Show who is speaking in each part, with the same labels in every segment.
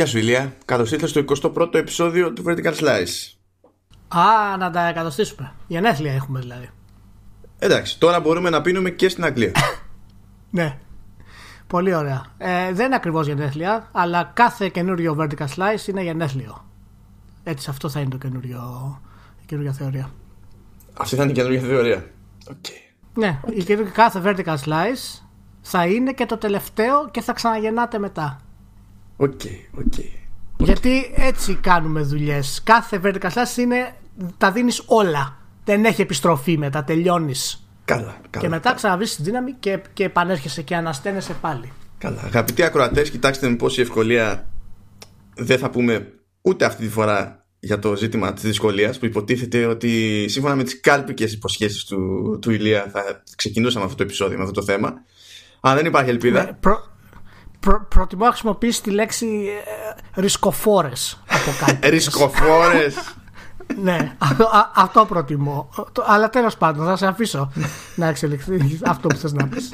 Speaker 1: Γεια σου Ηλία, καλώς ήρθες στο 21ο επεισόδιο του Vertical Slice.
Speaker 2: Α, να τα εκατοστήσουμε. Γενέθλια έχουμε δηλαδή.
Speaker 1: Εντάξει, τώρα μπορούμε να πίνουμε και στην Αγγλία.
Speaker 2: Ναι. Πολύ ωραία. Ε, δεν είναι ακριβώς γενέθλια, αλλά κάθε καινούριο Vertical Slice είναι γενέθλιο. Έτσι, αυτό θα είναι το καινούριο, η καινούργια θεωρία.
Speaker 1: Αυτή θα είναι η καινούργια θεωρία. Okay.
Speaker 2: Ναι, η καινούργια κάθε Vertical Slice θα είναι και το τελευταίο και θα ξαναγεννάτε μετά.
Speaker 1: OK, OK.
Speaker 2: Γιατί έτσι κάνουμε δουλειές. Κάθε vertical slice είναι. Τα δίνεις όλα. Δεν έχει επιστροφή μετά. Τελειώνεις.
Speaker 1: Καλά, καλά.
Speaker 2: Και μετά ξαναβρεις τη δύναμη και, και επανέρχεσαι και ανασταίνεσαι πάλι.
Speaker 1: Καλά. Αγαπητοί ακροατές, κοιτάξτε με πόση ευκολία δεν θα πούμε ούτε αυτή τη φορά για το ζήτημα της δυσκολίας που υποτίθεται ότι σύμφωνα με τις κάλπικες υποσχέσεις του, του Ηλία θα ξεκινούσαμε αυτό το επεισόδιο με αυτό το θέμα. Αν δεν υπάρχει ελπίδα.
Speaker 2: Ναι, προ, προ, προτιμώ να χρησιμοποιήσει τη λέξη ε, ρισκοφόρες από κάτι.
Speaker 1: Ρισκοφόρες.
Speaker 2: ναι, αυτό, α, αυτό προτιμώ. Το- Αλλά τέλος πάντων θα σε αφήσω να εξελιχθεί αυτό που θες να πεις.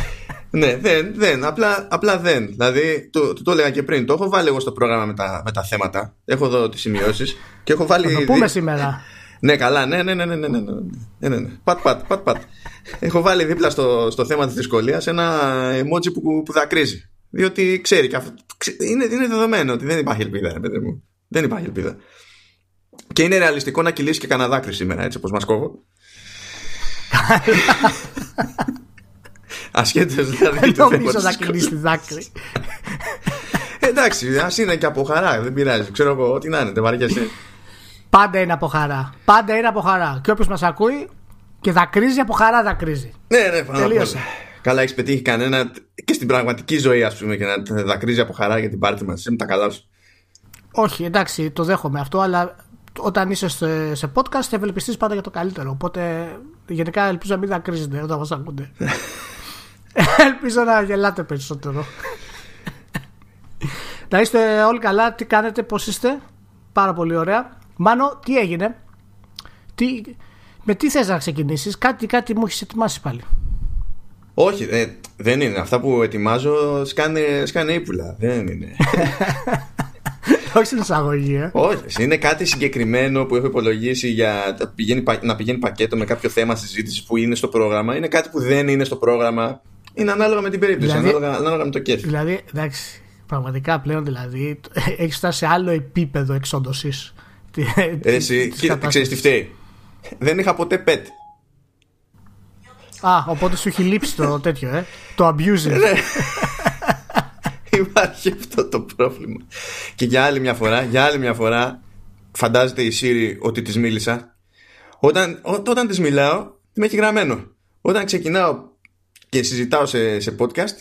Speaker 1: ναι, δεν, δεν, απλά, απλά δεν. Δηλαδή, το, το, το έλεγα και πριν, το έχω βάλει εγώ στο πρόγραμμα με τα, με τα θέματα. Έχω εδώ τις σημειώσεις και έχω βάλει...
Speaker 2: Θα το πούμε σήμερα.
Speaker 1: Ναι, καλά, ναι, ναι, ναι, ναι, ναι, ναι, ναι, ναι, ναι, ναι. Πατ, πατ, πατ, πατ. Έχω βάλει δίπλα στο, στο θέμα της δυσκολίας ένα emoji που, που δακρύζει. Διότι ξέρει, και αυτό, ξε- είναι, είναι δεδομένο ότι δεν υπάρχει ελπίδα, ρε παιδί μου. Δεν υπάρχει ελπίδα. Και είναι ρεαλιστικό να κυλήσει και κανένα δάκρυ σήμερα, έτσι όπως μας κόβω. Ασχέτως δηλαδή
Speaker 2: Δεν
Speaker 1: του
Speaker 2: νομίζω
Speaker 1: θέματος
Speaker 2: να
Speaker 1: της
Speaker 2: κυλήσεις δάκρυ.
Speaker 1: Εντάξει, ας είναι και από χαρά, δεν πειράζει. Ξέρω εγώ, ό,τι να είναι, δεν βαριέσαι.
Speaker 2: Πάντα είναι από χαρά. Πάντα είναι από χαρά. Και όποιος μας ακούει και δακρύζει από χαρά, δακρύζει.
Speaker 1: ναι, ναι, πάνω απ'
Speaker 2: Τελείωσε.
Speaker 1: Όλα. Καλά, έχεις πετύχει κανένα και στην πραγματική ζωή, ας πούμε, και να δακρύζει από χαρά για την πάρτι μας. Είσαι με τα καλά σου.
Speaker 2: Όχι, εντάξει, το δέχομαι αυτό, αλλά όταν είσαι σε, σε podcast ευελπιστείς πάντα για το καλύτερο. Οπότε γενικά ελπίζω να μην δακρύζετε όταν μας ακούτε. ελπίζω να γελάτε περισσότερο. να είστε όλοι καλά, τι κάνετε, πώς είστε; Πάρα πολύ ωραία. Μάνο, τι έγινε; Τι, με τι θες να ξεκινήσεις, κάτι, κάτι μου έχεις ετοιμάσει πάλι.
Speaker 1: Όχι, ε, δεν είναι. Αυτά που ετοιμάζω σκάνε, σκάνε ύπουλα. Δεν είναι.
Speaker 2: Όχι στην εισαγωγή, ε.
Speaker 1: Όχι, είναι κάτι συγκεκριμένο που έχω υπολογίσει για τα πηγαίνει, πα- να πηγαίνει πακέτο με κάποιο θέμα συζήτηση που είναι στο πρόγραμμα. Είναι κάτι που δεν είναι στο πρόγραμμα. Είναι ανάλογα με την περίπτωση,
Speaker 2: Δηλαδή-
Speaker 1: ανάλογα, ανάλογα με το κέφι.
Speaker 2: Δηλαδή, εντάξει, πραγματικά πλέον δηλαδή έχεις φτάσει σε άλλο επίπεδο εξόντωσης.
Speaker 1: Ε, Εσύ, κοίτα, ξέρεις τι φταίει. Δεν είχα ποτέ pet.
Speaker 2: Α, οπότε σου έχει λείψει το τέτοιο, ε. Το abusive.
Speaker 1: Ναι. Υπάρχει αυτό το πρόβλημα. Και για άλλη μια φορά, για άλλη μια φορά, φαντάζεται η Siri ότι της μίλησα. Όταν, ό, όταν της μιλάω, με έχει γραμμένο. Όταν ξεκινάω και συζητάω σε, σε podcast,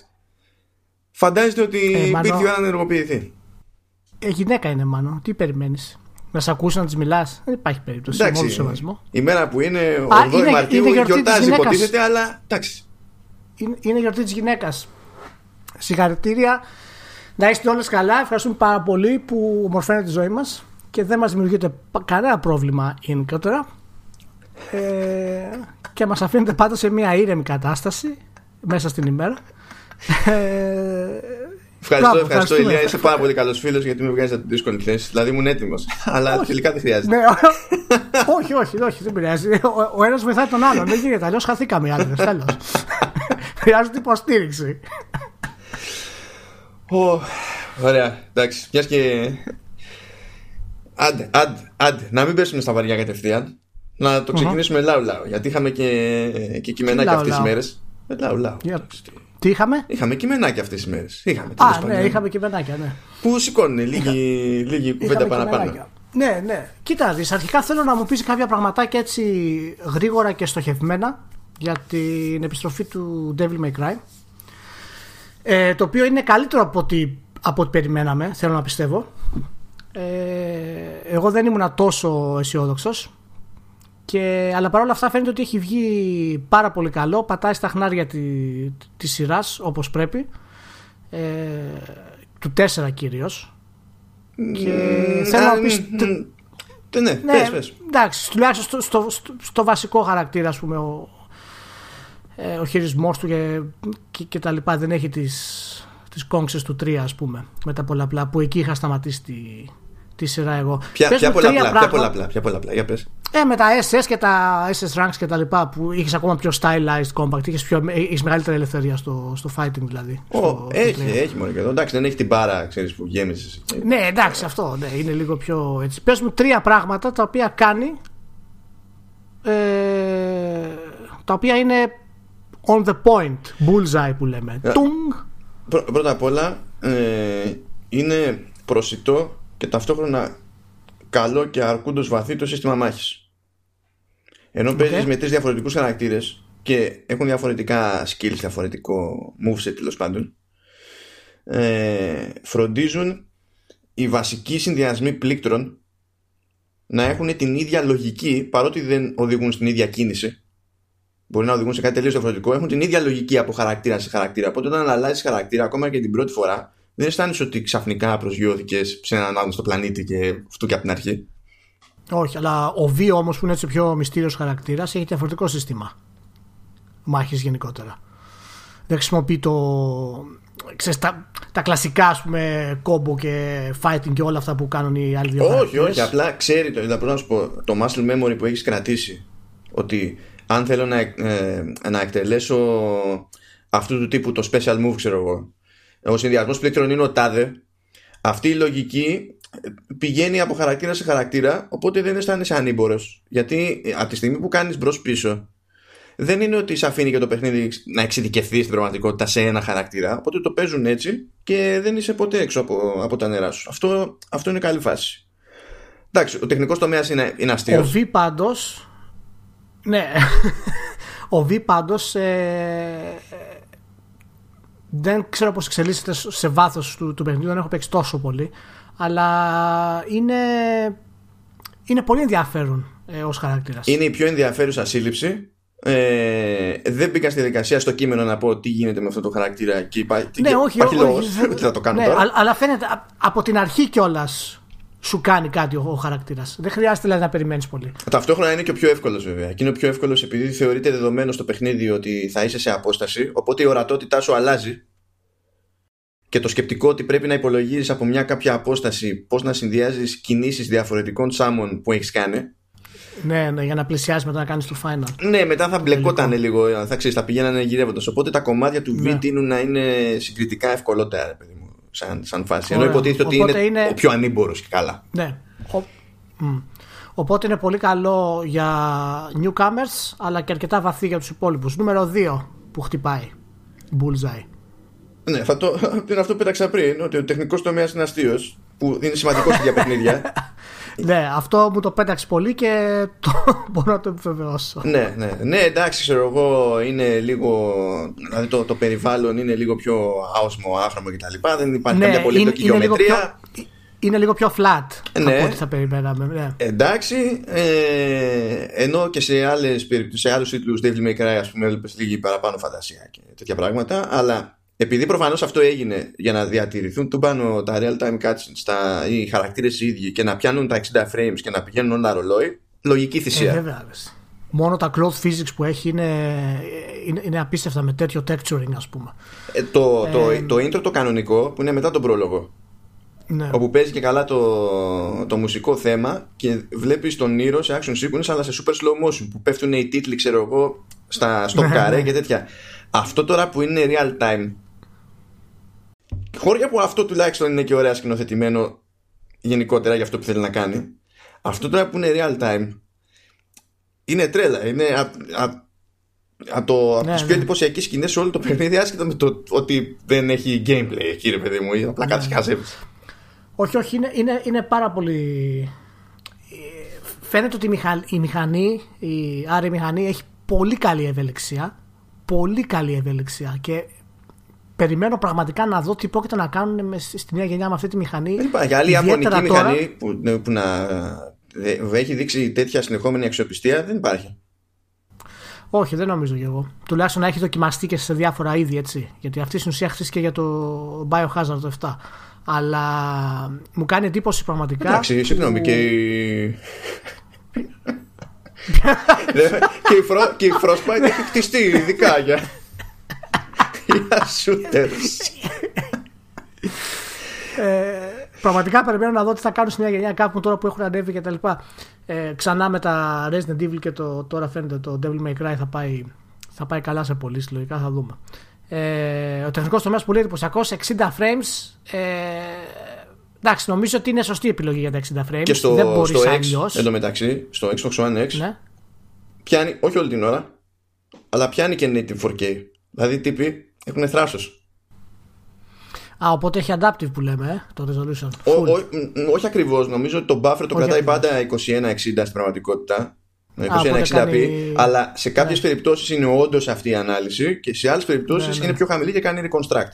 Speaker 1: φαντάζεται ότι
Speaker 2: Ε,
Speaker 1: ε,
Speaker 2: Μανώ-
Speaker 1: η ώρα να ενεργοποιηθεί.
Speaker 2: Ε, γυναίκα είναι μάλλον. Τι περιμένεις; Να σε ακούσει να της μιλάς. Δεν υπάρχει περίπτωση.
Speaker 1: Εντάξει,
Speaker 2: Μόνο σεβασμό.
Speaker 1: η μέρα που είναι 8
Speaker 2: Α, είναι-
Speaker 1: Μαρτίου
Speaker 2: είναι γιορτή της
Speaker 1: γιορτάζει
Speaker 2: γυναίκας.
Speaker 1: υποτίθεται, αλλά εντάξει.
Speaker 2: Είναι, είναι γιορτή της γυναίκας. Συγχαρητήρια. Να είστε όλες καλά. Ευχαριστούμε πάρα πολύ που ομορφαίνετε τη ζωή μας και δεν μας δημιουργείτε πα- κανένα πρόβλημα γενικότερα. Ε, και μας αφήνετε πάντα σε μια ήρεμη κατάσταση μέσα στην ημέρα. Ε,
Speaker 1: Ευχαριστώ,
Speaker 2: Μπράβο,
Speaker 1: ευχαριστώ,
Speaker 2: ευχαριστούμε.
Speaker 1: Ηλία. Είσαι πάρα πολύ καλός φίλος γιατί με βγάζεις από την δύσκολη θέση. Δηλαδή ήμουν έτοιμος. αλλά τελικά δεν χρειάζεται.
Speaker 2: ναι, όχι, όχι, όχι, δεν πειράζει. Ο, ο ένας βοηθάει τον άλλον. Δεν γίνεται. Αλλιώς χαθήκαμε οι άλλοι. Τέλος. Χρειάζεται υποστήριξη.
Speaker 1: Ω, ωραία, εντάξει. Μιας και. Άντε, άντε, άντε. Να μην πέσουμε στα βαριά κατευθείαν. Να το ξεκινήσουμε λαού λαού. Γιατί είχαμε και, και κειμενάκια
Speaker 2: λαου
Speaker 1: αυτές τις
Speaker 2: λαου;
Speaker 1: μέρες. Λαού λαού.
Speaker 2: Για- Τι είχαμε;
Speaker 1: Είχαμε κειμενάκια αυτές τις μέρες. Είχαμε. τέλος
Speaker 2: Α,
Speaker 1: πάντων.
Speaker 2: ναι, είχαμε και πενάκια, ναι.
Speaker 1: Που σηκώνουν λίγη, λίγη κουβέντα
Speaker 2: Είχαμε
Speaker 1: παραπάνω.
Speaker 2: κειμενάκια. Ναι, ναι. Κοίτα, δεις, αρχικά θέλω να μου πεις κάποια πραγματάκια έτσι γρήγορα και στοχευμένα για την επιστροφή του Devil May Cry. Ε, το οποίο είναι καλύτερο από ό,τι, από ό,τι περιμέναμε, θέλω να πιστεύω. Ε, εγώ δεν ήμουν τόσο αισιόδοξος. Και, αλλά παρόλα αυτά φαίνεται ότι έχει βγει πάρα πολύ καλό. Πατάει στα χνάρια τη, της σειράς όπως πρέπει. Ε, του 4 κυρίως. Και θέλω να πεις...
Speaker 1: Ναι, ναι,
Speaker 2: Ναι,
Speaker 1: πες, πες.
Speaker 2: εντάξει, τουλάχιστον στο, στο, στο, στο βασικό χαρακτήρα, ας πούμε, ο, ε, ο χειρισμός του και, και, και τα λοιπά δεν έχει τις, τις τις κόγξες του 3 ας πούμε με τα πολλαπλά που εκεί είχα σταματήσει τη, τη σειρά εγώ.
Speaker 1: Ποια, ποια, πολλαπλά, ποια πολλαπλά, ποια πολλαπλά, για πες.
Speaker 2: Ε, με τα SS και τα SS ranks και τα λοιπά που είχες ακόμα πιο stylized compact, είχες, πιο, είχες μεγαλύτερη ελευθερία στο, στο fighting δηλαδή.
Speaker 1: Oh, στο, έχει, έχει μόνο και εδώ. Εντάξει, δεν έχει την πάρα, ξέρεις, που γέμισες.
Speaker 2: Ναι, εντάξει, αυτό ναι, είναι λίγο πιο έτσι. Πες μου τρία πράγματα τα οποία κάνει ε, τα οποία είναι on the point, bullseye που λέμε. Yeah.
Speaker 1: Πρω, πρώτα απ' όλα ε, είναι προσιτό και ταυτόχρονα καλό και αρκούντος βαθύ το σύστημα μάχης. Ενώ okay. παίζεις με τρεις διαφορετικούς χαρακτήρες και έχουν διαφορετικά skills, διαφορετικό moveset τέλος πάντων ε, φροντίζουν οι βασικοί συνδυασμοί πλήκτρων να έχουν την ίδια λογική παρότι δεν οδηγούν στην ίδια κίνηση μπορεί να οδηγούν σε κάτι τελείως διαφορετικό έχουν την ίδια λογική από χαρακτήρα σε χαρακτήρα οπότε όταν αλλάζεις χαρακτήρα ακόμα και την πρώτη φορά δεν αισθάνεσαι ότι ξαφνικά προσγειώθηκες σε έναν άλλον στο πλανήτη και αυτού και από την αρχή;
Speaker 2: Όχι, αλλά ο Β όμως που είναι έτσι πιο μυστήριος χαρακτήρας έχει διαφορετικό σύστημα μάχης γενικότερα. Δεν χρησιμοποιεί το. Ξέρεις, τα, τα κλασικά ας πούμε κόμπο και fighting και όλα αυτά που κάνουν οι άλλοι δύο
Speaker 1: Όχι, όχι, απλά ξέρει το, δηλαδή, να σου πω, το muscle memory που έχεις κρατήσει ότι αν θέλω να, ε, να εκτελέσω αυτού του τύπου το special move ξέρω εγώ ο συνδυασμός πλήκτρων είναι ο τάδε, αυτή η λογική πηγαίνει από χαρακτήρα σε χαρακτήρα, οπότε δεν αισθάνεσαι ανήμπορος. Γιατί ε, από τη στιγμή που κάνεις μπρο-πίσω, δεν είναι ότι σε αφήνει και το παιχνίδι να εξειδικευθεί στην πραγματικότητα σε ένα χαρακτήρα. Οπότε το παίζουν έτσι και δεν είσαι ποτέ έξω από, από τα νερά σου. Αυτό, αυτό είναι καλή φάση. Εντάξει, ο τεχνικός τομέας είναι, είναι αστείος.
Speaker 2: Ο Β πάντως. Ναι. ο Β πάντως. Ε, δεν ξέρω πώς εξελίσσεται σε βάθος του, του παιχνιδιού, δεν έχω παίξει τόσο πολύ. Αλλά είναι, είναι πολύ ενδιαφέρον ε, ως χαρακτήρας.
Speaker 1: Είναι η πιο ενδιαφέρουσα σύλληψη. Ε, δεν μπήκα στη διαδικασία στο κείμενο να πω τι γίνεται με αυτό το χαρακτήρα και υπάρχει,
Speaker 2: ναι, όχι, όχι,
Speaker 1: λόγος ότι θα το κάνω
Speaker 2: ναι,
Speaker 1: τώρα.
Speaker 2: Αλλά φαίνεται από την αρχή κιόλας σου κάνει κάτι ο, ο χαρακτήρας. Δεν χρειάζεται δηλαδή να περιμένεις πολύ.
Speaker 1: Ταυτόχρονα είναι και ο πιο εύκολος βέβαια. Και είναι ο πιο εύκολος επειδή θεωρείται δεδομένο στο παιχνίδι ότι θα είσαι σε απόσταση. Οπότε η ορατότητά σου αλλάζει. Και το σκεπτικό ότι πρέπει να υπολογίζεις από μια κάποια απόσταση πώς να συνδυάζεις κινήσεις διαφορετικών σάμων που έχεις κάνει.
Speaker 2: Ναι, ναι, για να πλησιάσεις μετά να κάνεις το final.
Speaker 1: Ναι, μετά θα μπλεκόταν λίγο, θα ξέρεις, θα πηγαίνανε γυρεύοντας. Οπότε τα κομμάτια του ναι. V τείνουν να είναι συγκριτικά ευκολότερα, παιδί μου σαν, σαν φάση. Ενώ υποτίθεται ότι είναι, είναι, ο πιο ανήμπορος και καλά.
Speaker 2: Ναι. Ο... Οπότε είναι πολύ καλό για newcomers, αλλά και αρκετά βαθύ για τους υπόλοιπους. Νούμερο 2 που χτυπάει. Bullseye.
Speaker 1: Ναι, θα το, είναι αυτό που πέταξα πριν, ότι ο τεχνικός τομέας είναι αστείος, που είναι σημαντικός για παιχνίδια.
Speaker 2: ναι, αυτό μου το πέταξε πολύ και το μπορώ να το επιβεβαιώσω.
Speaker 1: ναι, ναι, ναι, εντάξει, ξέρω εγώ, είναι λίγο. Δηλαδή το, το περιβάλλον είναι λίγο πιο άοσμο, άφραμο κτλ. Δεν υπάρχει ναι, καμιά πολύπλοκη γεωμετρία.
Speaker 2: είναι λίγο πιο flat ναι. από ό,τι θα περιμέναμε. Ναι.
Speaker 1: Εντάξει, ε, ενώ και σε, άλλες, σε άλλους τίτλους Devil May Cry ας πούμε έβλεπες λίγη παραπάνω φαντασία και τέτοια πράγματα αλλά επειδή προφανώς αυτό έγινε για να διατηρηθούν του πάνω τα real time cutscenes τα, οι χαρακτήρες οι ίδιοι και να πιάνουν τα 60 frames και να πηγαίνουν όλα ρολόι λογική θυσία
Speaker 2: ε, βέβαια, Μόνο τα cloth physics που έχει είναι, είναι, είναι απίστευτα με τέτοιο texturing ας πούμε
Speaker 1: ε, το, ε, το, το intro το κανονικό που είναι μετά τον πρόλογο ναι. όπου παίζει και καλά το, το μουσικό θέμα και βλέπεις τον ήρωα σε action sequence αλλά σε super slow motion που πέφτουν οι τίτλοι ξέρω εγώ στα stop ναι, ναι. και τέτοια αυτό τώρα που είναι real time χώρια που αυτό τουλάχιστον είναι και ωραία σκηνοθετημένο γενικότερα για αυτό που θέλει να κάνει. Αυτό τώρα που είναι real time είναι τρέλα. Είναι από το, ναι, τις πιο ναι. εντυπωσιακές σκηνές σε όλο το παιχνίδι άσχετα με το ότι δεν έχει gameplay εκεί ρε παιδί μου ή απλά κάτι ναι.
Speaker 2: Όχι, όχι, είναι, είναι, είναι πάρα πολύ... Φαίνεται ότι η, μηχανή, η, άρα η μηχανή έχει πολύ καλή ευελιξία. Πολύ καλή ευελιξία και περιμένω πραγματικά να δω τι πρόκειται να κάνουν στη νέα γενιά με αυτή τη μηχανή.
Speaker 1: Δεν υπάρχει άλλη ιαπωνική μηχανή που, που να έχει δείξει τέτοια συνεχόμενη αξιοπιστία. Δεν υπάρχει.
Speaker 2: Όχι, δεν νομίζω κι εγώ. Τουλάχιστον να έχει δοκιμαστεί και σε διάφορα είδη έτσι. Γιατί αυτή στην ουσία χτίστηκε για το Biohazard το 7. Αλλά μου κάνει εντύπωση πραγματικά.
Speaker 1: Εντάξει, συγγνώμη. Και και η Frostbite έχει χτιστεί ειδικά για για shooters.
Speaker 2: ε, πραγματικά περιμένω να δω τι θα κάνουν στην νέα γενιά κάπου τώρα που έχουν ανέβει και τα λοιπά. Ε, ξανά με τα Resident Evil και το, τώρα φαίνεται το Devil May Cry θα πάει, θα πάει καλά σε πολύ λογικά θα δούμε. Ε, ο τεχνικός τομέας που λέει εντυπωσιακός 60 frames. Ε, εντάξει, νομίζω ότι είναι σωστή επιλογή για τα 60 frames.
Speaker 1: Και στο,
Speaker 2: Δεν μπορείς
Speaker 1: στο X,
Speaker 2: αλλιώς.
Speaker 1: εν τω μεταξύ, στο Xbox One X,
Speaker 2: Ναι.
Speaker 1: πιάνει, όχι όλη την ώρα, αλλά πιάνει και native 4K. Δηλαδή οι τύποι έχουν θράσος.
Speaker 2: Α, οπότε έχει adaptive που λέμε, ε, το resolution.
Speaker 1: Ο,
Speaker 2: Full.
Speaker 1: ο, μ, όχι ακριβώς. Νομίζω ότι το buffer το
Speaker 2: Όχι
Speaker 1: κρατάει
Speaker 2: ακριβώς.
Speaker 1: πάντα 2160 στην πραγματικότητα.
Speaker 2: οπότε
Speaker 1: 2160p.
Speaker 2: κάνει-
Speaker 1: Αλλά σε κάποιες
Speaker 2: Ναι.
Speaker 1: περιπτώσεις είναι όντως αυτή η ανάλυση και σε άλλες περιπτώσεις
Speaker 2: Ναι, ναι.
Speaker 1: είναι πιο χαμηλή και κάνει reconstruct.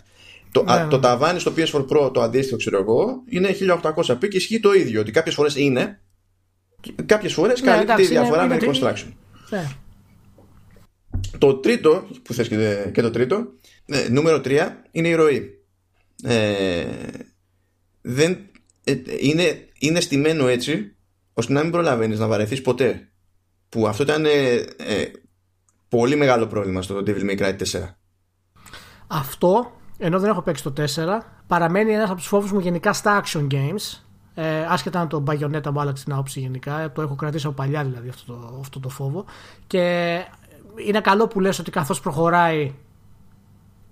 Speaker 1: Το,
Speaker 2: Ναι,
Speaker 1: α,
Speaker 2: ναι,
Speaker 1: το
Speaker 2: ναι.
Speaker 1: ταβάνι στο PS4 Pro, το αντίστοιχο ξέρω εγώ, είναι 1800p και ισχύει το ίδιο. Ότι κάποιες φορές είναι, κάποιες φορές
Speaker 2: Ναι,
Speaker 1: καλύπτει τη
Speaker 2: εντάξει, είναι-
Speaker 1: διαφορά με
Speaker 2: είναι-
Speaker 1: reconstruction.
Speaker 2: Ναι.
Speaker 1: Το τρίτο, που θες και, δε- και το τρίτο, ε, νούμερο 3, είναι η ροή. Ε, δεν, ε, είναι, είναι στημένο έτσι, ώστε να μην προλαβαίνεις να βαρεθείς ποτέ. Που αυτό ήταν ε, ε, πολύ μεγάλο πρόβλημα στο Devil May Cry 4.
Speaker 2: Αυτό, ενώ δεν έχω παίξει το 4, παραμένει ένας από τους φόβους μου γενικά στα action games. Ε, άσχετα αν το Bayonetta μου άλλαξε την άποψη γενικά, το έχω κρατήσει από παλιά δηλαδή αυτό το, αυτό το φόβο. Και είναι καλό που λες ότι καθώς προχωράει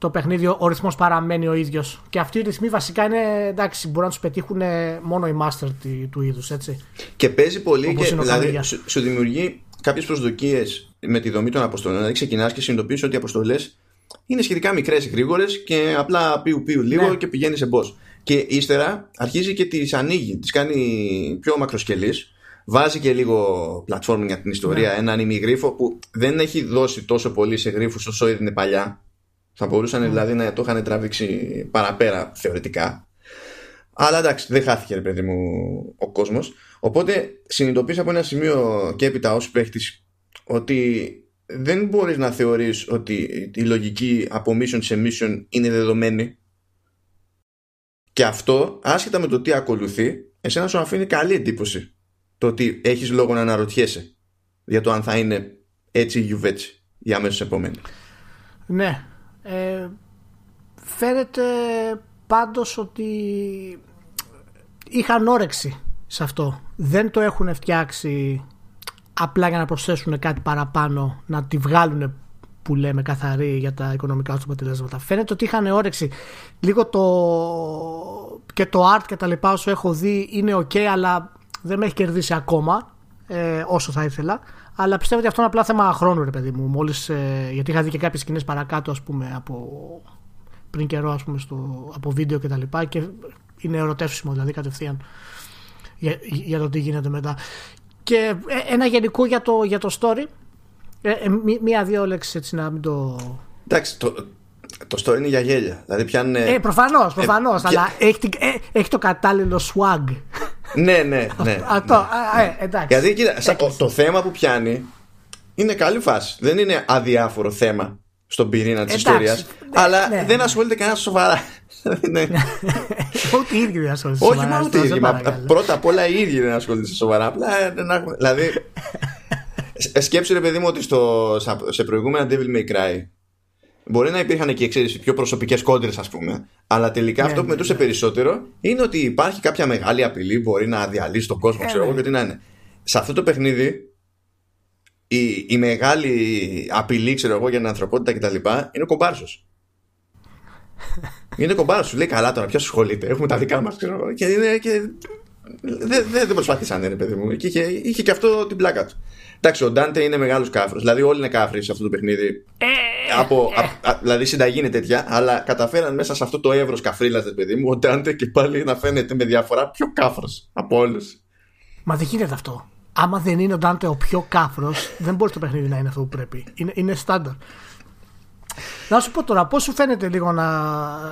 Speaker 2: το παιχνίδι, ο ρυθμός παραμένει ο ίδιος. Και αυτοί οι ρυθμοί βασικά είναι, εντάξει, μπορούν να τους πετύχουν μόνο οι master τη- του είδους, έτσι.
Speaker 1: Και παίζει πολύ
Speaker 2: Όπως
Speaker 1: και
Speaker 2: είναι ο
Speaker 1: δηλαδή,
Speaker 2: Καμίγια.
Speaker 1: σου, σου δημιουργεί κάποιες προσδοκίες με τη δομή των αποστολών. Δηλαδή ξεκινάς και συνειδητοποιείς ότι οι αποστολές είναι σχετικά μικρές, γρήγορες και απλά πιου πιου λίγο
Speaker 2: Ναι.
Speaker 1: και πηγαίνει σε boss. Και ύστερα αρχίζει και τις ανοίγει, τις κάνει πιο μακροσκελής. Βάζει και λίγο platforming για την ιστορία,
Speaker 2: Ναι.
Speaker 1: έναν ημιγρίφο που δεν έχει δώσει τόσο πολύ σε γρίφους όσο έδινε παλιά. Θα μπορούσαν δηλαδή να το είχαν τραβήξει παραπέρα θεωρητικά. Αλλά εντάξει, δεν χάθηκε ρε παιδί μου ο κόσμος. Οπότε συνειδητοποίησα από ένα σημείο και έπειτα ως παίχτης ότι δεν μπορείς να θεωρείς ότι η λογική από mission σε mission είναι δεδομένη. Και αυτό, άσχετα με το τι ακολουθεί, εσένα σου αφήνει καλή εντύπωση. Το ότι έχεις λόγο να αναρωτιέσαι για το αν θα είναι έτσι ή γιουβέτσι η αμέσως επόμενη.
Speaker 2: Ναι. Ε, φαίνεται πάντως ότι είχαν όρεξη σε αυτό. Δεν το έχουν φτιάξει απλά για να προσθέσουν κάτι παραπάνω, να τη βγάλουν που λέμε καθαρή για τα οικονομικά τους αποτελέσματα. Φαίνεται ότι είχαν όρεξη. Λίγο το και το art και τα λοιπά όσο έχω δει είναι ok αλλά δεν με έχει κερδίσει ακόμα ε, όσο θα ήθελα. Αλλά πιστεύω ότι αυτό είναι απλά θέμα χρόνου, ρε παιδί μου. Μόλις, ε, γιατί είχα δει και κάποιες σκηνές παρακάτω, ας πούμε, από πριν καιρό, ας πούμε, στο, από βίντεο και τα λοιπά και είναι ερωτεύσιμο, δηλαδή κατευθείαν για, για το τι γίνεται μετά. Και ε, ένα γενικό για το, για το story. Ε, ε, μí- Μία-δύο λέξεις έτσι να μην το.
Speaker 1: Εντάξει, το, το story είναι για γέλια. Δηλαδή πιάνουν.
Speaker 2: Ε, προφανώς, προφανώς.
Speaker 1: και-
Speaker 2: αλλά έχει, την- ε, έχει το κατάλληλο swag.
Speaker 1: Ναι, ναι, ναι.
Speaker 2: Αυτό, α, ε, εντάξει.
Speaker 1: Γιατί κοίτα, σα-
Speaker 2: Έκλεισε.
Speaker 1: το θέμα που πιάνει είναι καλή φάση. Δεν είναι αδιάφορο θέμα στον πυρήνα της
Speaker 2: Εντάξει,
Speaker 1: ιστορίας.
Speaker 2: ναι,
Speaker 1: αλλά
Speaker 2: ναι.
Speaker 1: δεν ασχολείται κανένα σοβαρά. Ναι.
Speaker 2: Ούτε οι ίδιοι δεν ασχολούνται.
Speaker 1: Όχι
Speaker 2: σοβαρά,
Speaker 1: μόνο ούτε οι
Speaker 2: σε
Speaker 1: ίδιοι. μα
Speaker 2: παρακαλώ.
Speaker 1: Πρώτα απ' όλα οι ίδιοι δεν ασχολούνται σοβαρά. Απλά ε, δεν έχουν. Δηλαδή. ε, Σκέψου ρε παιδί μου ότι στο, στα- σε προηγούμενα Devil May Cry Μπορεί να υπήρχαν και ξέρεις, πιο προσωπικές κόντρες, ας πούμε. Αλλά τελικά
Speaker 2: Ναι,
Speaker 1: αυτό που
Speaker 2: ναι,
Speaker 1: μετούσε
Speaker 2: ναι.
Speaker 1: περισσότερο είναι ότι υπάρχει κάποια μεγάλη απειλή, μπορεί να διαλύσει τον κόσμο,
Speaker 2: Ε,
Speaker 1: ξέρω εγώ
Speaker 2: ναι.
Speaker 1: και τι να είναι. Σε αυτό το παιχνίδι, η, η μεγάλη απειλή, ξέρω εγώ, για την ανθρωπότητα κτλ. είναι ο κομπάρσος. είναι κομπάρσος. Σου λέει καλά τώρα, ποιος ασχολείται. Έχουμε τα δικά μας, ξέρω εγώ. Και, είναι, και δεν, δεν, δεν προσπαθήσανε, ρε παιδί μου. Και είχε, είχε και αυτό την πλάκα του. Εντάξει, ο Ντάντε είναι μεγάλος κάφρος. Δηλαδή, όλοι είναι κάφροι σε αυτό το παιχνίδι. από, α- α- δηλαδή, συνταγή είναι τέτοια, αλλά καταφέραν μέσα σε αυτό το εύρος καφρίλας, παιδί μου, ο Ντάντε και πάλι να φαίνεται με διαφορά πιο κάφρος από όλους.
Speaker 2: Μα δεν γίνεται αυτό. Άμα δεν είναι ο Ντάντε ο πιο κάφρος, δεν μπορεί το παιχνίδι να είναι αυτό που πρέπει. Είναι, είναι στάνταρ. Να σου πω τώρα, πώς σου φαίνεται λίγο να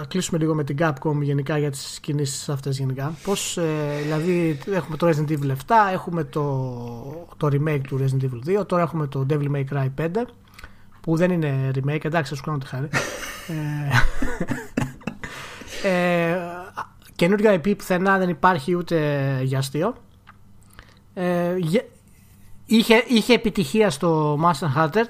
Speaker 2: κλείσουμε λίγο με την Capcom γενικά για τις κινήσεις αυτές γενικά; Πώς, ε, δηλαδή, έχουμε το Resident Evil 7, έχουμε το, το remake του Resident Evil 2, τώρα έχουμε το Devil May Cry 5, που δεν είναι remake, εντάξει, θα σου κάνω τη χάρη. ε, ε, καινούριο IP πουθενά δεν υπάρχει ούτε για αστείο. Ε, γε- είχε, είχε επιτυχία στο Master Hunter.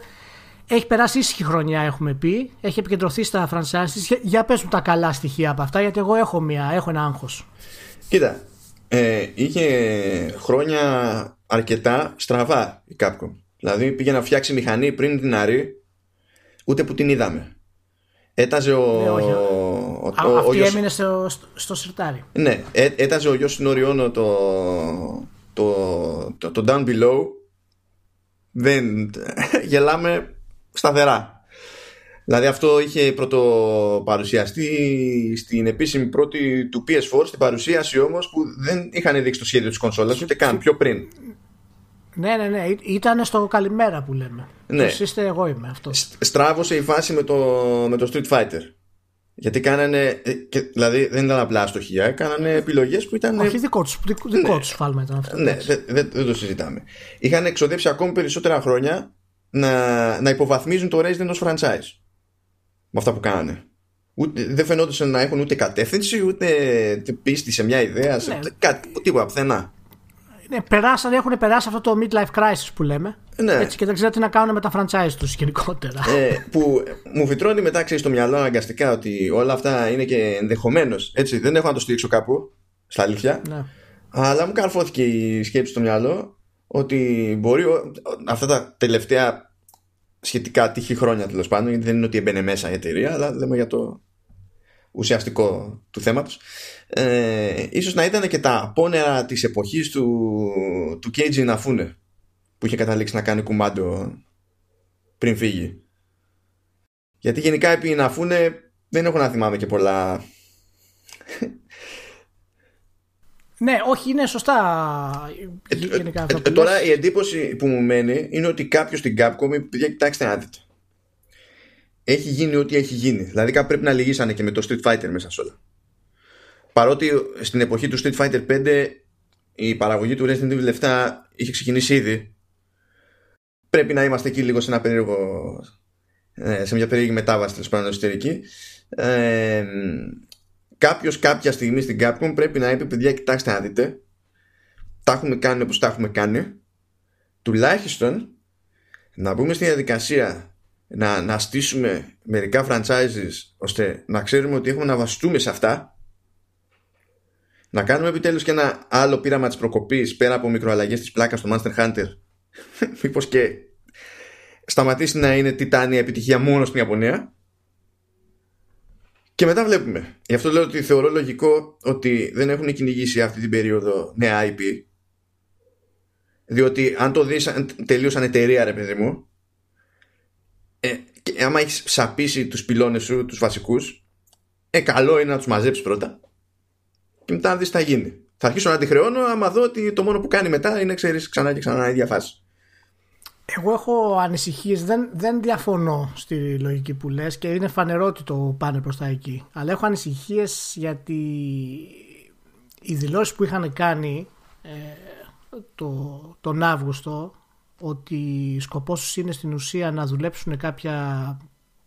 Speaker 2: Έχει περάσει ήσυχη χρονιά, έχουμε πει. Έχει επικεντρωθεί στα franchises. Για πες μου τα καλά στοιχεία από αυτά, γιατί εγώ έχω, μια, έχω ένα άγχος.
Speaker 1: Κοίτα, ε, είχε χρόνια αρκετά στραβά η Capcom. Δηλαδή πήγε να φτιάξει μηχανή πριν την Αρή, ούτε που την είδαμε. Έταζε ο.
Speaker 2: Ναι, όχι.
Speaker 1: ο,
Speaker 2: Α,
Speaker 1: ο- ο
Speaker 2: αυτή
Speaker 1: Γιος-
Speaker 2: έμεινε στο, στο, στο σιρτάρι.
Speaker 1: Ναι, έ- έταζε ο γιος Νοριόνο το, το, το, το Down Below. Δεν γελάμε σταθερά. Δηλαδή αυτό είχε πρωτοπαρουσιαστεί στην επίσημη πρώτη του PS4 στην παρουσίαση όμως που δεν είχαν δείξει το σχέδιο της κονσόλας ούτε καν πιο πριν.
Speaker 2: Ναι, ναι, ναι. Ήταν στο καλημέρα που λέμε.
Speaker 1: Ναι.
Speaker 2: Ποιος είστε, εγώ είμαι αυτός.
Speaker 1: Στ- Στράβωσε η φάση με το, με το Street Fighter. Γιατί κάνανε, ε, και, δηλαδή δεν ήταν απλά αστοχία, κάνανε επιλογές που ήταν
Speaker 2: Όχι δικό τους δικό, δικό τους φάλμα ήταν αυτό.
Speaker 1: Ναι, δεν δεν- δεν το συζητάμε. Είχαν εξοδέψει ακόμη περισσότερα χρόνια να, να υποβαθμίζουν το Resident ως franchise. Με αυτά που κάνανε. Ούτε, δεν φαινόντουσαν να έχουν ούτε κατεύθυνση, ούτε πίστη σε μια ιδέα, σε
Speaker 2: Ναι.
Speaker 1: κάτι, τίποτα πουθενά.
Speaker 2: Ναι, περάσαν, έχουν περάσει αυτό το midlife crisis που λέμε.
Speaker 1: Ναι.
Speaker 2: Έτσι, και δεν ξέρω τι να κάνουν με τα franchise τους γενικότερα.
Speaker 1: ε, που μου φυτρώνει μετά ξέρεις, στο μυαλό αναγκαστικά ότι όλα αυτά είναι και ενδεχομένως. Έτσι, δεν έχω να το στηρίξω κάπου, στα αλήθεια.
Speaker 2: ναι.
Speaker 1: Αλλά μου καρφώθηκε η σκέψη στο μυαλό ότι μπορεί ο- αυτά τα τελευταία σχετικά τύχη χρόνια τέλος πάντων, γιατί δεν είναι ότι έμπαινε μέσα η εταιρεία, αλλά λέμε για το ουσιαστικό του θέματος ε, ίσως να ήταν και τα πόνερα της εποχής του, του Keiji Inafune που είχε καταλήξει να κάνει κουμάντο πριν φύγει. Γιατί γενικά επί Inafune δεν έχω να θυμάμαι και πολλά
Speaker 2: ναι, όχι, είναι σωστά γενικά αυτό
Speaker 1: Ε,
Speaker 2: που
Speaker 1: τώρα
Speaker 2: λες.
Speaker 1: η εντύπωση που μου μένει είναι ότι κάποιος στην Capcom, παιδιά, κοιτάξτε να δείτε. Έχει γίνει ό,τι έχει γίνει. Δηλαδή κάπου πρέπει να λυγίσανε και με το Street Fighter μέσα σε όλα. Παρότι στην εποχή του Street Fighter 5 η παραγωγή του Resident Evil 7 είχε ξεκινήσει ήδη. Πρέπει να είμαστε εκεί λίγο σε ένα περίεργο. ε, σε μια περίεργη μετάβαση τέλος πάντων εσωτερική. Ε, Κάποιος κάποια στιγμή στην Capcom πρέπει να είπε: Παιδιά, κοιτάξτε να δείτε. Τα έχουμε κάνει όπως τα έχουμε κάνει. Τουλάχιστον να μπούμε στη διαδικασία να, να στήσουμε μερικά franchises ώστε να ξέρουμε ότι έχουμε να βασιστούμε σε αυτά. Να κάνουμε επιτέλους και ένα άλλο πείραμα της προκοπής πέρα από μικροαλλαγές της πλάκας στο Monster Hunter. Μήπως και σταματήσει να είναι τιτάνια επιτυχία μόνο στην Ιαπωνία και μετά βλέπουμε. Γι' αυτό λέω ότι θεωρώ λογικό ότι δεν έχουν κυνηγήσει αυτή την περίοδο νέα IP. Διότι αν το δεις αν τελείωσαν εταιρεία ρε παιδί μου ε, και άμα έχεις σαπίσει τους πυλώνες σου, τους βασικούς ε, καλό είναι να τους μαζέψεις πρώτα και μετά να δεις τι θα γίνει. Θα αρχίσω να τη χρεώνω άμα δω ότι το μόνο που κάνει μετά είναι ξέρεις ξανά και ξανά η ίδια φάση.
Speaker 2: Εγώ έχω ανησυχίες, δεν, δεν διαφωνώ στη λογική που λες και είναι φανερό ότι το πάνε προς τα εκεί. Αλλά έχω ανησυχίες γιατί οι δηλώσεις που είχαν κάνει ε, το, τον Αύγουστο ότι σκοπός τους είναι στην ουσία να δουλέψουν κάποια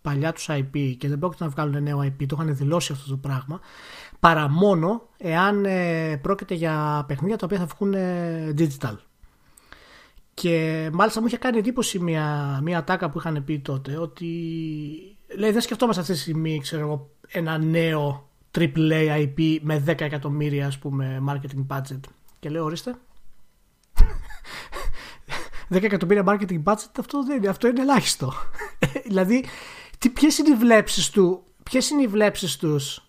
Speaker 2: παλιά τους IP και δεν πρόκειται να βγάλουν νέο IP, το είχαν δηλώσει αυτό το πράγμα, παρά μόνο εάν ε, πρόκειται για παιχνίδια τα οποία θα βγουν ε, digital. Και μάλιστα μου είχε κάνει εντύπωση μια, μια τάκα που είχαν πει τότε ότι λέει δεν σκεφτόμαστε αυτή τη στιγμή ξέρω εγώ, ένα νέο AAA IP με 10 εκατομμύρια ας πούμε marketing budget. Και λέω ορίστε. 10 εκατομμύρια marketing budget αυτό, δεν είναι, αυτό είναι ελάχιστο. δηλαδή τι, ποιες είναι οι βλέψεις του ποιες είναι οι βλέψεις τους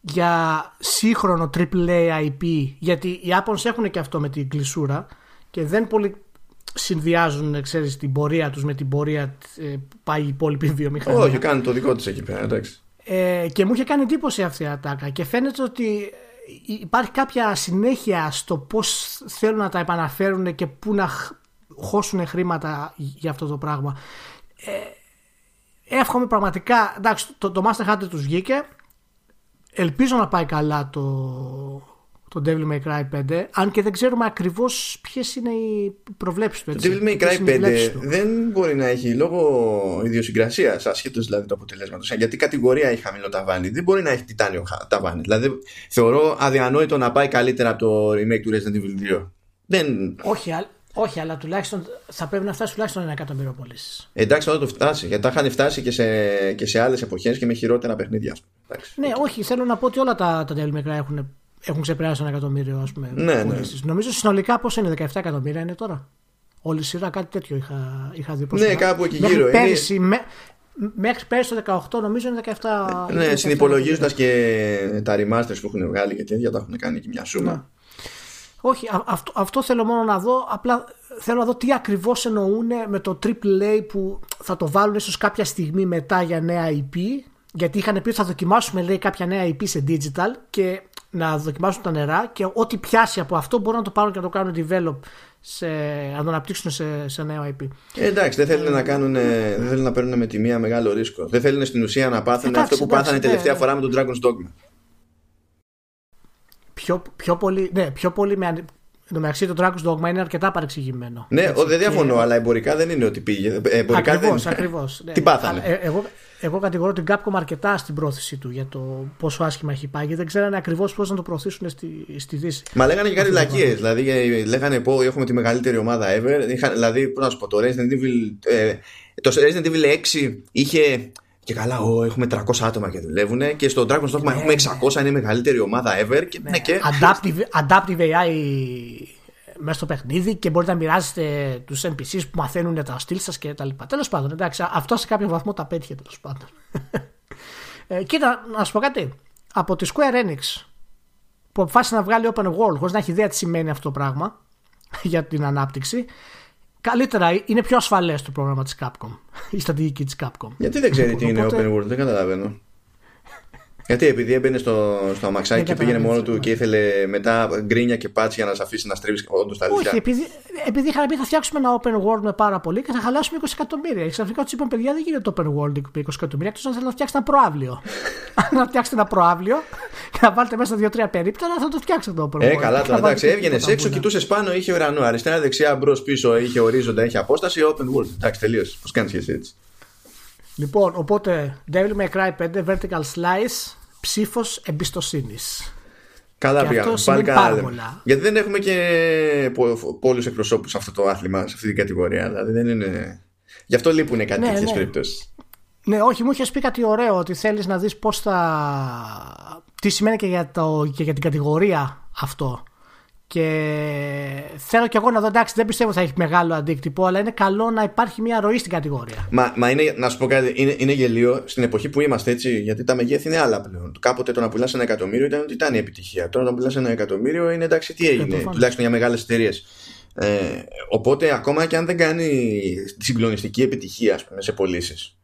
Speaker 2: για σύγχρονο AAA IP γιατί οι Άπωνες έχουν και αυτό με την κλεισούρα και δεν πολύ συνδυάζουν ξέρεις, την πορεία τους με την πορεία ε, που πάει η υπόλοιπη βιομηχανία.
Speaker 1: Όχι, κάνει το δικό της εκεί πέρα, εντάξει.
Speaker 2: Ε, και μου είχε κάνει εντύπωση αυτή η ατάκα και φαίνεται ότι υπάρχει κάποια συνέχεια στο πώς θέλουν να τα επαναφέρουν και πού να χώσουν χρήματα για αυτό το πράγμα. Ε, εύχομαι πραγματικά, εντάξει το, το Master Hunter τους βγήκε, ελπίζω να πάει καλά το, το Devil May Cry 5, αν και δεν ξέρουμε ακριβώς ποιες είναι οι προβλέψεις του.
Speaker 1: Το Devil May Cry 5 δεν μπορεί να έχει λόγω ιδιοσυγκρασίας, ασχέτως δηλαδή του αποτελέσματος. Γιατί η κατηγορία έχει χαμηλό ταβάνι; Δεν μπορεί να έχει τιτάνιο ταβάνι. Δηλαδή θεωρώ αδιανόητο να πάει καλύτερα από το remake του Resident Evil 2. Δεν...
Speaker 2: Όχι, Όχι, αλλά τουλάχιστον θα πρέπει να φτάσει τουλάχιστον ένα εκατομμύριο πωλήσεις.
Speaker 1: Εντάξει, θα το φτάσει. Γιατί τα είχαν φτάσει και σε, και σε άλλες εποχές και με χειρότερα παιχνίδια. Εντάξει.
Speaker 2: Ναι, όχι, θέλω να πω ότι όλα τα, τα Devil May Cry έχουν, έχουν ξεπεράσει ένα εκατομμύριο ας πούμε,
Speaker 1: Ναι, ναι.
Speaker 2: πωλήσεις. Νομίζω συνολικά πόσο είναι, 17 εκατομμύρια είναι τώρα. Όλη η σειρά κάτι τέτοιο είχα, είχα δει.
Speaker 1: Ναι, κάπου εκεί
Speaker 2: μέχρι
Speaker 1: γύρω. Είναι-
Speaker 2: Πέρυσι, με, μέχρι πέρυσι το 18 νομίζω είναι 17.
Speaker 1: Ναι,
Speaker 2: 17
Speaker 1: συνυπολογίζοντας και τα remasters που έχουν βγάλει και τέτοια, τα έχουν κάνει και μια σούμα.
Speaker 2: Ναι. Όχι, α- αυτό, αυτό θέλω μόνο να δω. Απλά θέλω να δω τι ακριβώς εννοούν με το AAA που θα το βάλουν ίσως κάποια στιγμή μετά για νέα IP. Γιατί είχαν πει ότι θα δοκιμάσουμε λέει, κάποια νέα IP σε digital και να δοκιμάσουν τα νερά και ό,τι πιάσει από αυτό μπορούν να το πάρουν και να το κάνουν develop σε, να το αναπτύξουν σε, σε νέο IP.
Speaker 1: Ε, εντάξει, δεν θέλουν να, κάνουν, δεν θέλουν να παίρνουν με τη μία μεγάλο ρίσκο. Δεν θέλουν στην ουσία να πάθουν
Speaker 2: Εντάξει,
Speaker 1: αυτό που
Speaker 2: εντάξει,
Speaker 1: πάθανε
Speaker 2: ναι,
Speaker 1: τελευταία
Speaker 2: ναι.
Speaker 1: φορά με τον Dragon's Dogma.
Speaker 2: Πιο, πιο πολύ, ναι, πιο πολύ με, ανε- εν τω μεταξύ το Dragon's Dogma είναι αρκετά παρεξηγημένο.
Speaker 1: Ναι,
Speaker 2: Έτσι,
Speaker 1: ο, δεν
Speaker 2: και-
Speaker 1: διαφωνώ, αλλά εμπορικά δεν είναι ότι πήγε. Ε, Εμπορικά
Speaker 2: Ακριβώς,
Speaker 1: δεν...
Speaker 2: ακριβώς. ναι.
Speaker 1: Τι πάθανε;
Speaker 2: Αλλά, ε, εγώ, εγώ κατηγορώ την Capcom αρκετά στην πρόθεση του για το πόσο άσχημα έχει πάει. Δεν ξέρανε ακριβώς πώς να το προωθήσουν στη, στη Δύση.
Speaker 1: Μα λέγανε και κάτι
Speaker 2: Αυτό το
Speaker 1: βλακίε. Δηλαδή ε, λέγανε πω έχουμε τη μεγαλύτερη ομάδα ever. Είχα, δηλαδή, πώς να σου πω, το Resident Evil, ε, το Resident Evil 6 είχε. Και καλά, ο, έχουμε 300 άτομα και δουλεύουν. Και στο Dragon's Dogma έχουμε 600, είναι η μεγαλύτερη ομάδα ever. Και, ναι, και...
Speaker 2: Adaptive, adaptive AI μέσα στο παιχνίδι και μπορείτε να μοιράζετε τους NPCs που μαθαίνουν τα στυλ σας και τα λοιπά. Τέλος πάντων, εντάξει, αυτό σε κάποιο βαθμό τα πέτυχε τέλος πάντων. ε, κοίτα, να σου πω κάτι. Από τη Square Enix που αποφάσισε να βγάλει open world χωρίς να έχει ιδέα τι σημαίνει αυτό το πράγμα για την ανάπτυξη. Καλύτερα, είναι πιο ασφαλές το πρόγραμμα της Capcom. Η στρατηγική της Capcom.
Speaker 1: Γιατί δεν ξέρει τι είναι
Speaker 2: Οπότε-
Speaker 1: open world, δεν καταλαβαίνω. Γιατί επειδή έμπαινε στο, στο αμαξάκι
Speaker 2: Δεν
Speaker 1: και πήγαινε μόνο
Speaker 2: καταλαβαίνεις,
Speaker 1: του και ήθελε μετά γκρίνια και πάτσι για να σε αφήσει να στρίβεις όντως τα
Speaker 2: Όχι,
Speaker 1: αλήθεια.
Speaker 2: επειδή, επειδή είχαν πει θα φτιάξουμε ένα open world με πάρα πολύ και θα χαλάσουμε 20 εκατομμύρια. Και ξαφνικά τους είπαν παιδιά δεν γίνεται open world με 20 εκατομμύρια, εκτός αν θέλετε να φτιάξετε ένα προάβλιο. αν να φτιάξετε ένα προάβλιο και να βάλετε μέσα δύο-τρία περίπτερα, θα το φτιάξετε το open world.
Speaker 1: Ε, καλά
Speaker 2: Θα
Speaker 1: τώρα,
Speaker 2: βάλετε
Speaker 1: εντάξει, έβγαινες
Speaker 2: τίποτα
Speaker 1: έξω,
Speaker 2: που να-
Speaker 1: κοιτούσες πάνω, είχε ουρανό. Αριστερά, δεξιά, μπρος, πίσω, είχε ορίζοντα, είχε απόσταση. Open world. Εντάξει, τελείωσε. Πώς κάνεις και εσύ έτσι.
Speaker 2: Λοιπόν, οπότε Devil May Cry 5 Vertical Slice ψήφος εμπιστοσύνης.
Speaker 1: Καλά
Speaker 2: Και
Speaker 1: πήγαμε.
Speaker 2: αυτό
Speaker 1: Πάλι
Speaker 2: σημαίνει
Speaker 1: καλά.
Speaker 2: πάρα
Speaker 1: λέμε.
Speaker 2: πολλά.
Speaker 1: Γιατί δεν έχουμε και πολλούς εκπροσώπους σε αυτό το άθλημα, σε αυτή την κατηγορία. Δηλαδή δεν είναι. Γι' αυτό λείπουν κάτι
Speaker 2: Ναι,
Speaker 1: τέτοιε
Speaker 2: ναι.
Speaker 1: περιπτώσεις.
Speaker 2: Ναι, όχι, μου είχες πει κάτι ωραίο ότι θέλεις να δεις πώς θα. τι σημαίνει και για, το, και για την κατηγορία αυτό. Και θέλω κι εγώ να δω, εντάξει, δεν πιστεύω ότι θα έχει μεγάλο αντίκτυπο, αλλά είναι καλό να υπάρχει μια ροή στην κατηγορία.
Speaker 1: Μα, μα είναι, να σου πω κάτι, είναι, είναι γελίο στην εποχή που είμαστε έτσι, γιατί τα μεγέθη είναι άλλα πλέον. Κάποτε το να πουλάς ένα εκατομμύριο ήταν ότι ήταν η επιτυχία. Τώρα να πουλάς ένα εκατομμύριο είναι εντάξει, τι έγινε,
Speaker 2: προφανώς.
Speaker 1: τουλάχιστον για μεγάλες εταιρείες. Ε, οπότε ακόμα και αν δεν κάνει συγκλονιστική επιτυχία ας πούμε, σε πωλήσεις,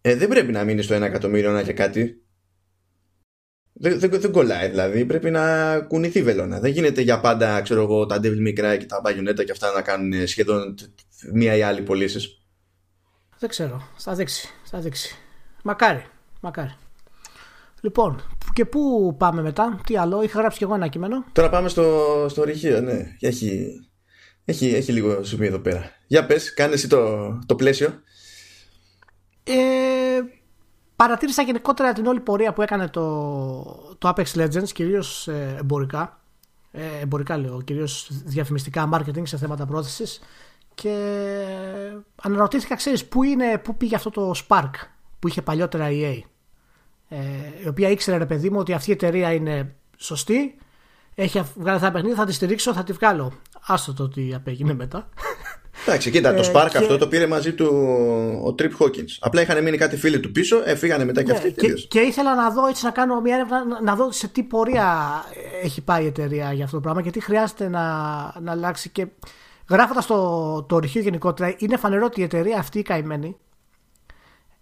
Speaker 1: ε, δεν πρέπει να μείνει στο ένα εκατομμύριο να και κάτι. Δεν, δεν, δεν κολλάει δηλαδή. Πρέπει να κουνηθεί βελόνα. Δεν γίνεται για πάντα, ξέρω εγώ, τα Devil May Cry και τα Bayonetta και αυτά να κάνουν σχεδόν μία ή άλλη πωλήσεις.
Speaker 2: Δεν ξέρω, θα δείξει, θα δείξει. Μακάρι, μακάρι. Λοιπόν, και πού πάμε μετά, τι άλλο, είχα γράψει κι εγώ ένα κείμενο.
Speaker 1: Τώρα πάμε στο, στο ρηχείο, ναι. Έχει, έχει, έχει λίγο ζουμί εδώ πέρα. Για πες, κάνε εσύ το, το πλαίσιο.
Speaker 2: Ε, παρατήρησα γενικότερα την όλη πορεία που έκανε το, το Apex Legends, κυρίως ε, εμπορικά. Ε, εμπορικά λέω, κυρίως διαφημιστικά, marketing σε θέματα πρόθεσης. Και αναρωτήθηκα, ξέρεις, πού, είναι, πού πήγε αυτό το Spark που είχε παλιότερα η EA. Ε, η οποία ήξερε, ρε παιδί μου, ότι αυτή η εταιρεία είναι σωστή. Έχει βγάλει αυτά τα παιχνίδια, θα τη στηρίξω, θα τη βγάλω. Άστο το τι απέγινε μετά.
Speaker 1: Εντάξει, κοίτα, το
Speaker 2: Ε,
Speaker 1: Spark
Speaker 2: και-
Speaker 1: αυτό το πήρε μαζί του ο Trip Hawkins. Απλά είχαν μείνει κάτι φίλοι του πίσω, ε, φύγανε μετά και
Speaker 2: Ναι,
Speaker 1: αυτοί.
Speaker 2: και,
Speaker 1: τελείωσε.
Speaker 2: και ήθελα να δω έτσι να κάνω μια έρευνα να- να δω σε τι πορεία έχει πάει η εταιρεία για αυτό το πράγμα και τι χρειάζεται να, να αλλάξει και γράφοντας το, το ρηχείο γενικότερα είναι φανερό ότι η εταιρεία αυτή η καημένη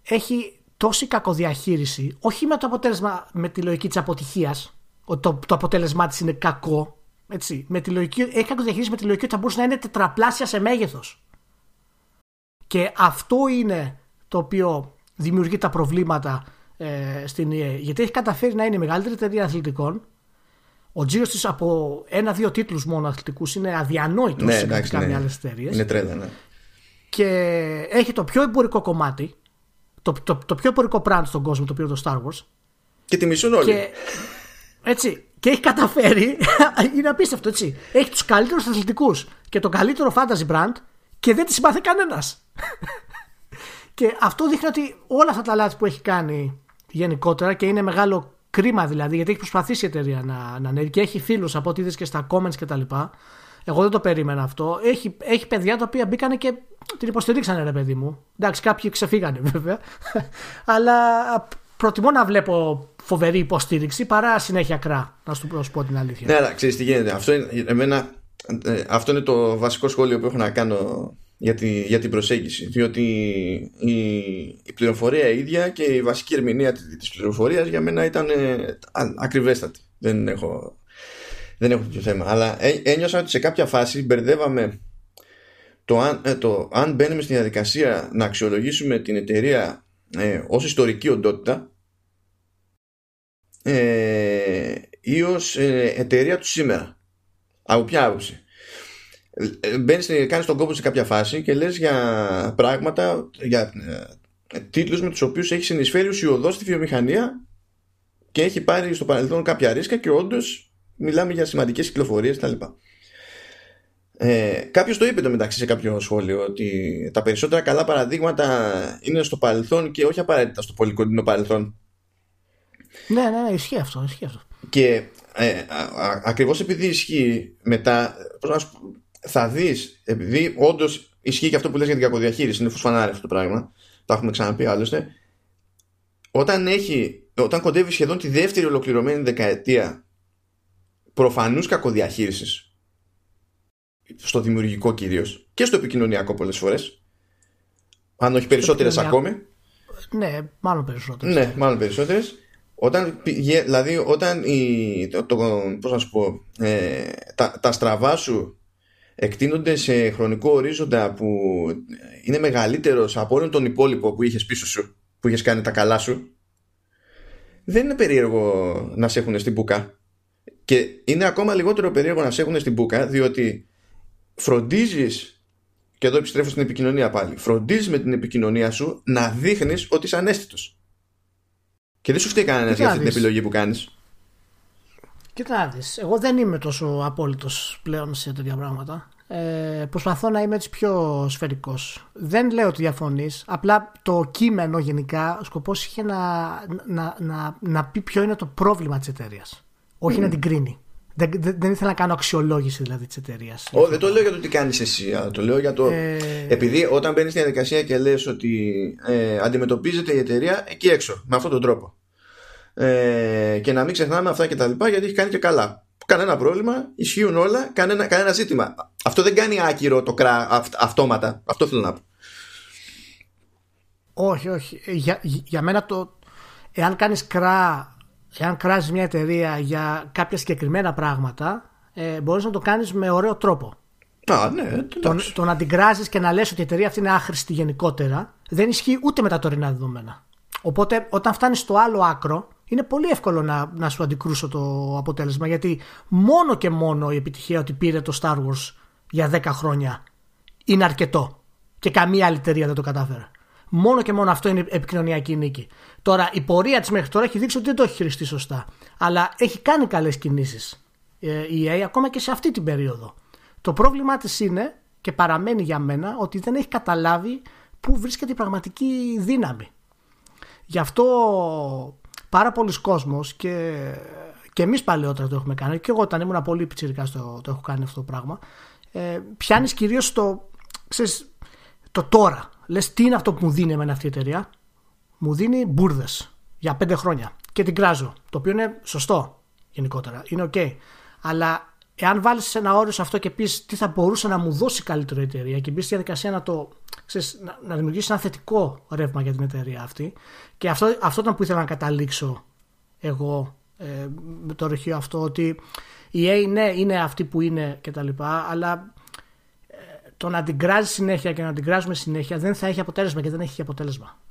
Speaker 2: έχει τόση κακοδιαχείριση όχι με το αποτέλεσμα με τη λογική της αποτυχίας ότι το, το αποτέλεσμά της είναι κακό έτσι, με τη λογική, έχει κακοδιαχείριση με τη λογική ότι θα μπορούσε να είναι τετραπλάσια σε μέγεθος και αυτό είναι το οποίο δημιουργεί τα προβλήματα ε, στην EA. Γιατί έχει καταφέρει να είναι η μεγαλύτερη εταιρεία αθλητικών. Ο τζίρος της από ένα-δύο τίτλους μόνο αθλητικούς είναι αδιανόητος
Speaker 1: Ναι,
Speaker 2: σε
Speaker 1: εντάξει,
Speaker 2: καμιά
Speaker 1: ναι.
Speaker 2: άλλες εταιρείε.
Speaker 1: Είναι τρέλα, ναι.
Speaker 2: Και έχει το πιο εμπορικό κομμάτι, το, το, το πιο εμπορικό brand στον κόσμο, το οποίο είναι το Star Wars.
Speaker 1: Και τη μισούν όλοι.
Speaker 2: Και, έτσι, και έχει καταφέρει, είναι απίστευτο έτσι, έχει τους καλύτερους αθλητικούς και το καλύτερο fantasy brand και δεν τη συμπαθεί κανένας. και αυτό δείχνει ότι όλα αυτά τα λάθη που έχει κάνει γενικότερα και είναι μεγάλο κρίμα δηλαδή γιατί έχει προσπαθήσει η εταιρεία να, να ανέβει και έχει φίλους από ό,τι είδες και στα comments κτλ. Εγώ δεν το περίμενα αυτό. Έχει, έχει παιδιά τα οποία μπήκανε και την υποστηρίξανε, ρε παιδί μου. Εντάξει, κάποιοι ξεφύγανε βέβαια. Αλλά προτιμώ να βλέπω φοβερή υποστήριξη παρά συνέχεια κρά. Να σου, πω την αλήθεια.
Speaker 1: Ναι, αλλά ξέρεις τι γίνεται. Αυτό είναι, εμένα, ε, αυτό είναι το βασικό σχόλιο που έχω να κάνω για, τη, για την προσέγγιση. Διότι η, η πληροφορία ίδια και η βασική ερμηνεία τη πληροφορίας για μένα ήταν ε, ακριβέστατη. Δεν έχω, δεν έχω τέτοιο θέμα. Αλλά ένιωσα ότι σε κάποια φάση μπερδεύαμε το αν, ε, το αν μπαίνουμε στη διαδικασία να αξιολογήσουμε την εταιρεία ε, ως ιστορική οντότητα ε, ή ως ε, εταιρεία του σήμερα. Από ποια άποψη. Ε, μπαίνεις, κάνεις τον κόπο σε κάποια φάση και λες για πράγματα, για ε, τίτλους με τους οποίους έχεις συνεισφέρει ουσιοδός στη βιομηχανία και έχει πάρει στο παρελθόν κάποια ρίσκα και όντως μιλάμε για σημαντικές κυκλοφορίες κτλ. Ε, Κάποιος το είπε το μεταξύ σε κάποιο σχόλιο ότι τα περισσότερα καλά παραδείγματα είναι στο παρελθόν και όχι απαραίτητα στο πολύ κοντινό παρελθόν.
Speaker 2: Ναι, ναι, ναι, ισχύει αυτό. Ισχύει αυτό.
Speaker 1: Και ε, ακριβώς επειδή ισχύει μετά, θα δεις, επειδή όντως ισχύει και αυτό που λες για την κακοδιαχείριση, είναι φουσφανάρι αυτό το πράγμα, το έχουμε ξαναπεί άλλωστε, όταν, έχει, όταν κοντεύει σχεδόν τη δεύτερη ολοκληρωμένη δεκαετία προφανούς κακοδιαχείρισης στο δημιουργικό κυρίως και στο επικοινωνιακό πολλές φορές. Αν όχι περισσότερες ακόμη.
Speaker 2: Ναι, μάλλον περισσότερες.
Speaker 1: Ναι, μάλλον περισσότερες. Όταν, δηλαδή, όταν η, το, το, πώς να σου πω, ε, τα, τα στραβά σου εκτείνονται σε χρονικό ορίζοντα που είναι μεγαλύτερος από όλον τον υπόλοιπο που είχες πίσω σου, που είχες κάνει τα καλά σου, δεν είναι περίεργο να σε έχουν στην μπουκά. Και είναι ακόμα λιγότερο περίεργο να σε έχουν στην μπουκά, διότι φροντίζεις και εδώ επιστρέφω στην επικοινωνία πάλι φροντίζεις με την επικοινωνία σου να δείχνεις ότι είσαι ανέστητος και δεν σου φταίει κανένα για αυτή την επιλογή που κάνεις.
Speaker 2: Κοίτα να δεις, εγώ δεν είμαι τόσο απόλυτος πλέον σε τέτοια πράγματα. Ε, προσπαθώ να είμαι έτσι πιο σφαιρικός. Δεν λέω ότι διαφωνείς απλά το κείμενο γενικά ο σκοπός είχε να, να, να, να πει ποιο είναι το πρόβλημα της εταιρείας. όχι να την κρίνει δεν, δεν, δεν ήθελα να κάνω αξιολόγηση δηλαδή της εταιρείας.
Speaker 1: Όχι, δεν το λέω για το τι κάνεις εσύ, αλλά το λέω για το. Ε... Επειδή όταν μπαίνεις στη διαδικασία και λες ότι ε, αντιμετωπίζεται η εταιρεία εκεί έξω, με αυτόν τον τρόπο. Ε, και να μην ξεχνάμε αυτά και τα λοιπά, γιατί έχει κάνει και καλά. Κανένα πρόβλημα, ισχύουν όλα, κανένα, κανένα ζήτημα. Αυτό δεν κάνει άκυρο το κρά αυ, αυτόματα. Αυτό θέλω να πω.
Speaker 2: Όχι, όχι. Ε, για, για μένα το. Εάν κάνεις κρά εάν κράζεις μια εταιρεία για κάποια συγκεκριμένα πράγματα, ε, μπορείς να το κάνεις με ωραίο τρόπο.
Speaker 1: Α, ναι,
Speaker 2: το, το να την κράζει και να λες ότι η εταιρεία αυτή είναι άχρηστη γενικότερα, δεν ισχύει ούτε με τα τωρινά δεδομένα. Οπότε, όταν φτάνεις στο άλλο άκρο, είναι πολύ εύκολο να, να σου αντικρούσω το αποτέλεσμα. Γιατί μόνο και μόνο η επιτυχία ότι πήρε το Star Wars για 10 χρόνια είναι αρκετό. Και καμία άλλη εταιρεία δεν το κατάφερε. Μόνο και μόνο αυτό είναι επικοινωνιακή νίκη. Τώρα, η πορεία της μέχρι τώρα έχει δείξει ότι δεν το έχει χειριστεί σωστά. Αλλά έχει κάνει καλές κινήσεις ε, η EA ακόμα και σε αυτή την περίοδο. Το πρόβλημά της είναι και παραμένει για μένα ότι δεν έχει καταλάβει πού βρίσκεται η πραγματική δύναμη. Γι' αυτό πάρα πολλοί κόσμος και, και εμείς παλαιότερα το έχουμε κάνει και εγώ όταν ήμουν πολύ πιτσιρικά το, το έχω κάνει αυτό το πράγμα ε, πιάνεις κυρίως το, το τώρα λες τι είναι αυτό που μου δίνει εμένα αυτή η εταιρεία; Μου δίνει μπούρδες για πέντε χρόνια και την κράζω. Το οποίο είναι σωστό γενικότερα. Είναι οκ. Αλλά εάν βάλεις ένα όριο σε αυτό και πεις τι θα μπορούσε να μου δώσει καλύτερη εταιρεία και μπεις στη διαδικασία να το. Ξέρεις, να, να δημιουργήσεις ένα θετικό ρεύμα για την εταιρεία αυτή. Και αυτό, αυτό ήταν που ήθελα να καταλήξω εγώ ε, με το ροχείο αυτό. Ότι η A ναι, είναι αυτή που είναι κτλ. Αλλά το να την κράζει συνέχεια και να την κράζουμε συνέχεια δεν θα έχει αποτέλεσμα και δεν έχει και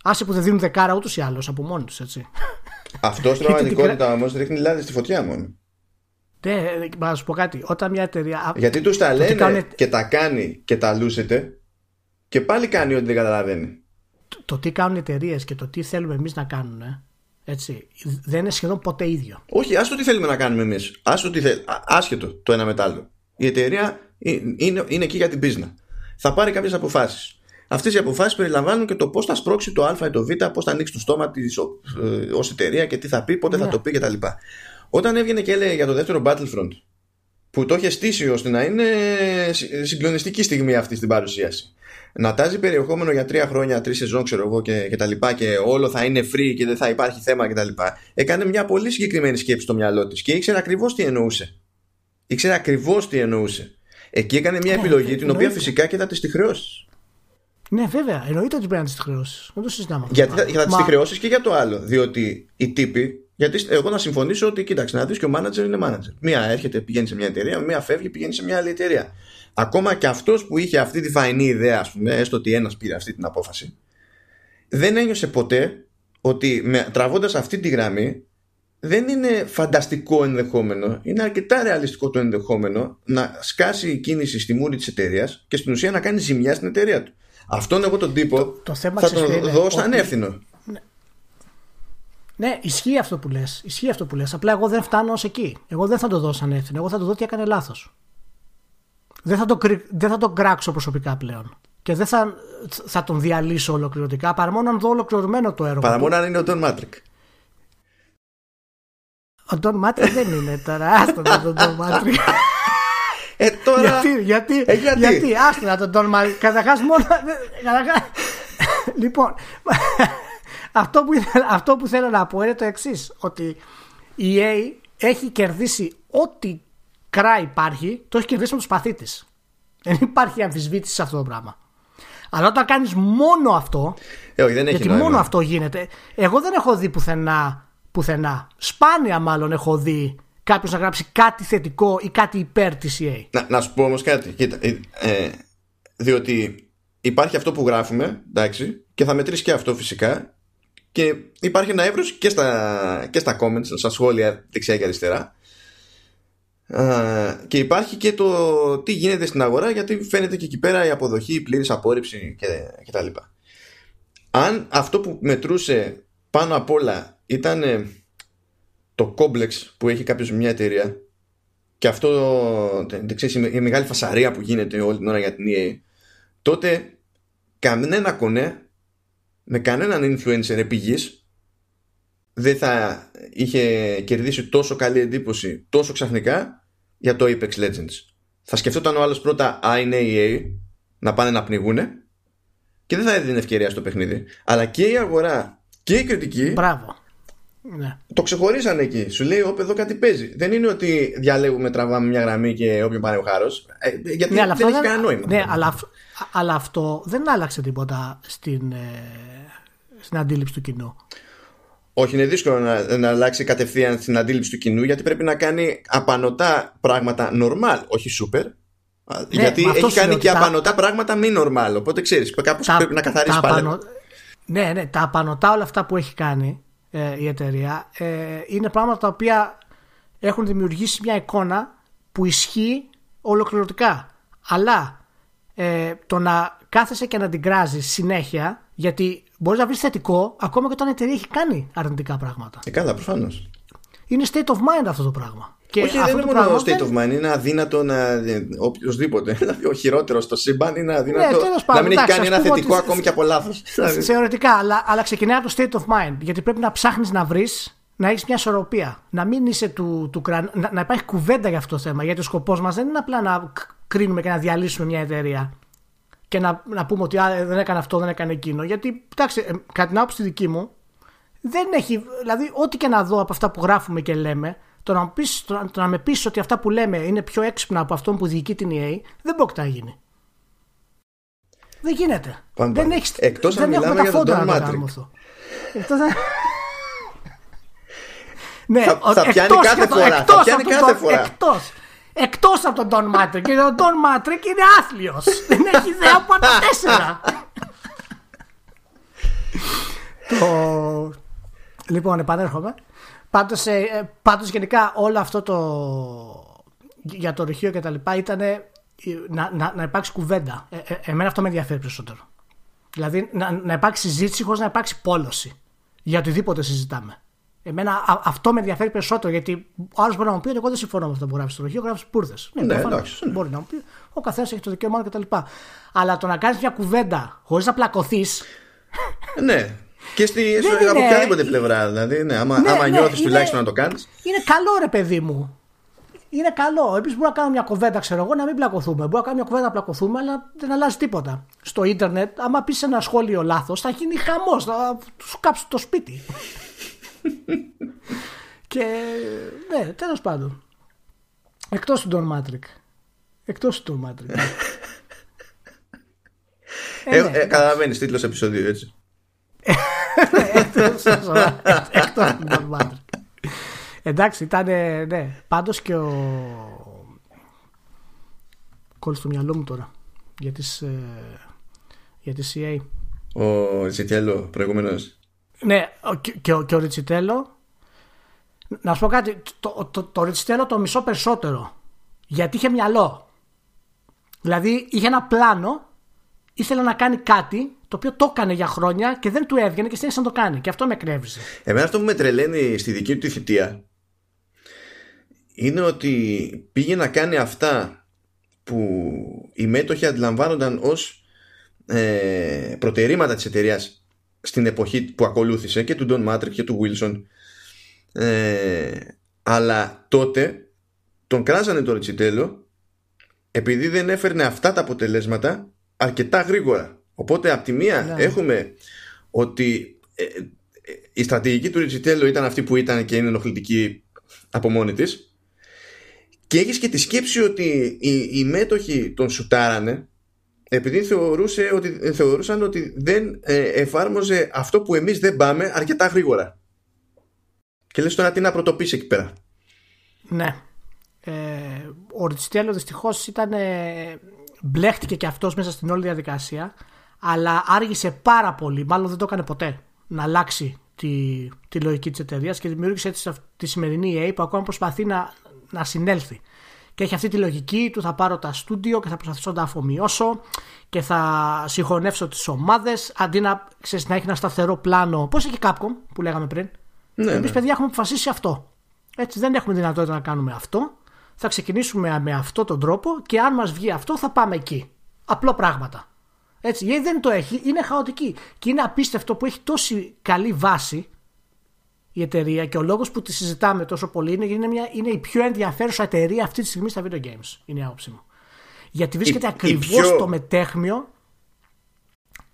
Speaker 2: Άσε που δεν δίνουν δεκάρα ούτως ή άλλως από μόνοι τους, έτσι.
Speaker 1: Αυτό στην πραγματικότητα όμως ρίχνει λάδι στη φωτιά μόνο.
Speaker 2: Ναι, να σου πω κάτι. Όταν μια εταιρεία.
Speaker 1: Γιατί τους τα λένε και τα κάνει και τα λούσετε και πάλι κάνει ό,τι δεν καταλαβαίνει.
Speaker 2: Το, το τι κάνουν οι εταιρείες και το τι θέλουμε εμείς να κάνουν. Έτσι, δεν είναι σχεδόν ποτέ ίδιο.
Speaker 1: Όχι, άστο τι θέλουμε να κάνουμε εμείς. Άσχετο το ένα μετάλλο. Η εταιρεία είναι, είναι εκεί για την πίσνα. Θα πάρει κάποιες αποφάσεις. Αυτές οι αποφάσεις περιλαμβάνουν και το πώς θα σπρώξει το Α ή το Β, πώς θα ανοίξει το στόμα της ω ε, εταιρεία και τι θα πει, πότε θα ναι. το πει κτλ. Όταν έβγαινε και έλεγε για το δεύτερο Battlefront, που το είχε στήσει ώστε να είναι συγκλονιστική στιγμή αυτή στην παρουσίαση. Να τάζει περιεχόμενο για τρία χρόνια, τρεις σεζόν, ξέρω εγώ και, και τα λοιπά, και όλο θα είναι free και δεν θα υπάρχει θέμα και τα λοιπά. Έκανε μια πολύ συγκεκριμένη σκέψη στο μυαλό της και ήξερε ακριβώς τι εννοούσε. Ήξερε ακριβώς τι εννοούσε. Εκεί έκανε μια ναι, επιλογή την οποία φυσικά και θα της χρεώσεις.
Speaker 2: Ναι, βέβαια. Εννοείται ότι πρέπει να τι χρεώσεις. Δεν το συζητάμε.
Speaker 1: Γιατί θα, θα τι χρεώσεις και για το άλλο. Διότι οι τύποι. Γιατί εγώ να συμφωνήσω ότι κοίταξε να δεις και ο manager είναι manager. Μία έρχεται, πηγαίνει σε μια εταιρεία, μία φεύγει, πηγαίνει σε μια άλλη εταιρεία. Ακόμα και αυτός που είχε αυτή τη φαϊνή ιδέα, ας πούμε, έστω ότι ένας πήρε αυτή την απόφαση, δεν ένιωσε ποτέ ότι τραβώντας αυτή τη γραμμή δεν είναι φανταστικό ενδεχόμενο, είναι αρκετά ρεαλιστικό το ενδεχόμενο να σκάσει η κίνηση στη μούρη της εταιρείας και στην ουσία να κάνει ζημιά στην εταιρεία του. Αυτόν εγώ τον τύπο το, θα τον δω σαν εύθυνο.
Speaker 2: Ναι. ναι, ισχύει αυτό που λες. Ισχύει αυτό που λες. Απλά εγώ δεν φτάνω ως εκεί. Εγώ δεν θα το δω σαν εύθυνο. Εγώ θα το δω τι έκανε λάθος. Δεν θα, το, δεν θα τον κράξω προσωπικά πλέον. Και δεν θα, θα τον διαλύσω ολοκληρωτικά παρά μόνο αν δω ολοκληρωμένο το έργο.
Speaker 1: Παρά μόνο αν είναι ο Don Mattrick.
Speaker 2: Ο Don Mattrick δεν είναι τώρα. Άστο τον Don Mattrick.
Speaker 1: Ε, τώρα...
Speaker 2: γιατί, γιατί, ε, γιατί; γιατί άστο να τον Τον Μάτρικ. Καταρχάς μόνο... λοιπόν, αυτό που, αυτό που θέλω να πω είναι το εξής ότι η EA έχει κερδίσει ό,τι κρά υπάρχει, το έχει κερδίσει με το σπαθί της. Δεν υπάρχει αμφισβήτηση σε αυτό το πράγμα. Αλλά όταν κάνεις μόνο αυτό.
Speaker 1: Ε, όχι, δεν έχει
Speaker 2: γιατί μόνο αυτό γίνεται. Εγώ δεν έχω δει πουθενά, πουθενά. Σπάνια μάλλον έχω δει κάποιος να γράψει κάτι θετικό ή κάτι υπέρ της EA.
Speaker 1: Να, να σου πω όμως κάτι. Κοίτα, ε, ε, διότι υπάρχει αυτό που γράφουμε, εντάξει, και θα μετρήσει και αυτό φυσικά. Και υπάρχει ένα εύρος και στα, και στα comments, στα σχόλια δεξιά και αριστερά και υπάρχει και το τι γίνεται στην αγορά γιατί φαίνεται και εκεί πέρα η αποδοχή, η πλήρης απόρριψη και, και τα λοιπά. Αν αυτό που μετρούσε πάνω απ' όλα ήταν το κόμπλεξ που έχει κάποιος μια εταιρεία και αυτό ξέρεις, η μεγάλη φασαρία που γίνεται όλη την ώρα για την EA τότε κανένα κονέ με κανέναν influencer επιγής δεν θα είχε κερδίσει τόσο καλή εντύπωση τόσο ξαφνικά για το Apex Legends. Θα σκεφτόταν ο άλλος πρώτα, Α, είναι EA, να πάνε να πνιγούνε και δεν θα έδινε ευκαιρία στο παιχνίδι. Αλλά και η αγορά και η κριτική.
Speaker 2: Μπράβο. Ναι.
Speaker 1: Το ξεχωρίσαν εκεί. Σου λέει, Όπ, εδώ κάτι παίζει. Δεν είναι ότι διαλέγουμε, τραβάμε μια γραμμή και όποιον πάρει ο χάρος. Ε, γιατί ναι, δεν έχει κανένα νόημα.
Speaker 2: Ναι, αλλά, αλλά αυτό δεν άλλαξε τίποτα στην, ε, στην αντίληψη του κοινού.
Speaker 1: Όχι, είναι δύσκολο να, να αλλάξει κατευθείαν την αντίληψη του κοινού γιατί πρέπει να κάνει απανοτά πράγματα normal, όχι super. Ναι, γιατί έχει κάνει και τα... απανοτά πράγματα μη normal. Οπότε ξέρεις, κάπως πρέπει να καθαρίσει πάλι. Απανο...
Speaker 2: Ναι, ναι, τα απανοτά όλα αυτά που έχει κάνει ε, η εταιρεία ε, είναι πράγματα τα οποία έχουν δημιουργήσει μια εικόνα που ισχύει ολοκληρωτικά. Αλλά ε, το να κάθεσαι και να την κράζεις συνέχεια γιατί μπορείς να βρεις θετικό ακόμα και όταν η εταιρεία έχει κάνει αρνητικά πράγματα.
Speaker 1: Ε, καλά, προφανώς.
Speaker 2: Είναι state of mind αυτό το πράγμα.
Speaker 1: Και Όχι, δεν είναι μόνο state of mind. Είναι αδύνατο να. οποιοδήποτε. Δηλαδή, ο χειρότερος στο σύμπαν είναι αδύνατο ναι, να μην έχει κάνει ένα θετικό ακόμη και από λάθος.
Speaker 2: Θεωρητικά, αλλά, αλλά ξεκινάει από το state of mind. Γιατί πρέπει να ψάχνεις να βρεις να έχεις μια ισορροπία. Να μην είσαι του, του να, να υπάρχει κουβέντα για αυτό το θέμα. Γιατί ο σκοπός μας δεν είναι απλά να κρίνουμε και να διαλύσουμε μια εταιρεία και να, να πούμε ότι α, δεν έκανε αυτό, δεν έκανε εκείνο. Γιατί, κοιτάξτε, ε, κατά την άποψη δική μου, δεν έχει. Δηλαδή, ό,τι και να δω από αυτά που γράφουμε και λέμε, το να, πεις, το, το να με πεις ότι αυτά που λέμε είναι πιο έξυπνα από αυτό που διοικεί την EA, δεν μπορεί να γίνει. Δεν γίνεται.
Speaker 1: Πάμε, δεν έχει. Εκτός αν μιλάμε για τον Don Mattrick. Εκτός
Speaker 2: ναι, θα,
Speaker 1: θα πιάνει κάθε φορά. Θα πιάνει κάθε φορά.
Speaker 2: Εκτός, Εκτός από τον Don Mattrick. Και ο Don Mattrick είναι άθλιος. Δεν έχει ιδέα από τα τέσσερα. το... Λοιπόν, επανέρχομαι. Πάντως, ε, πάντως γενικά όλο αυτό το για το ρηχείο και τα λοιπά ήταν να, να, να υπάρξει κουβέντα. Ε, ε, εμένα αυτό με ενδιαφέρει περισσότερο. Δηλαδή να, να υπάρξει συζήτηση χωρίς να υπάρξει πόλωση για οτιδήποτε συζητάμε. Εμένα αυτό με ενδιαφέρει περισσότερο γιατί ο άλλος μπορεί να μου πει ότι εγώ δεν συμφωνώ με αυτό που γράφεις στο λογείο, γράφεις πούρδε.
Speaker 1: Ναι, ναι, εντάξει,
Speaker 2: μπορεί να μου πει. Ο καθένας έχει το δικαίωμά κτλ. Αλλά το να κάνεις μια κουβέντα χωρίς να πλακωθείς.
Speaker 1: ναι. Και στη, από οποιαδήποτε πλευρά. Δηλαδή, ναι, άμα, ναι, άμα ναι, νιώθεις τουλάχιστον να το κάνεις.
Speaker 2: Είναι καλό, ρε παιδί μου. Είναι καλό. Επίσης, μπορούμε να κάνουμε μια κουβέντα, ξέρω εγώ, να μην πλακωθούμε. Μπορούμε να κάνουμε μια κουβέντα να πλακωθούμε, αλλά δεν αλλάζει τίποτα. Στο ίντερνετ, άμα πεις ένα σχόλιο λάθος, θα γίνει χαμός. Θα σου κάψεις το σπίτι. και ναι, τέλος πάντων. Εκτός του Don Matrix. Εκτός του Don Matrix.
Speaker 1: ε, ε, ναι, ε, Καταλαβαίνεις τίτλος επεισόδιο έτσι.
Speaker 2: Εκτό του Don Matrix. Εντάξει, ήταν. Ναι, πάντως και ο. Κόλλησε στο μυαλό μου τώρα. Για τις, ε, για τη CA.
Speaker 1: Ο Ριτσιτέλο προηγούμενος.
Speaker 2: Ναι, και, και, ο, και ο Ριτσιτέλο. Να σου πω κάτι. Το, το, το, Ριτσιτέλο το μισό περισσότερο. Γιατί είχε μυαλό. Δηλαδή είχε ένα πλάνο. Ήθελε να κάνει κάτι το οποίο το έκανε για χρόνια και δεν του έβγαινε και συνέχισε να το κάνει. Και αυτό με εκνεύριζε.
Speaker 1: Εμένα αυτό που με τρελαίνει στη δική του τη θητεία είναι ότι πήγε να κάνει αυτά που οι μέτοχοι αντιλαμβάνονταν ως ε, προτερήματα της εταιρείας στην εποχή που ακολούθησε και του Don Matrix και του Wilson ε, αλλά τότε τον κράζανε το Ριτσιτέλο επειδή δεν έφερνε αυτά τα αποτελέσματα αρκετά γρήγορα οπότε από τη μία ναι. έχουμε ότι ε, ε, η στρατηγική του Ριτσιτέλο ήταν αυτή που ήταν και είναι ενοχλητική από μόνη της και έχεις και τη σκέψη ότι οι, οι μέτοχοι τον σουτάρανε επειδή θεωρούσε ότι, θεωρούσαν ότι δεν ε, εφάρμοζε αυτό που εμείς δεν πάμε αρκετά γρήγορα. Και λες τώρα τι να πρωτοποιήσει εκεί πέρα.
Speaker 2: Ναι. Ε, ο Ριτσιτέλο δυστυχώς ήταν. Ε, μπλέχτηκε και αυτός μέσα στην όλη διαδικασία αλλά άργησε πάρα πολύ, μάλλον δεν το έκανε ποτέ, να αλλάξει τη, τη λογική της εταιρείας και δημιούργησε έτσι τη σημερινή EA που ακόμα προσπαθεί να, να συνέλθει. Και έχει αυτή τη λογική του θα πάρω τα στούντιο και θα προσπαθήσω να τα αφομοιώσω και θα συγχωνεύσω τις ομάδες αντί να, ξέρεις, να έχει ένα σταθερό πλάνο. Πώς έχει Capcom που λέγαμε πριν; Ναι, Εμείς ναι. παιδιά έχουμε αποφασίσει αυτό. Έτσι δεν έχουμε δυνατότητα να κάνουμε αυτό. Θα ξεκινήσουμε με αυτόν τον τρόπο και αν μας βγει αυτό θα πάμε εκεί. Απλό πράγματα. Έτσι, γιατί δεν το έχει, είναι χαοτική. Και είναι απίστευτο που έχει τόση καλή βάση η εταιρεία και ο λόγος που τη συζητάμε τόσο πολύ είναι γιατί είναι, μια, είναι η πιο ενδιαφέρουσα εταιρεία αυτή τη στιγμή στα video games. Είναι η άποψη μου. Γιατί βρίσκεται ακριβώς πιο... στο μετέχμιο.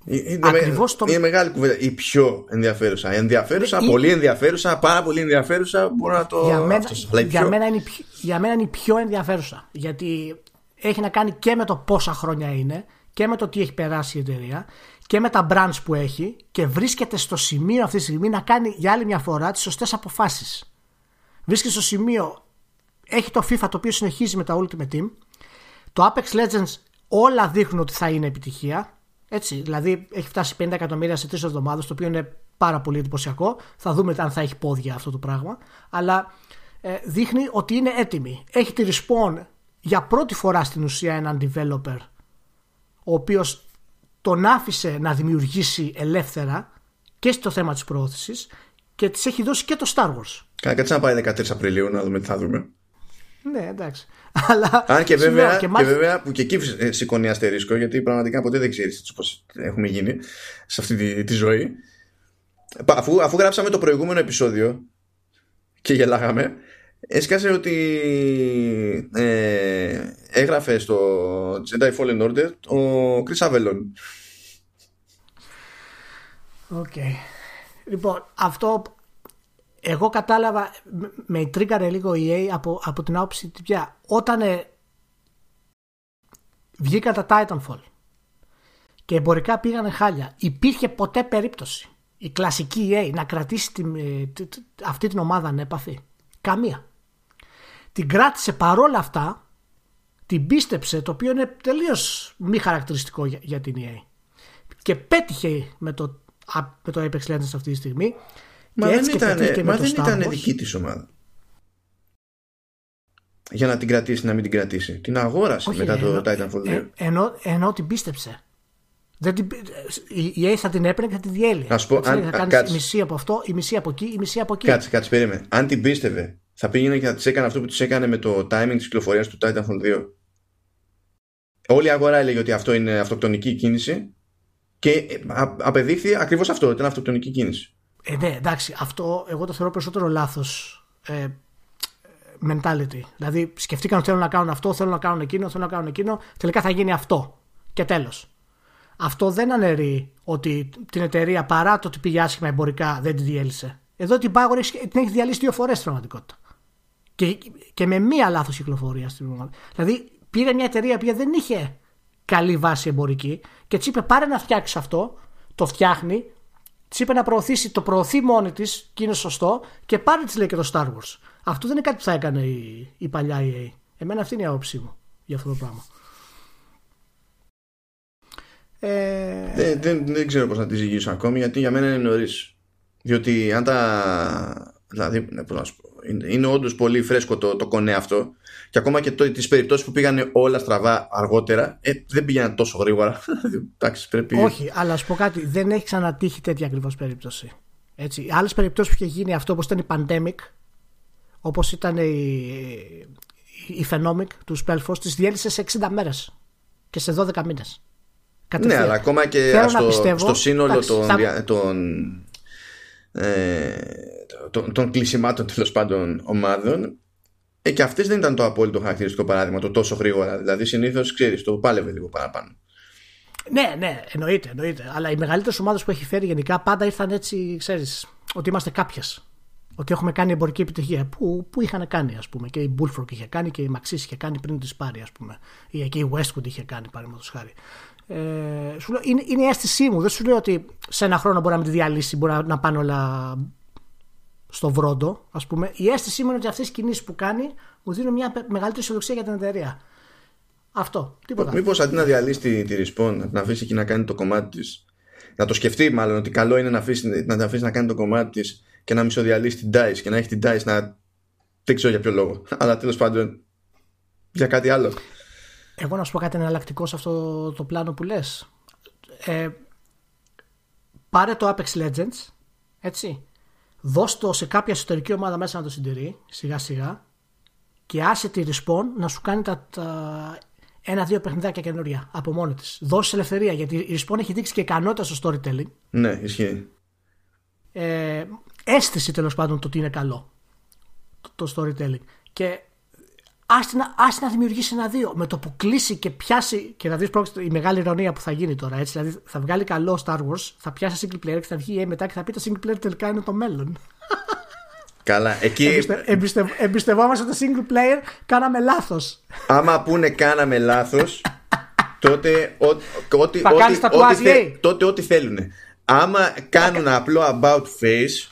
Speaker 1: Είναι, ακριβώς το... είναι μεγάλη κουβέντα. Η πιο ενδιαφέρουσα. Ενδιαφέρουσα, πολύ ενδιαφέρουσα, πάρα πολύ ενδιαφέρουσα. Μπορώ να το.
Speaker 2: Για μένα, για, μένα είναι, για μένα είναι η πιο ενδιαφέρουσα. Γιατί έχει να κάνει και με το πόσα χρόνια είναι και με το τι έχει περάσει η εταιρεία και με τα brands που έχει και βρίσκεται στο σημείο αυτή τη στιγμή να κάνει για άλλη μια φορά τις σωστές αποφάσεις. Βρίσκεται στο σημείο, έχει το FIFA το οποίο συνεχίζει με τα Ultimate Team, το Apex Legends όλα δείχνουν ότι θα είναι επιτυχία, έτσι, δηλαδή έχει φτάσει 50 εκατομμύρια σε τρεις εβδομάδες, το οποίο είναι πάρα πολύ εντυπωσιακό. Θα δούμε αν θα έχει πόδια αυτό το πράγμα. Αλλά ε, δείχνει ότι είναι έτοιμη. Έχει τη Respawn για πρώτη φορά στην ουσία έναν developer ο οποίος τον άφησε να δημιουργήσει ελεύθερα και στο θέμα της προώθησης και της έχει δώσει και το Star Wars.
Speaker 1: Καλά, κάτσε να πάει 13 Απριλίου να δούμε τι θα δούμε.
Speaker 2: Ναι, εντάξει. Αλλά,
Speaker 1: Αν και βέβαια, και, και βέβαια που και εκεί σηκώνει αστερίσκο γιατί πραγματικά ποτέ δεν ξέρεις πώ έχουμε γίνει σε αυτή τη, τη ζωή. Αφού, αφού γράψαμε το προηγούμενο επεισόδιο και γελάγαμε, έσκασε ότι ε, έγραφε στο Jedi Fallen Order ο Chris Avellone.
Speaker 2: OK. Λοιπόν, αυτό εγώ κατάλαβα, με τρίγκαρε λίγο η EA από, από την άποψη ποια. Όταν ε, βγήκαν τα Titanfall και εμπορικά πήγανε χάλια, υπήρχε ποτέ περίπτωση η κλασική EA να κρατήσει ε, αυτή την ομάδα ανέπαθη. Καμία. Την κράτησε παρόλα αυτά, την πίστεψε, το οποίο είναι τελείως μη χαρακτηριστικό για, για την EA. Και πέτυχε με το με το Apex Legends αυτή τη στιγμή.
Speaker 1: Μα δεν ήταν, μα δεν ήταν δική της ομάδα. Για να την κρατήσει, να μην την κρατήσει. Την αγόρασε μετά το Titanfall 2.
Speaker 2: Ε, ενώ, ενώ την πίστεψε. Δεν την, η EA θα την έπαιρνε και θα τη διέλυε.
Speaker 1: Να σου πω,
Speaker 2: Θα
Speaker 1: αν-
Speaker 2: θα
Speaker 1: α,
Speaker 2: κάνεις
Speaker 1: κάτσε.
Speaker 2: η μισή από αυτό, η μισή από εκεί, η μισή από εκεί.
Speaker 1: Κάτσε, κάτσε, περίμενε. Αν την πίστευε, θα πήγαινε και θα της έκανε αυτό που της έκανε με το timing της κυκλοφορίας του Titanfall 2. Όλη η αγορά έλεγε ότι αυτό είναι αυτοκτονική κίνηση και ε, α- απεδείχθη ακριβώς αυτό, ότι ήταν αυτοκτονική κίνηση.
Speaker 2: Ε, ναι, εντάξει, αυτό εγώ το θεωρώ περισσότερο λάθος ε, mentality. Δηλαδή, σκεφτήκαν ότι θέλουν να κάνουν αυτό, θέλουν να κάνουν εκείνο, θέλουν να κάνουν εκείνο, τελικά θα γίνει αυτό. Και τέλος. Αυτό δεν αναιρεί ότι την εταιρεία παρά το ότι πήγε άσχημα εμπορικά δεν τη διέλυσε. Εδώ την Power έχει- την έχει διαλύσει δύο φορές στην πραγματικότητα. Και, και με μία λάθος κυκλοφορία στην πραγματικότητα. Δηλαδή, πήρε μια εταιρεία που δεν είχε καλή βάση εμπορική και της είπε πάρε να φτιάξεις αυτό, το φτιάχνει, της είπε να προωθήσει, το προωθεί μόνη της και είναι σωστό και πάρε της λέει και το Star Wars. Αυτό δεν είναι κάτι που θα έκανε η, η παλιά EA. Εμένα αυτή είναι η άποψή μου για αυτό το πράγμα. Ε,
Speaker 1: Δεν, δεν, δεν ξέρω πώς να τη ζυγίσω ακόμη γιατί για μένα είναι νωρίς. Διότι αν τα. Δηλαδή, ναι, πώς να σου πω, είναι, είναι όντως πολύ φρέσκο το, το κονέ αυτό. Και ακόμα και τις περιπτώσεις που πήγανε όλα στραβά αργότερα, ε, δεν πήγαιναν τόσο γρήγορα. Εντάξει, πρέπει.
Speaker 2: όχι, αλλά σου πω κάτι, δεν έχει ξανατύχει τέτοια ακριβώς περίπτωση. Έτσι. Άλλες περιπτώσεις που είχε γίνει αυτό, όπως ήταν η Pandemic, όπως ήταν η, η Phenomic του Spellforce, τις διέλυσε σε 60 μέρες και σε 12 μήνες.
Speaker 1: Ναι, αλλά ακόμα και
Speaker 2: Θέλω να
Speaker 1: στο,
Speaker 2: πιστεύω-
Speaker 1: στο σύνολο
Speaker 2: εντάξει,
Speaker 1: των,
Speaker 2: θα-
Speaker 1: δια- των, ε, των, των κλεισιμάτων τέλος πάντων ομάδων, ε, και αυτές δεν ήταν το απόλυτο χαρακτηριστικό παράδειγμα, το τόσο γρήγορα. Δηλαδή, συνήθως ξέρεις, το πάλευε λίγο παραπάνω.
Speaker 2: Ναι, ναι, εννοείται, εννοείται. Αλλά οι μεγαλύτερες ομάδες που έχει φέρει γενικά πάντα ήρθαν έτσι, ξέρεις, ότι είμαστε κάποιες. Ότι έχουμε κάνει εμπορική επιτυχία. Που, που είχαν κάνει, ας πούμε. Και η Bullfrog είχε κάνει και η Maxis είχε κάνει πριν της πάρει, ας πούμε. Ή και η Westwood είχε κάνει, παραδείγματος χάρη. Ε, σου λέω, είναι, είναι η αίσθησή μου. Δεν σου λέω ότι σε ένα χρόνο μπορεί να με τη διαλύσει, μπορεί να, να πάνε όλα στο βρόντο, ας πούμε. Η αίσθησή μου είναι ότι αυτές οι κινήσεις που κάνει μου δίνουν μια πε- μεγαλύτερη αισιοδοξία για την εταιρεία. Αυτό. Τίποτα.
Speaker 1: Μήπως αντί να διαλύσει τη, τη Respawn, να την αφήσει εκεί να κάνει το κομμάτι της, να το σκεφτεί μάλλον ότι καλό είναι να, αφήσει, να την αφήσει να κάνει το κομμάτι της και να μισοδιαλύσει την DICE και να έχει την DICE να. Δεν ξέρω για ποιο λόγο. Αλλά τέλος πάντων για κάτι άλλο.
Speaker 2: Εγώ να σου πω κάτι εναλλακτικό σε αυτό το πλάνο που λες. Ε, πάρε το Apex Legends, έτσι. Δώσ' το σε κάποια εσωτερική ομάδα μέσα να το συντηρεί, σιγά σιγά, και άσε τη Respawn να σου κάνει τα, τα ένα-δύο παιχνιδάκια καινούρια από μόνη της. Δώσε ελευθερία, γιατί η Respawn έχει δείξει και ικανότητα στο storytelling.
Speaker 1: Ναι, ισχύει.
Speaker 2: Ε, αίσθηση τέλος πάντων το ότι είναι καλό το, το storytelling. Και άστη να, άστη να δημιουργήσει ένα δύο. Με το που κλείσει και πιάσει. Και να δεις η μεγάλη ηρωνία που θα γίνει τώρα. Έτσι, δηλαδή θα βγάλει καλό Star Wars, θα πιάσει single player και θα βγει η EA μετά και θα πει το single player τελικά είναι το μέλλον.
Speaker 1: Καλά, εκεί
Speaker 2: Εμπιστε, εμπιστε, εμπιστευόμαστε το single player, κάναμε λάθος.
Speaker 1: άμα πούνε κάναμε λάθος τότε ό- ό,τι
Speaker 2: Θα
Speaker 1: ό,τι-
Speaker 2: κάνεις τατουάζ,
Speaker 1: ό,τι θε-
Speaker 2: λέει.
Speaker 1: τότε ό,τι θέλουν. Άμα κάνουν απλό about face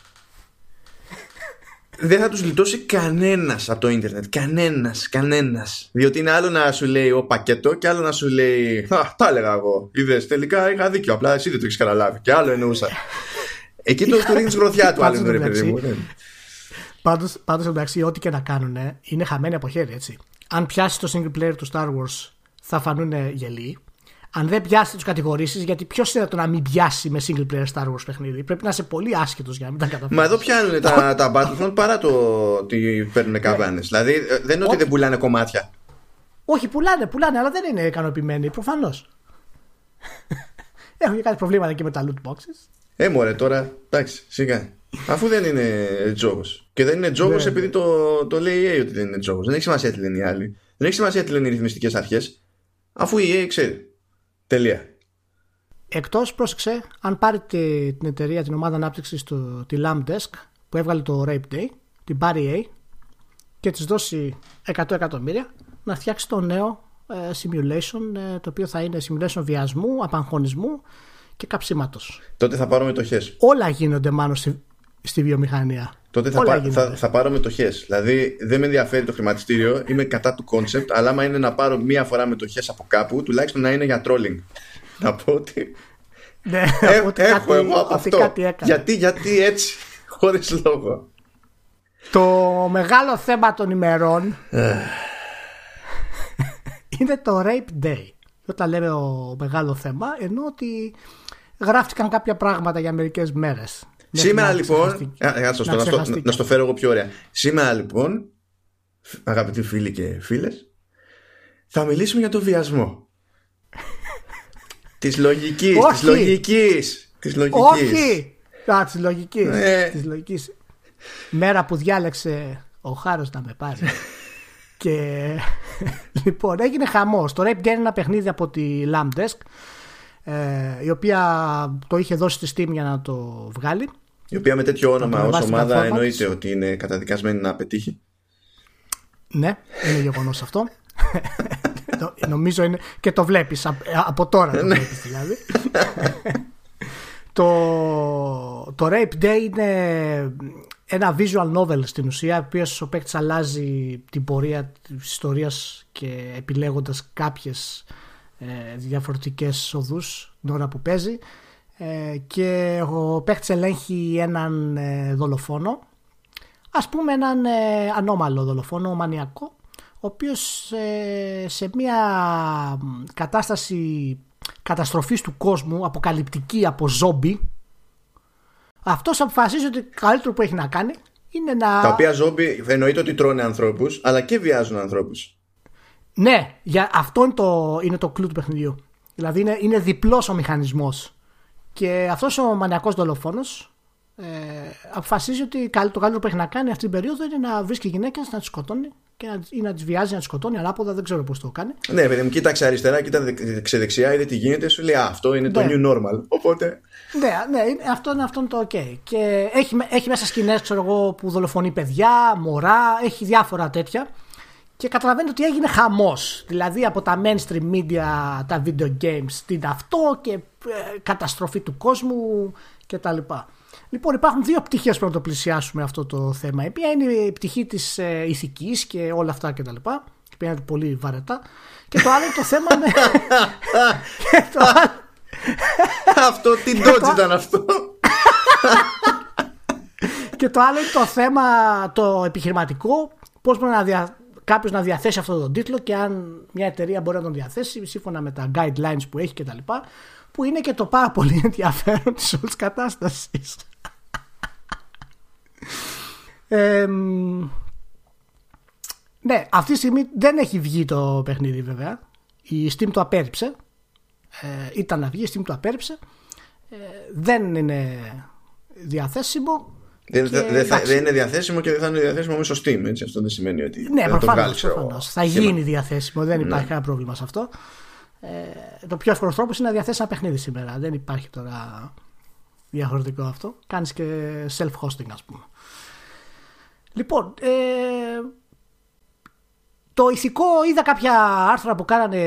Speaker 1: δεν θα τους λιτώσει κανένας από το ίντερνετ. Κανένας, κανένας. Διότι είναι άλλο να σου λέει ο πακέτο και άλλο να σου λέει «Α, τα έλεγα εγώ. Είδες, τελικά είχα δίκιο. Απλά εσύ δεν το έχεις καταλάβει. Και άλλο εννοούσα. Εκεί το του ρίχνεις γροθιά του άλλου,
Speaker 2: Πάντως,
Speaker 1: ρε παιδί μου.
Speaker 2: εντάξει. Πάντως, πάντως εντάξει, ό,τι και να κάνουν είναι χαμένοι από χέρι, έτσι. Αν πιάσει το single player του Star Wars, θα φανούν γελοί. Αν δεν πιάσει, του κατηγορήσεις, γιατί ποιος είναι το να μην πιάσει με single player Star Wars παιχνίδι; Πρέπει να είσαι πολύ άσχετο για να μην τα καταφέρεις.
Speaker 1: Μα εδώ πιάνουν τα, τα Battlefront παρά το ότι παίρνουν καβάνες. δηλαδή ε, δεν είναι ότι δεν πουλάνε κομμάτια.
Speaker 2: Όχι, πουλάνε, πουλάνε, αλλά δεν είναι ικανοποιημένοι, προφανώς. Έχουν και κάτι προβλήματα και με τα loot boxes.
Speaker 1: Ε, μωρέ, τώρα, εντάξει, σιγά. Αφού δεν είναι τζόγο. Και δεν είναι τζόγο
Speaker 2: Ναι,
Speaker 1: επειδή το, το λέει η EA ότι δεν είναι τζόγο. Δεν έχει σημασία τι λένε οι άλλοι. Δεν έχει σημασία τι λένε οι ρυθμιστικές αρχές. Αφού η EA ξέρει. Τελεία.
Speaker 2: Εκτός, πρόσεξε, αν πάρει τη- την εταιρεία, την ομάδα ανάπτυξης, τη Lambdesk που έβγαλε το Rape Day, την πάρει η EA και της δώσει 100 εκατομμύρια να φτιάξει το νέο ε, simulation, ε, το οποίο θα είναι simulation βιασμού, απαγχωνισμού και καψίματος.
Speaker 1: Τότε θα πάρω μετοχέ.
Speaker 2: Όλα γίνονται μάλλον στη, στη βιομηχανία.
Speaker 1: Τότε θα,
Speaker 2: Όλα
Speaker 1: πά-
Speaker 2: γίνονται.
Speaker 1: θα, θα πάρω μετοχέ. Δηλαδή δεν με ενδιαφέρει το χρηματιστήριο, είμαι κατά του concept, αλλά άμα είναι να πάρω μία φορά μετοχέ από κάπου, τουλάχιστον να είναι για trolling. να πω ότι
Speaker 2: Ναι,
Speaker 1: Ε,
Speaker 2: ότι
Speaker 1: έχω
Speaker 2: κάτι-
Speaker 1: εγώ από
Speaker 2: ότι
Speaker 1: αυτό.
Speaker 2: κάτι έκανε.
Speaker 1: Γιατί, γιατί έτσι, χωρίς λόγο.
Speaker 2: Το μεγάλο θέμα των ημερών είναι το Rape Day. Όταν λέμε ο μεγάλο θέμα, ενώ ότι γράφτηκαν κάποια πράγματα για μερικές μέρες.
Speaker 1: Σήμερα λοιπόν. να, στο, να, στο, φέρω εγώ πιο ωραία. Σήμερα λοιπόν, αγαπητοί φίλοι και φίλες, θα μιλήσουμε για το βιασμό. της λογικής. Της λογικής. Της λογικής.
Speaker 2: Όχι! Α, της λογικής. Ε. λογικής. Μέρα που διάλεξε ο Χάρος να με πάρει. και λοιπόν, έγινε χαμός. Το Rape Game είναι ένα παιχνίδι από τη Lambdesk, ε, η οποία το είχε δώσει στη Steam για να το βγάλει.
Speaker 1: Η οποία με τέτοιο όνομα ως ομάδα εννοείται ότι είναι καταδικασμένη να πετύχει.
Speaker 2: Ναι, είναι γεγονός αυτό. Νομίζω είναι και το βλέπεις από τώρα το ναι. βλέπεις δηλαδή. το, το Rape Day είναι ένα visual novel στην ουσία, ο οποίος ο παίκτης αλλάζει την πορεία της ιστορίας και επιλέγοντας κάποιες ε, διαφορετικές οδούς την ώρα που παίζει ε, και ο παίκτης ελέγχει έναν ε, δολοφόνο ας πούμε έναν ε, ανώμαλο δολοφόνο, μανιακό ο οποίος ε, σε μια κατάσταση καταστροφής του κόσμου, αποκαλυπτική από ζόμπι, αυτός αποφασίζει ότι το καλύτερο που έχει να κάνει είναι να...
Speaker 1: Τα οποία ζόμπι εννοείται ότι τρώνε ανθρώπους, αλλά και βιάζουν ανθρώπους.
Speaker 2: Ναι, για αυτό είναι το, είναι το κλου του παιχνιδιού. Δηλαδή είναι, είναι διπλός ο μηχανισμός. Και αυτός ο μανιακός δολοφόνος ε, αποφασίζει ότι το καλύτερο που έχει να κάνει αυτή την περίοδο είναι να βρίσκει γυναίκες, να τις σκοτώνει και να, ή να τις βιάζει, να τις σκοτώνει ανάποδα, δεν ξέρω πώς το κάνει.
Speaker 1: Ναι, παιδί μου, κοίταξε αριστερά, κοίταξε δεξιά, είδε τι γίνεται, σου λέει Αυτό είναι το ναι. new normal. Οπότε.
Speaker 2: Ναι, ναι αυτό, είναι, αυτό είναι το OK. Και έχει, έχει μέσα σκηνές, ξέρω εγώ, που δολοφονεί παιδιά, μωρά, έχει διάφορα τέτοια. Και καταλαβαίνετε ότι έγινε χαμός. Δηλαδή από τα mainstream media, τα video games, την αυτό και ε, καταστροφή του κόσμου κτλ. Λοιπόν, υπάρχουν δύο πτυχές που να το πλησιάσουμε αυτό το θέμα. Η μία είναι η πτυχή της ε, ηθικής και όλα αυτά κτλ. Και είναι πολύ βαρετά. Και το άλλο είναι το θέμα. με...
Speaker 1: το άλλο... αυτό τι ντότζ ήταν αυτό;
Speaker 2: και το άλλο είναι το θέμα το επιχειρηματικό. Πώς μπορεί να δια... κάποιος να διαθέσει αυτόν τον τίτλο και αν μια εταιρεία μπορεί να τον διαθέσει σύμφωνα με τα guidelines που έχει κτλ. Που είναι και το πάρα πολύ ενδιαφέρον της όλης κατάστασης ναι, αυτή τη στιγμή δεν έχει βγει το παιχνίδι βέβαια. Η Steam το απέρριψε. Ε, ήταν να βγει, η Steam το απέρριψε. Ε, δεν είναι διαθέσιμο.
Speaker 1: Δεν, δεν είναι διαθέσιμο και δεν θα είναι διαθέσιμο μέσω Steam. Έτσι. Αυτό δεν σημαίνει ότι.
Speaker 2: Ναι, προφανώς. Θα γίνει διαθέσιμο. Δεν υπάρχει ναι. κανένα πρόβλημα σε αυτό. Ε, το πιο εύκολο τρόπο είναι να διαθέσει ένα παιχνίδι σήμερα. Δεν υπάρχει τώρα διαφορετικό αυτό. Κάνεις και self-hosting, ας πούμε. Λοιπόν, ε, το ηθικό είδα κάποια άρθρα που κάνανε,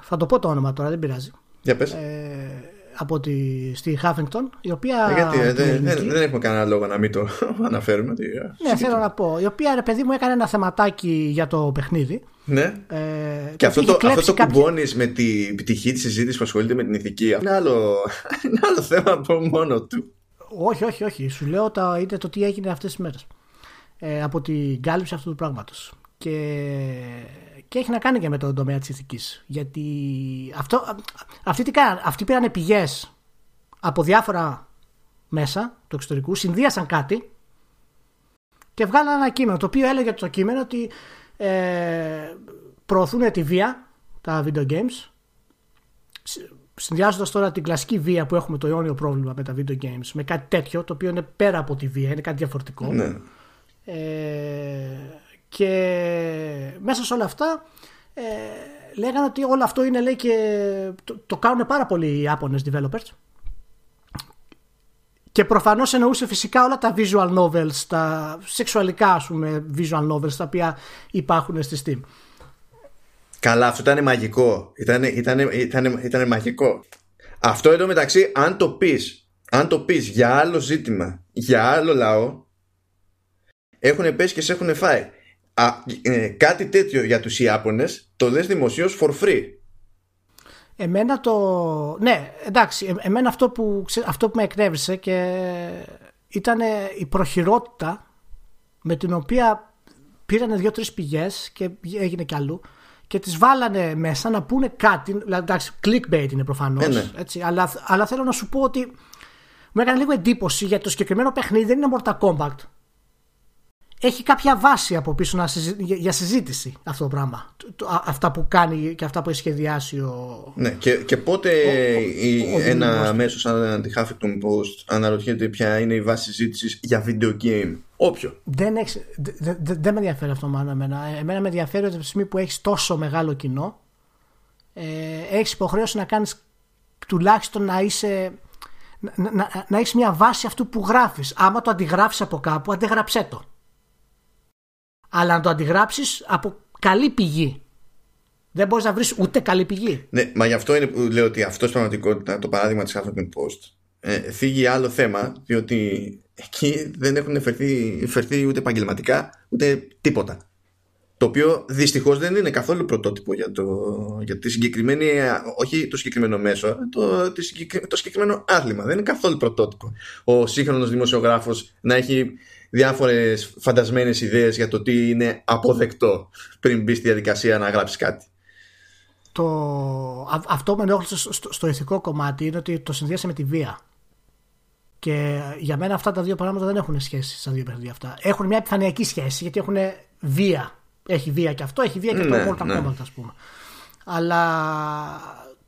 Speaker 2: θα το πω το όνομα τώρα, δεν πειράζει.
Speaker 1: Για πες.
Speaker 2: Ε, από τη, στη Χάφινγκτον, η οποία...
Speaker 1: Ε, γιατί, ε, δεν, δεν, δεν, έχουμε κανένα λόγο να μην το αναφέρουμε. Ότι,
Speaker 2: ναι, θέλω να πω. Η οποία, ρε παιδί μου, έκανε ένα θεματάκι για το παιχνίδι.
Speaker 1: Ναι. Ε, και αυτό το, αυτό το κουμπώνεις με την πτυχή της συζήτησης που ασχολείται με την ηθική. Είναι άλλο, είναι άλλο θέμα από μόνο του.
Speaker 2: Όχι, όχι, όχι. Σου λέω τα, είτε το τι έγινε αυτές τις μέρες ε, από την κάλυψη αυτού του πράγματος. Και, και έχει να κάνει και με τον τομέα της ηθικής. Γιατί αυτό, αυτοί, τι κάναν, αυτοί πήραν πηγές από διάφορα μέσα του εξωτερικού, συνδύασαν κάτι και βγάλαν ένα κείμενο το οποίο έλεγε το κείμενο ότι ε, προωθούν τη βία τα video games συνδυάζοντας τώρα την κλασική βία που έχουμε το αιώνιο πρόβλημα με τα video games με κάτι τέτοιο το οποίο είναι πέρα από τη βία, είναι κάτι διαφορετικό.
Speaker 1: Ναι.
Speaker 2: Ε, και μέσα σε όλα αυτά ε, λέγανε ότι όλο αυτό είναι λέει και το, το κάνουν πάρα πολλοί οι Ιάπωνες developers και προφανώς εννοούσε φυσικά όλα τα visual novels, τα σεξουαλικά ας πούμε visual novels τα οποία υπάρχουν στη Steam.
Speaker 1: Καλά, αυτό ήταν μαγικό. Ήταν, ήταν, ήταν, ήταν μαγικό. Αυτό εδώ μεταξύ, αν το πεις, αν το πεις για άλλο ζήτημα, για άλλο λαό, έχουν πέσει και σε έχουν φάει. Α, ε, κάτι τέτοιο για τους Ιάπωνες το λες δημοσίως for free.
Speaker 2: Εμένα το... Ναι, εντάξει, ε, εμένα αυτό που, αυτό που με εκνεύρισε και ήταν η προχειρότητα με την οποία πήρανε δύο-τρεις πηγές και έγινε κι αλλού και τις βάλανε μέσα να πούνε κάτι. Δηλαδή, εντάξει, clickbait είναι προφανώς,
Speaker 1: Ε, ναι.
Speaker 2: έτσι, αλλά, αλλά θέλω να σου πω ότι μου έκανε λίγο εντύπωση γιατί το συγκεκριμένο παιχνίδι δεν είναι Mortal Kombat. Έχει κάποια βάση από πίσω να συζη- για, για συζήτηση αυτό το πράγμα. Το- το- α- αυτά που κάνει και αυτά που έχει σχεδιάσει ο.
Speaker 1: Ναι, και, και πότε η-
Speaker 2: ο
Speaker 1: ένα
Speaker 2: δημιουργός.
Speaker 1: μέσο σαν τη Huffington Post αναρωτιέται ποια είναι η βάση συζήτησης για video game. Όποιο.
Speaker 2: Δεν, έχεις, δε- δε- δε- δεν με ενδιαφέρει αυτό μάλλον εμένα. Εμένα με ενδιαφέρει ότι από τη στιγμή που έχεις τόσο μεγάλο κοινό, ε, έχεις υποχρέωση να κάνεις τουλάχιστον να είσαι. Να, να, να έχεις μια βάση αυτού που γράφεις Άμα το αντιγράψεις από κάπου αντιγράψέ το Αλλά να το αντιγράψεις από καλή πηγή Δεν μπορείς να βρεις ούτε καλή πηγή
Speaker 1: Ναι, μα γι' αυτό είναι που λέω ότι αυτός στην πραγματικότητα το παράδειγμα της Huffington Post ε, θίγει άλλο θέμα, διότι εκεί δεν έχουν φερθεί, φερθεί ούτε επαγγελματικά ούτε τίποτα. Το οποίο δυστυχώς δεν είναι καθόλου πρωτότυπο για το, για τη συγκεκριμένη, όχι το συγκεκριμένο μέσο, το, τη συγκεκρι- το συγκεκριμένο άθλημα. Δεν είναι καθόλου πρωτότυπο. Ο σύγχρονος δημοσιογράφος να έχει διάφορες φαντασμένες ιδέες για το τι είναι αποδεκτό πριν μπει στη διαδικασία να γράψεις κάτι.
Speaker 2: το, α- αυτό με ενόχλησε στο, στο, στο ηθικό κομμάτι είναι ότι το συνδυάσε με τη βία. Και για μένα αυτά τα δύο πράγματα δεν έχουν σχέση στα δύο παιχνίδια αυτά. Έχουν μια επιφανειακή σχέση γιατί έχουν βία. Έχει βία και αυτό, έχει βία και
Speaker 1: Ναι,
Speaker 2: το Mortal
Speaker 1: ναι.
Speaker 2: Kombat, ας πούμε. Αλλά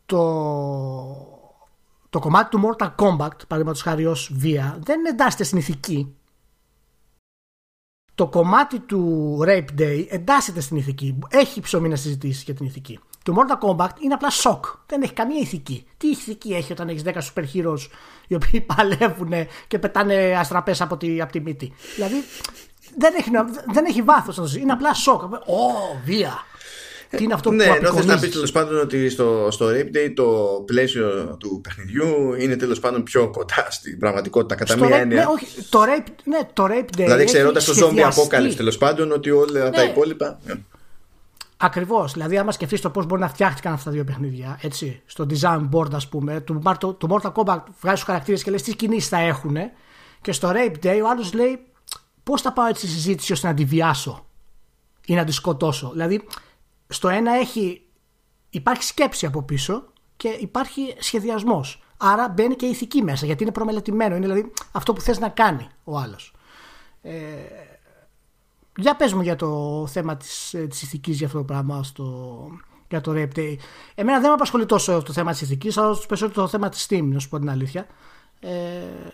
Speaker 2: το, το κομμάτι του Mortal Kombat, παραδείγματος χάρη ως βία, δεν εντάσσεται στην ηθική. Το κομμάτι του Rape Day εντάσσεται στην ηθική. Έχει ψωμί να συζητήσεις για την ηθική. Το Mortal Kombat είναι απλά σοκ. Δεν έχει καμία ηθική. Τι ηθική έχει όταν έχεις 10 super heroes οι οποίοι παλεύουν και πετάνε αστραπές από τη, από τη μύτη. Δηλαδή δεν έχει, νο- δεν έχει βάθος. Είναι απλά σοκ. Ω, βία. Τι είναι αυτό
Speaker 1: ναι,
Speaker 2: που
Speaker 1: ενώ θες να
Speaker 2: απεικονίζει.
Speaker 1: πεις τέλος πάντων ότι στο, στο Rape Day το πλαίσιο του παιχνιδιού είναι τέλος πάντων πιο κοντά στην πραγματικότητα κατά
Speaker 2: Στο
Speaker 1: μία
Speaker 2: rape,
Speaker 1: έννοια.
Speaker 2: ναι, όχι, το rape, ναι, το rape day
Speaker 1: δηλαδή
Speaker 2: έχει
Speaker 1: ξέροντα το zombie
Speaker 2: σχεδιαστεί.
Speaker 1: apocalypse τέλος πάντων ότι όλα τα
Speaker 2: Ναι.
Speaker 1: υπόλοιπα. ναι.
Speaker 2: Ακριβώς. Δηλαδή, άμα σκεφτείς το πώς μπορεί να φτιάχτηκαν αυτά τα δύο παιχνίδια, έτσι, στο design board, ας πούμε, του, Marto- του Mortal Kombat βγάζει τους χαρακτήρες και λες τι κινήσεις θα έχουν. Και στο Rape Day ο άλλος λέει πώς θα πάω έτσι στη συζήτηση ώστε να τη βιάσω ή να τη σκοτώσω. Δηλαδή, στο ένα έχει. Υπάρχει σκέψη από πίσω και υπάρχει σχεδιασμός. Άρα μπαίνει και η ηθική μέσα γιατί είναι προμελετημένο. Είναι δηλαδή αυτό που θες να κάνει ο άλλος. Για πες μου για το θέμα της, ε, της ηθικής για αυτό το πράγμα στο, για το Rape Day. Εμένα δεν με απασχολεί τόσο το θέμα της ηθικής, αλλά περισσότερο το θέμα της Steam, να σου πω την αλήθεια. Ε,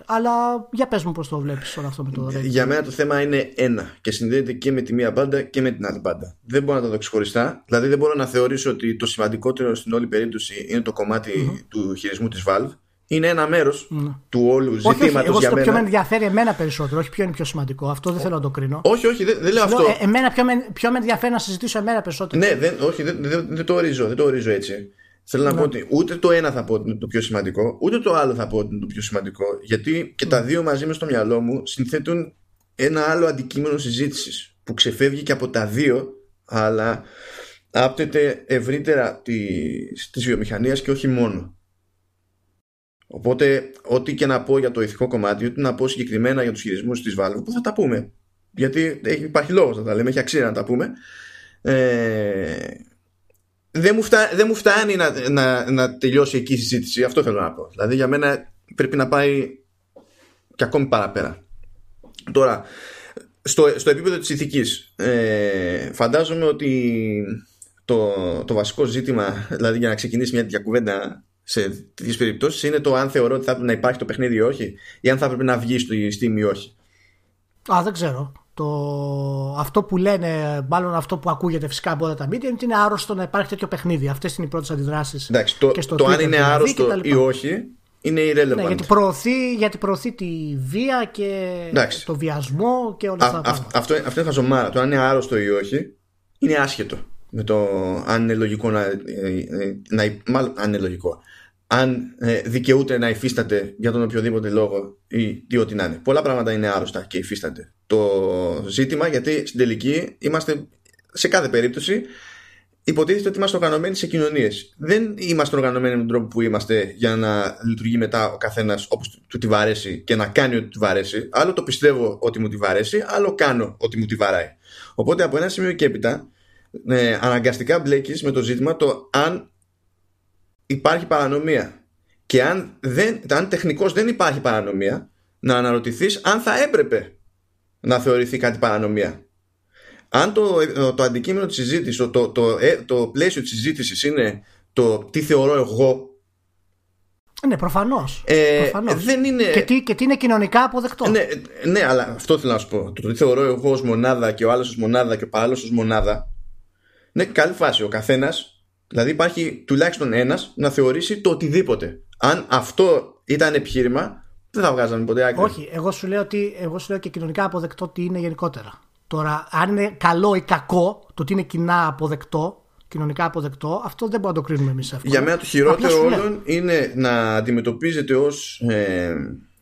Speaker 2: αλλά για πες μου πώς το βλέπεις όλο αυτό με το Rape Day.
Speaker 1: Για μένα το θέμα είναι ένα και συνδέεται και με τη μία μπάντα και με την άλλη μπάντα. Δεν μπορώ να τα δω ξεχωριστά. Δηλαδή δεν μπορώ να θεωρήσω ότι το σημαντικότερο στην όλη περίπτωση είναι το κομματι του χειρισμού της Valve. Είναι ένα μέρος του όλου
Speaker 2: όχι, όχι,
Speaker 1: ζητήματος
Speaker 2: εγώ
Speaker 1: για
Speaker 2: στο ποιο με
Speaker 1: μένα.
Speaker 2: ενδιαφέρει εμένα περισσότερο, όχι ποιο είναι πιο σημαντικό. Αυτό δεν θέλω να το κρίνω.
Speaker 1: Όχι, όχι, δεν, δεν λέω αυτό.
Speaker 2: Λέω, ε, εμένα ποιο με, ποιο με ενδιαφέρει να συζητήσω εμένα περισσότερο.
Speaker 1: Ναι, δεν, όχι, δεν, δεν, δεν το ορίζω, δεν το ορίζω έτσι. Θέλω να πω ότι ούτε το ένα θα πω ότι είναι το πιο σημαντικό, ούτε το άλλο θα πω ότι είναι το πιο σημαντικό. Γιατί και τα δύο μαζί μες στο μυαλό μου συνθέτουν ένα άλλο αντικείμενο συζήτησης που ξεφεύγει και από τα δύο, αλλά άπτεται ευρύτερα της, της βιομηχανίας και όχι μόνο. Οπότε, ό,τι και να πω για το ηθικό κομμάτι, ό,τι να πω συγκεκριμένα για τους χειρισμούς της Valve, που θα τα πούμε. Γιατί έχει, υπάρχει λόγος να τα λέμε, έχει αξία να τα πούμε. Ε, δεν, μου φτά, δεν μου φτάνει να, να, να τελειώσει εκεί η συζήτηση. Αυτό θέλω να πω. Δηλαδή για μένα πρέπει να πάει και ακόμη παραπέρα. Τώρα, στο, στο επίπεδο της ηθικής, ε, φαντάζομαι ότι το, το βασικό ζήτημα, δηλαδή για να ξεκινήσει μια τέτοια κουβέντα σε τέτοιες περιπτώσεις, είναι το αν θεωρώ ότι θα πρέπει να υπάρχει το παιχνίδι ή όχι, ή αν θα πρέπει να βγει στο Steam ή όχι.
Speaker 2: Α, δεν ξέρω. Το... Αυτό που λένε, μάλλον αυτό που ακούγεται φυσικά από όλα τα media, είναι ότι είναι άρρωστο να υπάρχει τέτοιο παιχνίδι. Αυτές είναι οι πρώτες αντιδράσεις.
Speaker 1: Εντάξει, το, το αν είναι άρρωστο ή όχι είναι irrelevant.
Speaker 2: Ναι, γιατί προωθεί, γιατί προωθεί τη βία και
Speaker 1: Εντάξει.
Speaker 2: το βιασμό και όλα αυτά.
Speaker 1: Α, α, αυτό, αυτό είναι χαζομάρα. Το αν είναι άρρωστο ή όχι είναι άσχετο με το αν είναι λογικό να. να μάλλον, αν είναι λογικό. Αν ε, δικαιούται να υφίσταται για τον οποιοδήποτε λόγο ή τι ό,τι να είναι. Πολλά πράγματα είναι άρρωστα και υφίσταται. Το ζήτημα γιατί στην τελική είμαστε σε κάθε περίπτωση υποτίθεται ότι είμαστε οργανωμένοι σε κοινωνίες. Δεν είμαστε οργανωμένοι με τον τρόπο που είμαστε για να λειτουργεί μετά ο καθένας όπως του τη βαρέσει και να κάνει ό,τι του βαρέσει. Άλλο το πιστεύω ότι μου τη βαρέσει, άλλο κάνω ότι μου τη βαράει. Οπότε από ένα σημείο και έπειτα ε, αναγκαστικά μπλέκεις με το ζήτημα το αν υπάρχει παρανομία. Και αν, δεν, αν τεχνικώς δεν υπάρχει παρανομία, να αναρωτηθείς αν θα έπρεπε να θεωρηθεί κάτι παρανομία. Αν το, το αντικείμενο της συζήτησης, το, το, το, ε, το πλαίσιο της συζήτησης είναι το τι θεωρώ εγώ
Speaker 2: ναι, προφανώς.
Speaker 1: Ε, δεν είναι...
Speaker 2: και, τι, και τι είναι κοινωνικά αποδεκτό.
Speaker 1: Ναι, ναι, αλλά αυτό θέλω να σου πω. Το τι θεωρώ εγώ ως μονάδα και ο άλλος ως μονάδα και ο παράλληλος ως μονάδα. Ναι, καλή φάση. Ο καθένας, δηλαδή υπάρχει τουλάχιστον ένας να θεωρήσει το οτιδήποτε. Αν αυτό ήταν επιχείρημα, δεν θα βγάζαμε ποτέ άκρη.
Speaker 2: Όχι, εγώ σου λέω, ότι, εγώ σου λέω και κοινωνικά αποδεκτό τι είναι γενικότερα. Τώρα, αν είναι καλό ή κακό, το τι είναι κοινά αποδεκτό, κοινωνικά αποδεκτό, αυτό δεν μπορούμε να το κρίνουμε εμείς εύκολα.
Speaker 1: Για μένα το χειρότερο όλων είναι να αντιμετωπίζεται ως ε,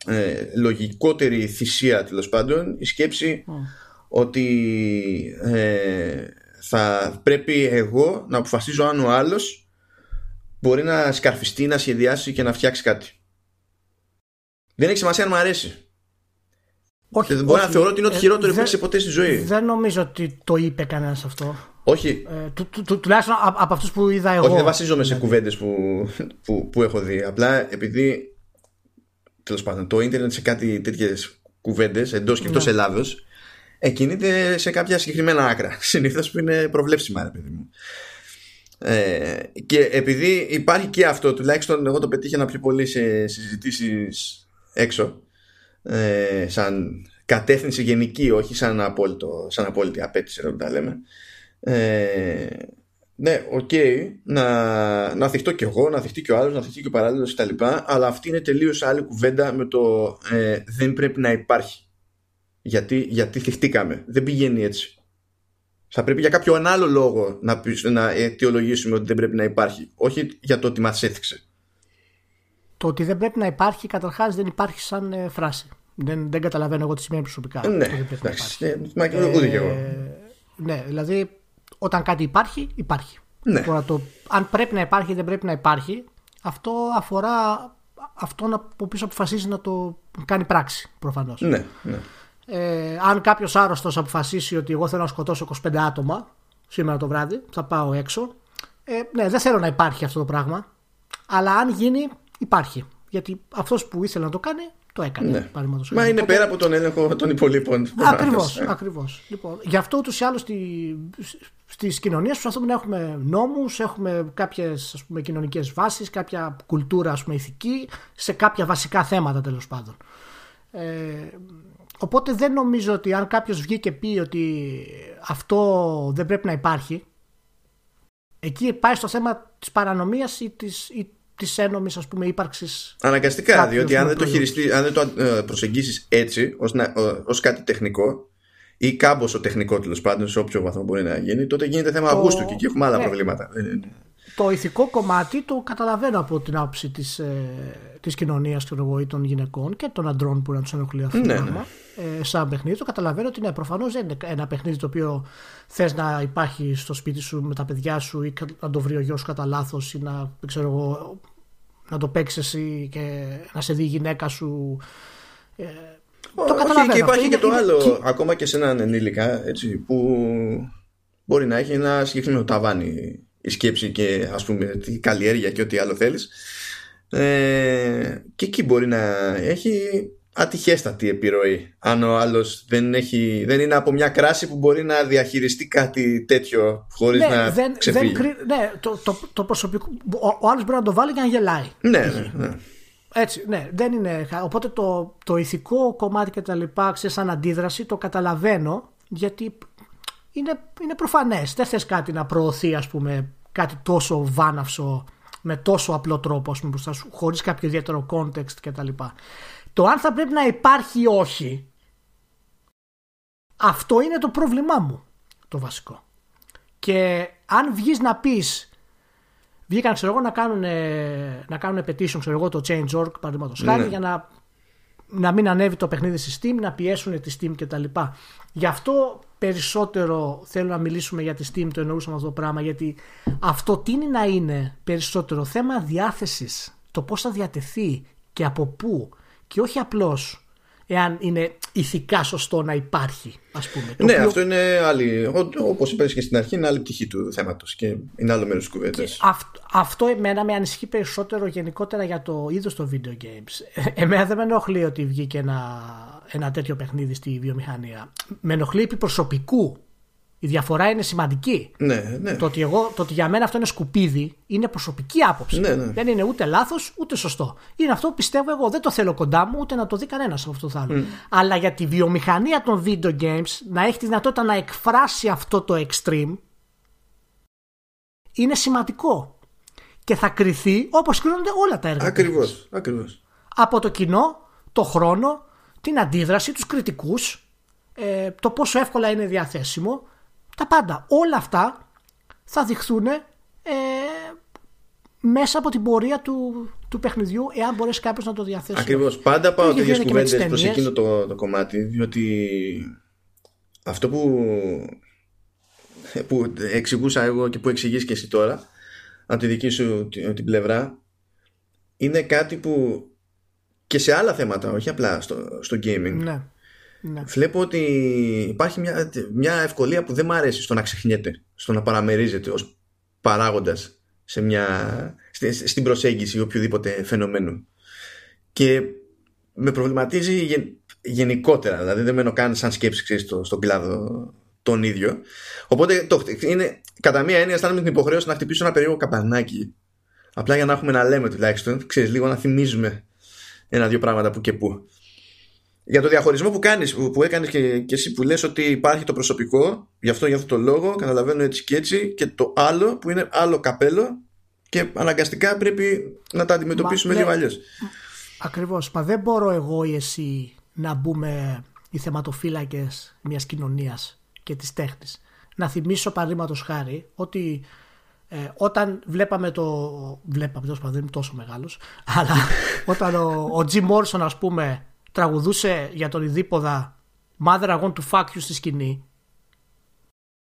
Speaker 1: ε, λογικότερη θυσία τέλος πάντων η σκέψη ότι ε, θα πρέπει εγώ να αποφασίζω αν ο άλλος μπορεί να σκαρφιστεί, να σχεδιάσει και να φτιάξει κάτι. Δεν έχει σημασία αν μου αρέσει.
Speaker 2: Όχι,
Speaker 1: δεν μπορώ να θεωρώ ότι είναι το χειρότερο που έχει ποτέ στη ζωή.
Speaker 2: Δεν νομίζω ότι το είπε κανένας αυτό.
Speaker 1: Όχι.
Speaker 2: Ε, του, του, του, τουλάχιστον από αυτούς που είδα εγώ.
Speaker 1: Όχι, δεν βασίζομαι σε κουβέντες που, που, που έχω δει. Απλά επειδή. Τέλος πάντων, το ίντερνετ σε κάτι τέτοιες κουβέντες εντός και εκτός ναι. Ελλάδο εκκινείται σε κάποια συγκεκριμένα άκρα. Συνήθως που είναι προβλέψιμα, ρε παιδί μου. Ε, και επειδή υπάρχει και αυτό, τουλάχιστον εγώ το πετύχαινα πιο πολύ σε συζητήσεις έξω, ε, σαν κατεύθυνση γενική, όχι σαν, απόλυτο, σαν απόλυτη απαίτηση, να τα λέμε. Ε, ναι, OK, okay, να, να θιχτώ κι εγώ, να θιχτεί κι ο άλλος, να θιχτεί κι ο παράλλος κτλ. Αλλά αυτή είναι τελείως άλλη κουβέντα με το ε, δεν πρέπει να υπάρχει. Γιατί, γιατί θιχτήκαμε. Δεν πηγαίνει έτσι. Θα πρέπει για κάποιο άλλο λόγο να, να αιτιολογήσουμε ότι δεν πρέπει να υπάρχει. Όχι για το ότι μας έθιξε.
Speaker 2: Το ότι δεν πρέπει να υπάρχει, καταρχάς δεν υπάρχει σαν ε, φράση. Δεν, δεν καταλαβαίνω εγώ τι σημαίνει προσωπικά.
Speaker 1: Ναι, εντάξει. Ναι, μα και εγώ.
Speaker 2: Ε, ναι, δηλαδή όταν κάτι υπάρχει, υπάρχει.
Speaker 1: Ναι.
Speaker 2: Τώρα το αν πρέπει να υπάρχει ή δεν πρέπει να υπάρχει, αυτό αφορά αυτόν από πίσω αποφασίζει να το κάνει πράξη προφανώς.
Speaker 1: Ναι, ναι.
Speaker 2: Ε, αν κάποιος άρρωστος αποφασίσει ότι εγώ θέλω να σκοτώσω 25 άτομα σήμερα το βράδυ, θα πάω έξω. Ε, ναι, δεν θέλω να υπάρχει αυτό το πράγμα. Αλλά αν γίνει, υπάρχει. Γιατί αυτός που ήθελε να το κάνει, το έκανε.
Speaker 1: Ναι. Μα είναι πέρα από τον έλεγχο των υπολείπων.
Speaker 2: Ακριβώς. Ακριβώς. Λοιπόν, γι' αυτό ούτως ή άλλως στη, στις κοινωνίες προσπαθούμε να έχουμε νόμους, έχουμε κάποιες κοινωνικές βάσεις, κάποια κουλτούρα ας πούμε, ηθική σε κάποια βασικά θέματα τέλος πάντων. Ε, οπότε δεν νομίζω ότι αν κάποιος βγει και πει ότι αυτό δεν πρέπει να υπάρχει, εκεί πάει στο θέμα της παρανομίας ή της, ή της ένομης ύπαρξης.
Speaker 1: Αναγκαστικά, διότι αν δεν, το χειριστεί, αν δεν το ε, προσεγγίσεις έτσι, ως κάτι τεχνικό, ή κάμποσο τεχνικό τέλος πάντων, σε όποιο βαθμό μπορεί να γίνει, τότε γίνεται θέμα το... Αυγούστου και εκεί έχουμε άλλα ναι. προβλήματα.
Speaker 2: Το ηθικό κομμάτι το καταλαβαίνω από την άποψη της ε, της κοινωνίας ή των γυναικών και των αντρών που να τους ενοχλεί αυτό το ναι, πράγμα. Ναι. Ε, σαν παιχνίδι, το καταλαβαίνω ότι ναι, προφανώς δεν είναι ένα παιχνίδι το οποίο θες να υπάρχει στο σπίτι σου με τα παιδιά σου ή να το βρει ο γιος σου κατά λάθος ή να, ξέρω εγώ, να το παίξεις εσύ και να σε δει η γυναίκα σου. Ε, το
Speaker 1: Όχι, και υπάρχει και το άλλο, και... ακόμα και σε έναν ενήλικα, έτσι, που μπορεί να έχει ένα συγκεκριμένο ταβάνι η σκέψη και ας πούμε τη καλλιέργεια και ό,τι άλλο θέλεις ε, και εκεί μπορεί να έχει ατυχέστατη επιρροή αν ο άλλος δεν, έχει, δεν είναι από μια κράση που μπορεί να διαχειριστεί κάτι τέτοιο χωρίς
Speaker 2: ναι,
Speaker 1: να
Speaker 2: δεν,
Speaker 1: ξεφύγει
Speaker 2: δεν, ναι, το, το, το προσωπικό ο, ο άλλος μπορεί να το βάλει και να γελάει
Speaker 1: ναι, ναι, ναι.
Speaker 2: Έτσι, ναι, δεν είναι. Οπότε το, το ηθικό κομμάτι και τα λοιπά, ξέρεις, σαν αντίδραση, το καταλαβαίνω γιατί είναι, είναι προφανές. Δεν θες κάτι να προωθεί, ας πούμε, κάτι τόσο βάναυσο με τόσο απλό τρόπο, ας πούμε, μπροστά σου, χωρίς κάποιο ιδιαίτερο context και τα λοιπά. Το αν θα πρέπει να υπάρχει ή όχι, αυτό είναι το πρόβλημά μου, το βασικό. Και αν βγεις να πεις βγήκαν ξέρω εγώ να κάνουν, να κάνουν petition ξέρω εγώ το Change.org παραδείγματος χάρη ναι. για να, να μην ανέβει το παιχνίδι στη Steam, να πιέσουν τη Steam κτλ. Γι' αυτό περισσότερο θέλω να μιλήσουμε για τη Steam, το εννοούσαμε αυτό το πράγμα, γιατί αυτό τίνει να είναι περισσότερο θέμα διάθεσης. Το πώς θα διατεθεί και από πού. Και όχι απλώς εάν είναι ηθικά σωστό να υπάρχει, ας πούμε.
Speaker 1: Ναι, οποίο... αυτό είναι άλλη. Όπως είπες και στην αρχή, είναι άλλη πτυχή του θέματος και είναι άλλο μέρος της κουβέντας.
Speaker 2: Αυτό, αυτό εμένα με ανησυχεί περισσότερο γενικότερα για το είδος των video games. Ε, εμένα δεν με ενοχλεί ότι βγήκε ένα, ένα τέτοιο παιχνίδι στη βιομηχανία. Με ενοχλεί επί προσωπικού η διαφορά είναι σημαντική.
Speaker 1: Ναι, ναι.
Speaker 2: Το, ότι εγώ, το ότι για μένα αυτό είναι σκουπίδι είναι προσωπική άποψη.
Speaker 1: Ναι, ναι.
Speaker 2: Δεν είναι ούτε λάθος ούτε σωστό. Είναι αυτό που πιστεύω εγώ. Δεν το θέλω κοντά μου ούτε να το δει κανένας αυτό το θα mm. Αλλά για τη βιομηχανία των video games να έχει τη δυνατότητα να εκφράσει αυτό το extreme είναι σημαντικό. Και θα κρυθεί όπως κρίνονται όλα τα έργα.
Speaker 1: Ακριβώς. Ακριβώς.
Speaker 2: Από το κοινό, το χρόνο, την αντίδραση, τους κριτικούς, ε, το πόσο εύκολα είναι διαθέσιμο τα πάντα. Όλα αυτά θα δειχθούν ε, μέσα από την πορεία του, του παιχνιδιού, εάν μπορέσει κάποιος να το διαθέσει.
Speaker 1: Ακριβώς. Πάντα πάω τέτοιε κουβέντες προς εκείνο το, το κομμάτι, διότι αυτό που, που εξηγούσα εγώ και που εξηγείς και εσύ τώρα, από τη δική σου την πλευρά, είναι κάτι που και σε άλλα θέματα, όχι απλά στο, στο gaming.
Speaker 2: Ναι. Ναι.
Speaker 1: Βλέπω ότι υπάρχει μια, μια ευκολία που δεν μου αρέσει στο να ξεχνιέται, στο να παραμερίζεται ως παράγοντας σε μια, στην προσέγγιση οποιοδήποτε φαινομένου. Και με προβληματίζει γενικότερα, δηλαδή δεν μένω καν σαν σκέψη ξέρεις, στο, στον κλάδο τον ίδιο. Οπότε το, είναι, κατά μία έννοια αισθάνομαι την υποχρέωση να χτυπήσω ένα περίεργο καπανάκι. Απλά για να έχουμε να λέμε τουλάχιστον, ξέρεις, λίγο να θυμίζουμε ένα-δύο πράγματα που και που για το διαχωρισμό που κάνεις, που, έκανες και, και εσύ που λες ότι υπάρχει το προσωπικό, γι' αυτό, για αυτό το λόγο, καταλαβαίνω έτσι και έτσι, και το άλλο που είναι άλλο καπέλο και αναγκαστικά πρέπει να τα αντιμετωπίσουμε λίγο αλλιώς.
Speaker 2: Ακριβώς, μα δεν μπορώ εγώ ή εσύ να μπούμε οι θεματοφύλακες μιας κοινωνίας και της τέχνης. Να θυμίσω παραδείγματος χάρη ότι ε, όταν βλέπαμε το. Βλέπαμε, τόσο δεν είμαι τόσο μεγάλος. Αλλά όταν ο, ο Jim Morrison, ας πούμε, τραγουδούσε για τον Ιδίποδα Mother I want to fuck you στη σκηνή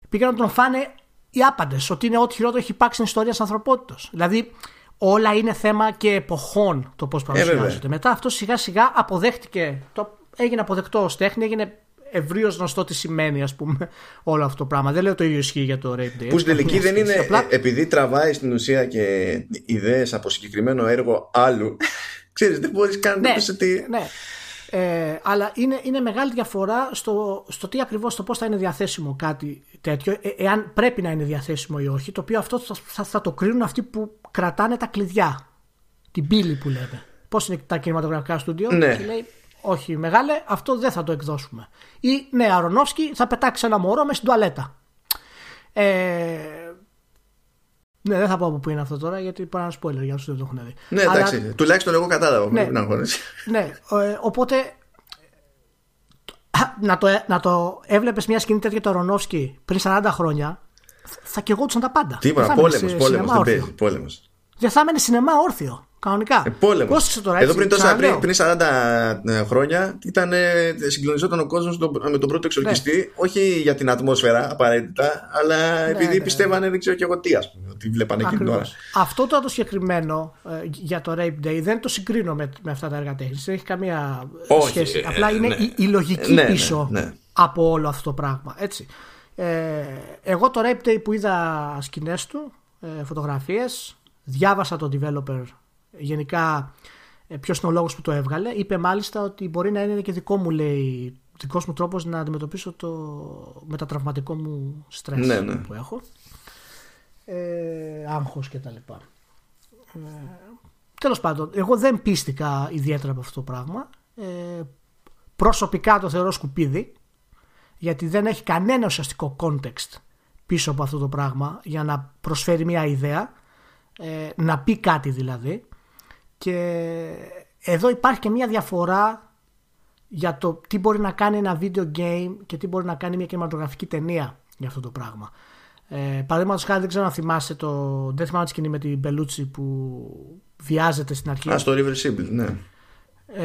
Speaker 2: πήγαν να τον φάνε οι άπαντες ότι είναι ό,τι χειρότερο έχει υπάρξει στην ιστορία της ανθρωπότητας. Δηλαδή όλα είναι θέμα και εποχών το πώς παρουσιάζεται. Ε, Μετά αυτό σιγά σιγά αποδέχτηκε, το, έγινε αποδεκτός ω τέχνη, έγινε ευρύως γνωστό τι σημαίνει ας πούμε όλο αυτό το πράγμα. Δεν λέω το ίδιο ισχύει για το Rape Day.
Speaker 1: Που στην τελική δεν είναι, Απλά... Ε, επειδή τραβάει στην ουσία και ιδέες από συγκεκριμένο έργο άλλου, ξέρεις δεν μπορείς καν να
Speaker 2: πεις ότι... Ναι. Ε, αλλά είναι, είναι μεγάλη διαφορά στο, στο τι ακριβώς, το πώς θα είναι διαθέσιμο κάτι τέτοιο, ε, εάν πρέπει να είναι διαθέσιμο ή όχι, το οποίο αυτό θα, θα, το κρίνουν αυτοί που κρατάνε τα κλειδιά. Την πύλη που λέμε. Πώς είναι τα κινηματογραφικά στούντιο
Speaker 1: ναι.
Speaker 2: και λέει όχι μεγάλε, αυτό δεν θα το εκδώσουμε. Ή ναι, Αρονόφσκι θα πετάξει ένα μωρό μες στην τουαλέτα. Ε, ναι, δεν θα πω από πού είναι αυτό τώρα γιατί υπάρχει ένα spoiler για όσους δεν το έχουν δει.
Speaker 1: Ναι, εντάξει. Αλλά... Τουλάχιστον εγώ κατάλαβα.
Speaker 2: Ναι,
Speaker 1: να
Speaker 2: ναι ε, οπότε να το, να το έβλεπες μια σκηνή τέτοια το Ρονόφσκι πριν 40 χρόνια, θα κεγόντουσαν τα πάντα.
Speaker 1: Τίποτα, πόλεμος. Πόλεμος.
Speaker 2: Δεν θα έμενε σινεμά όρθιο. Κανονικά.
Speaker 1: Ε, τώρα, Εδώ πριν, τόσα, πριν, πριν 40 ε, χρόνια ήταν, ε, συγκλονιζόταν ο κόσμος με τον πρώτο εξορκιστή. Ναι. Όχι για την ατμόσφαιρα απαραίτητα, αλλά ναι, επειδή ναι, πιστεύανε, δεν ξέρω και εγώ τι, ας πούμε, ότι βλέπανε εκείνη την ώρα.
Speaker 2: Αυτό το, το συγκεκριμένο ε, για το Rape Day δεν το συγκρίνω με, με αυτά τα έργα τέχνης. Δεν έχει καμία
Speaker 1: όχι,
Speaker 2: σχέση. Απλά είναι η, η, λογική πίσω από όλο αυτό το πράγμα. Έτσι. Ε, εγώ το Rape Day που είδα σκηνές του, ε, φωτογραφίες, διάβασα το developer γενικά ε, ποιος είναι ο λόγος που το έβγαλε. Είπε μάλιστα ότι μπορεί να είναι και δικό μου, λέει, δικός μου τρόπος να αντιμετωπίσω το μετατραυματικό μου στρες
Speaker 1: ναι, ναι.
Speaker 2: που έχω. Ε, άγχος και τα λοιπά. Ε, τέλος πάντων, εγώ δεν πίστηκα ιδιαίτερα από αυτό το πράγμα. Ε, προσωπικά το θεωρώ σκουπίδι γιατί δεν έχει κανένα ουσιαστικό context πίσω από αυτό το πράγμα για να προσφέρει μια ιδέα ε, να πει κάτι δηλαδή και εδώ υπάρχει και μια διαφορά για το τι μπορεί να κάνει ένα video game και τι μπορεί να κάνει μια κινηματογραφική ταινία για αυτό το πράγμα. Ε, Παραδείγματος χάρη, δεν ξέρω αν θυμάσαι το Death Match σκηνή με την Μπελούτσι που βιάζεται στην αρχή.
Speaker 1: Α, στο Reversible, ναι.
Speaker 2: Ε,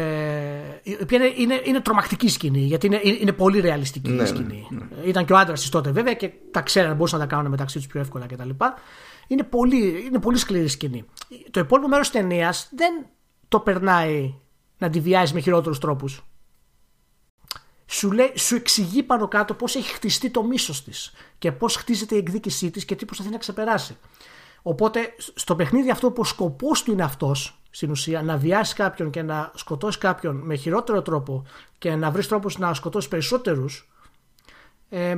Speaker 2: είναι, είναι, είναι τρομακτική σκηνή γιατί είναι, είναι πολύ ρεαλιστική ναι, σκηνή. Ναι, ναι. Ήταν και ο άντρας της τότε βέβαια και τα ξέρανε, μπορούσαν να τα κάνουν μεταξύ τους πιο εύκολα κτλ. Είναι πολύ, είναι πολύ σκληρή σκηνή. Το υπόλοιπο μέρος της ταινίας δεν το περνάει να τη βιάζει με χειρότερους τρόπους. σου, λέει, σου εξηγεί πάνω κάτω πώς έχει χτιστεί το μίσος της και πώς χτίζεται η εκδίκησή της και τι προσπαθεί να ξεπεράσει. Οπότε στο παιχνίδι αυτό που ο σκοπός του είναι αυτός στην ουσία να βιάσει κάποιον και να σκοτώσει κάποιον με χειρότερο τρόπο και να βρεις τρόπους να σκοτώσεις περισσότερους ε,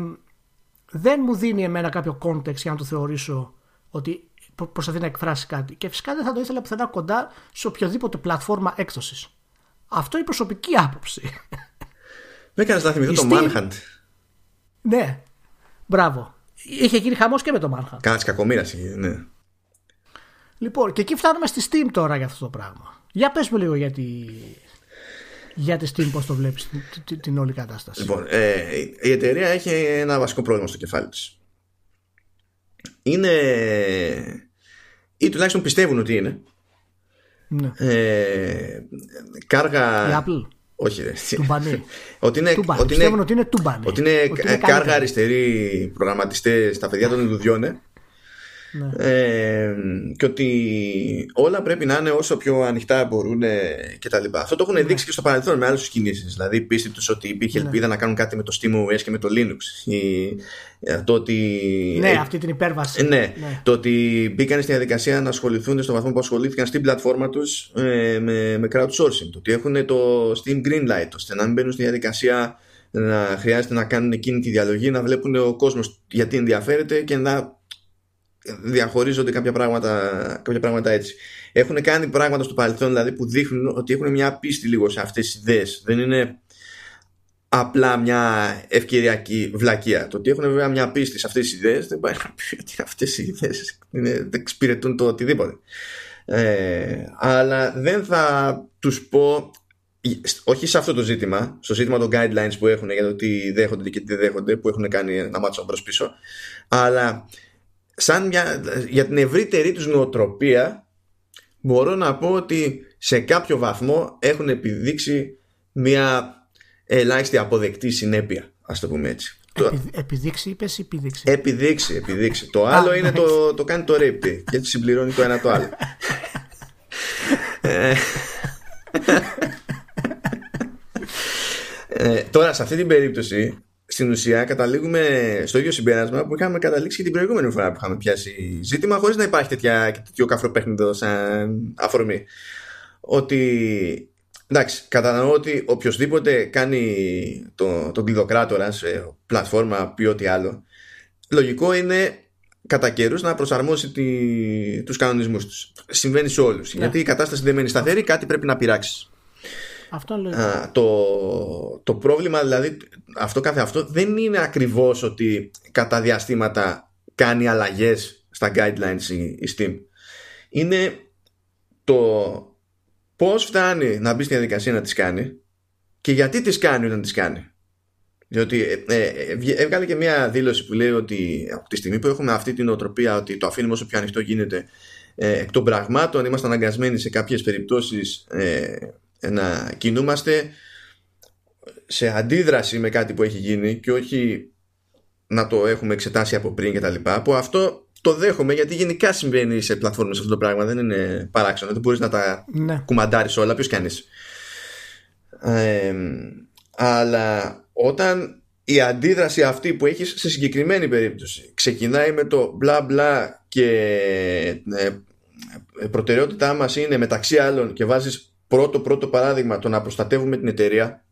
Speaker 2: δεν μου δίνει εμένα κάποιο context για να το θεωρήσω ότι προσπαθεί να εκφράσει κάτι. Και φυσικά δεν θα το ήθελα πουθενά κοντά σε οποιοδήποτε πλατφόρμα έκδοσης. Αυτό είναι η προσωπική άποψη.
Speaker 1: Με έκανε να θυμηθώ το Manhunt.
Speaker 2: Ναι, μπράβο. Είχε γίνει χαμός και με το Manhunt.
Speaker 1: Κάνα κακομοίρας, ναι.
Speaker 2: Λοιπόν, και εκεί φτάνουμε στη Steam τώρα για αυτό το πράγμα. Για πες μου λίγο γιατί για τη Steam πώς το βλέπεις την, την, όλη κατάσταση.
Speaker 1: Λοιπόν, ε, η εταιρεία έχει ένα βασικό πρόβλημα στο κεφάλι της. Είναι ή τουλάχιστον πιστεύουν ότι είναι
Speaker 2: ναι.
Speaker 1: ε, κάργα
Speaker 2: η Apple
Speaker 1: όχι ρε
Speaker 2: Τουμπανί.
Speaker 1: ότι είναι,
Speaker 2: ότι είναι, ότι είναι τουμπανί.
Speaker 1: ότι είναι, ότι είναι κάργα αριστεροί προγραμματιστές στα παιδιά των Ινδουδιών ναι. Ε, και ότι όλα πρέπει να είναι όσο πιο ανοιχτά μπορούν και τα λοιπά. Αυτό το έχουν ναι. δείξει και στο παρελθόν με άλλες κινήσεις. Δηλαδή, πίστη τους ότι υπήρχε ναι. ελπίδα να κάνουν κάτι με το SteamOS και με το Linux. Ή, ε, το ότι,
Speaker 2: ναι, ε, αυτή την υπέρβαση.
Speaker 1: Ε, ναι, ναι, το ότι μπήκαν στη διαδικασία να ασχοληθούν στο βαθμό που ασχολήθηκαν στην πλατφόρμα τους ε, με, με crowdsourcing. Το ότι έχουν το Steam Greenlight, ώστε να μην μπαίνουν στη διαδικασία να χρειάζεται να κάνουν εκείνη τη διαλογή, να βλέπουν ο κόσμος γιατί ενδιαφέρεται και να διαχωρίζονται κάποια πράγματα, κάποια πράγματα έτσι. Έχουν κάνει πράγματα στο παρελθόν δηλαδή που δείχνουν ότι έχουν μια πίστη λίγο σε αυτές τις ιδέες. Δεν είναι απλά μια ευκαιριακή βλακεία. Το ότι έχουν βέβαια μια πίστη σε αυτές τις ιδέες δεν πάει να πει ότι αυτές οι ιδέες δεν εξυπηρετούν το οτιδήποτε. Ε, αλλά δεν θα τους πω όχι σε αυτό το ζήτημα, στο ζήτημα των guidelines που έχουν για το τι δέχονται και τι δεν δέχονται, που έχουν κάνει ένα μάτσο μπρος πίσω, αλλά σαν μια, για την ευρύτερη τους νοοτροπία μπορώ να πω ότι σε κάποιο βαθμό έχουν επιδείξει μια ελάχιστη αποδεκτή συνέπεια ας το πούμε έτσι.
Speaker 2: Επιδείξει είπες ή επιδείξει.
Speaker 1: Επιδείξει, επιδείξει. το άλλο είναι το, το κάνει το ρίπι και έτσι συμπληρώνει το ένα το άλλο. Ε, ε, τώρα σε αυτή την περίπτωση στην ουσία καταλήγουμε στο ίδιο συμπέρασμα που είχαμε καταλήξει και την προηγούμενη φορά που είχαμε πιάσει ζήτημα χωρίς να υπάρχει τέτοια, τέτοιο καφροπέχνητο σαν αφορμή. Ότι εντάξει, κατανοώ ότι οποιοδήποτε κάνει το, τον κλειδοκράτορα σε πλατφόρμα ή ό,τι άλλο λογικό είναι κατά καιρούς να προσαρμόσει τη, τους κανονισμούς τους. Συμβαίνει σε όλους. Ναι. Γιατί η κατάσταση δεν μένει σταθερή, κάτι πρέπει να πειράξεις.
Speaker 2: Αυτό λέω.
Speaker 1: το, το πρόβλημα δηλαδή αυτό κάθε αυτό δεν είναι ακριβώς ότι κατά διαστήματα κάνει αλλαγές στα guidelines η, η Steam. Είναι το πώς φτάνει να μπει στη διαδικασία να τις κάνει και γιατί τις κάνει όταν τις κάνει. Διότι ε, ε, ε, έβγαλε και μια δήλωση που λέει ότι από τη στιγμή που έχουμε αυτή την οτροπία ότι το αφήνουμε όσο πιο ανοιχτό γίνεται ε, εκ των πραγμάτων είμαστε αναγκασμένοι σε κάποιες περιπτώσεις ε, να κινούμαστε σε αντίδραση με κάτι που έχει γίνει και όχι να το έχουμε εξετάσει από πριν και τα λοιπά που αυτό το δέχομαι γιατί γενικά συμβαίνει σε πλατφόρμες αυτό το πράγμα δεν είναι παράξενο δεν μπορείς να τα ναι. κουμαντάρεις όλα ποιος κάνεις ε, αλλά όταν η αντίδραση αυτή που έχεις σε συγκεκριμένη περίπτωση ξεκινάει με το μπλα μπλα και ε, προτεραιότητά μας είναι μεταξύ άλλων και βάζεις πρώτο πρώτο παράδειγμα το να προστατεύουμε την εταιρεία.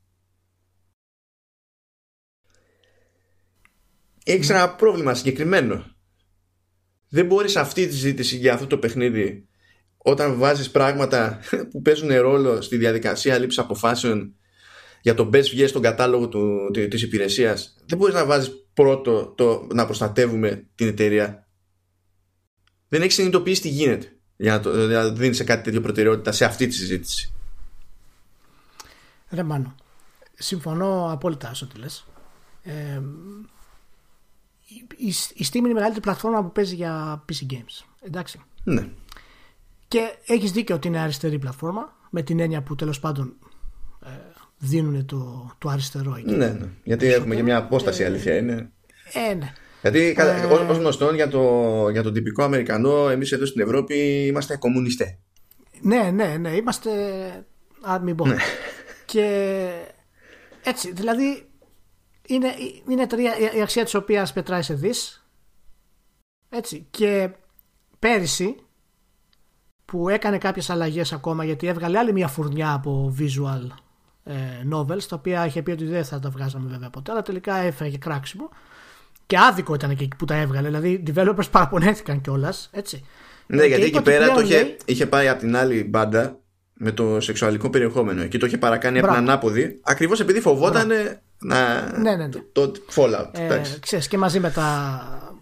Speaker 1: Έχεις ένα πρόβλημα συγκεκριμένο. Δεν μπορείς αυτή τη συζήτηση για αυτό το παιχνίδι όταν βάζεις πράγματα που παίζουν ρόλο στη διαδικασία λήψης αποφάσεων για το best βγες στον κατάλογο του, της υπηρεσίας δεν μπορείς να βάζεις πρώτο το να προστατεύουμε την εταιρεία. Δεν έχεις συνειδητοποιήσει τι γίνεται για να, το, να δίνεις σε κάτι τέτοιο προτεραιότητα σε αυτή τη συζήτηση.
Speaker 2: Ρε Μάνο, συμφωνώ απόλυτα σε ό,τι λες. Ε, η, η Steam είναι η μεγαλύτερη πλατφόρμα που παίζει για PC games. Εντάξει.
Speaker 1: Ναι.
Speaker 2: Και έχεις δίκιο ότι είναι αριστερή πλατφόρμα με την έννοια που τέλος πάντων ε, δίνουν το, το αριστερό εκεί.
Speaker 1: Ναι, ναι. Γιατί έχουμε και μια απόσταση, ε, αλήθεια είναι.
Speaker 2: Ε, ναι.
Speaker 1: Γιατί ε, ως γνωστόν για, το, για τον τυπικό Αμερικανό, εμείς εδώ στην Ευρώπη είμαστε κομμουνιστές.
Speaker 2: Ναι, ναι, ναι. Είμαστε. Α, μην πω. Ναι. Και έτσι, δηλαδή είναι, είναι εταιρεία η αξία της οποίας πετράει σε δις. Έτσι. Και πέρυσι που έκανε κάποιες αλλαγές ακόμα γιατί έβγαλε άλλη μια φουρνιά από visual ε, novels τα οποία είχε πει ότι δεν θα τα βγάζαμε βέβαια ποτέ αλλά τελικά έφερε κράξιμο και άδικο ήταν και εκεί που τα έβγαλε δηλαδή οι developers παραπονέθηκαν κιόλας, έτσι
Speaker 1: ναι, γιατί εκεί πέρα το είχε, είχε πάει από την άλλη μπάντα με το σεξουαλικό περιεχόμενο. Εκεί το είχε παρακάνει από την ανάποδη. Ακριβώς επειδή φοβόταν να.
Speaker 2: Ναι, ναι, ναι.
Speaker 1: Το, το Fallout.
Speaker 2: Ε, ξέρεις, και μαζί με τα,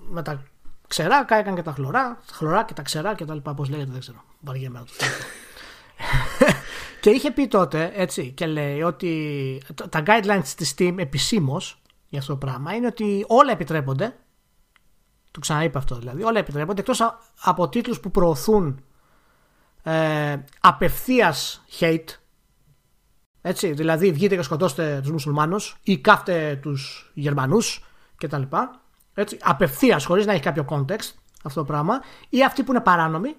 Speaker 2: με τα ξερά κάηκαν και τα χλωρά. Χλωρά και τα ξερά και τα λοιπά. Πώς λέγεται, δεν ξέρω. Βαριέμαι να το και είχε πει τότε, έτσι, και λέει ότι τα guidelines της Steam επισήμως για αυτό το πράγμα είναι ότι όλα επιτρέπονται του ξαναείπα αυτό δηλαδή. Όλα επιτρέπονται εκτός από τίτλους που προωθούν ε, απευθείας hate. Έτσι, δηλαδή βγείτε και σκοτώστε τους μουσουλμάνους ή κάφτε τους Γερμανούς κτλ. Έτσι, απευθείας χωρίς να έχει κάποιο context αυτό το πράγμα. Ή αυτοί που είναι παράνομοι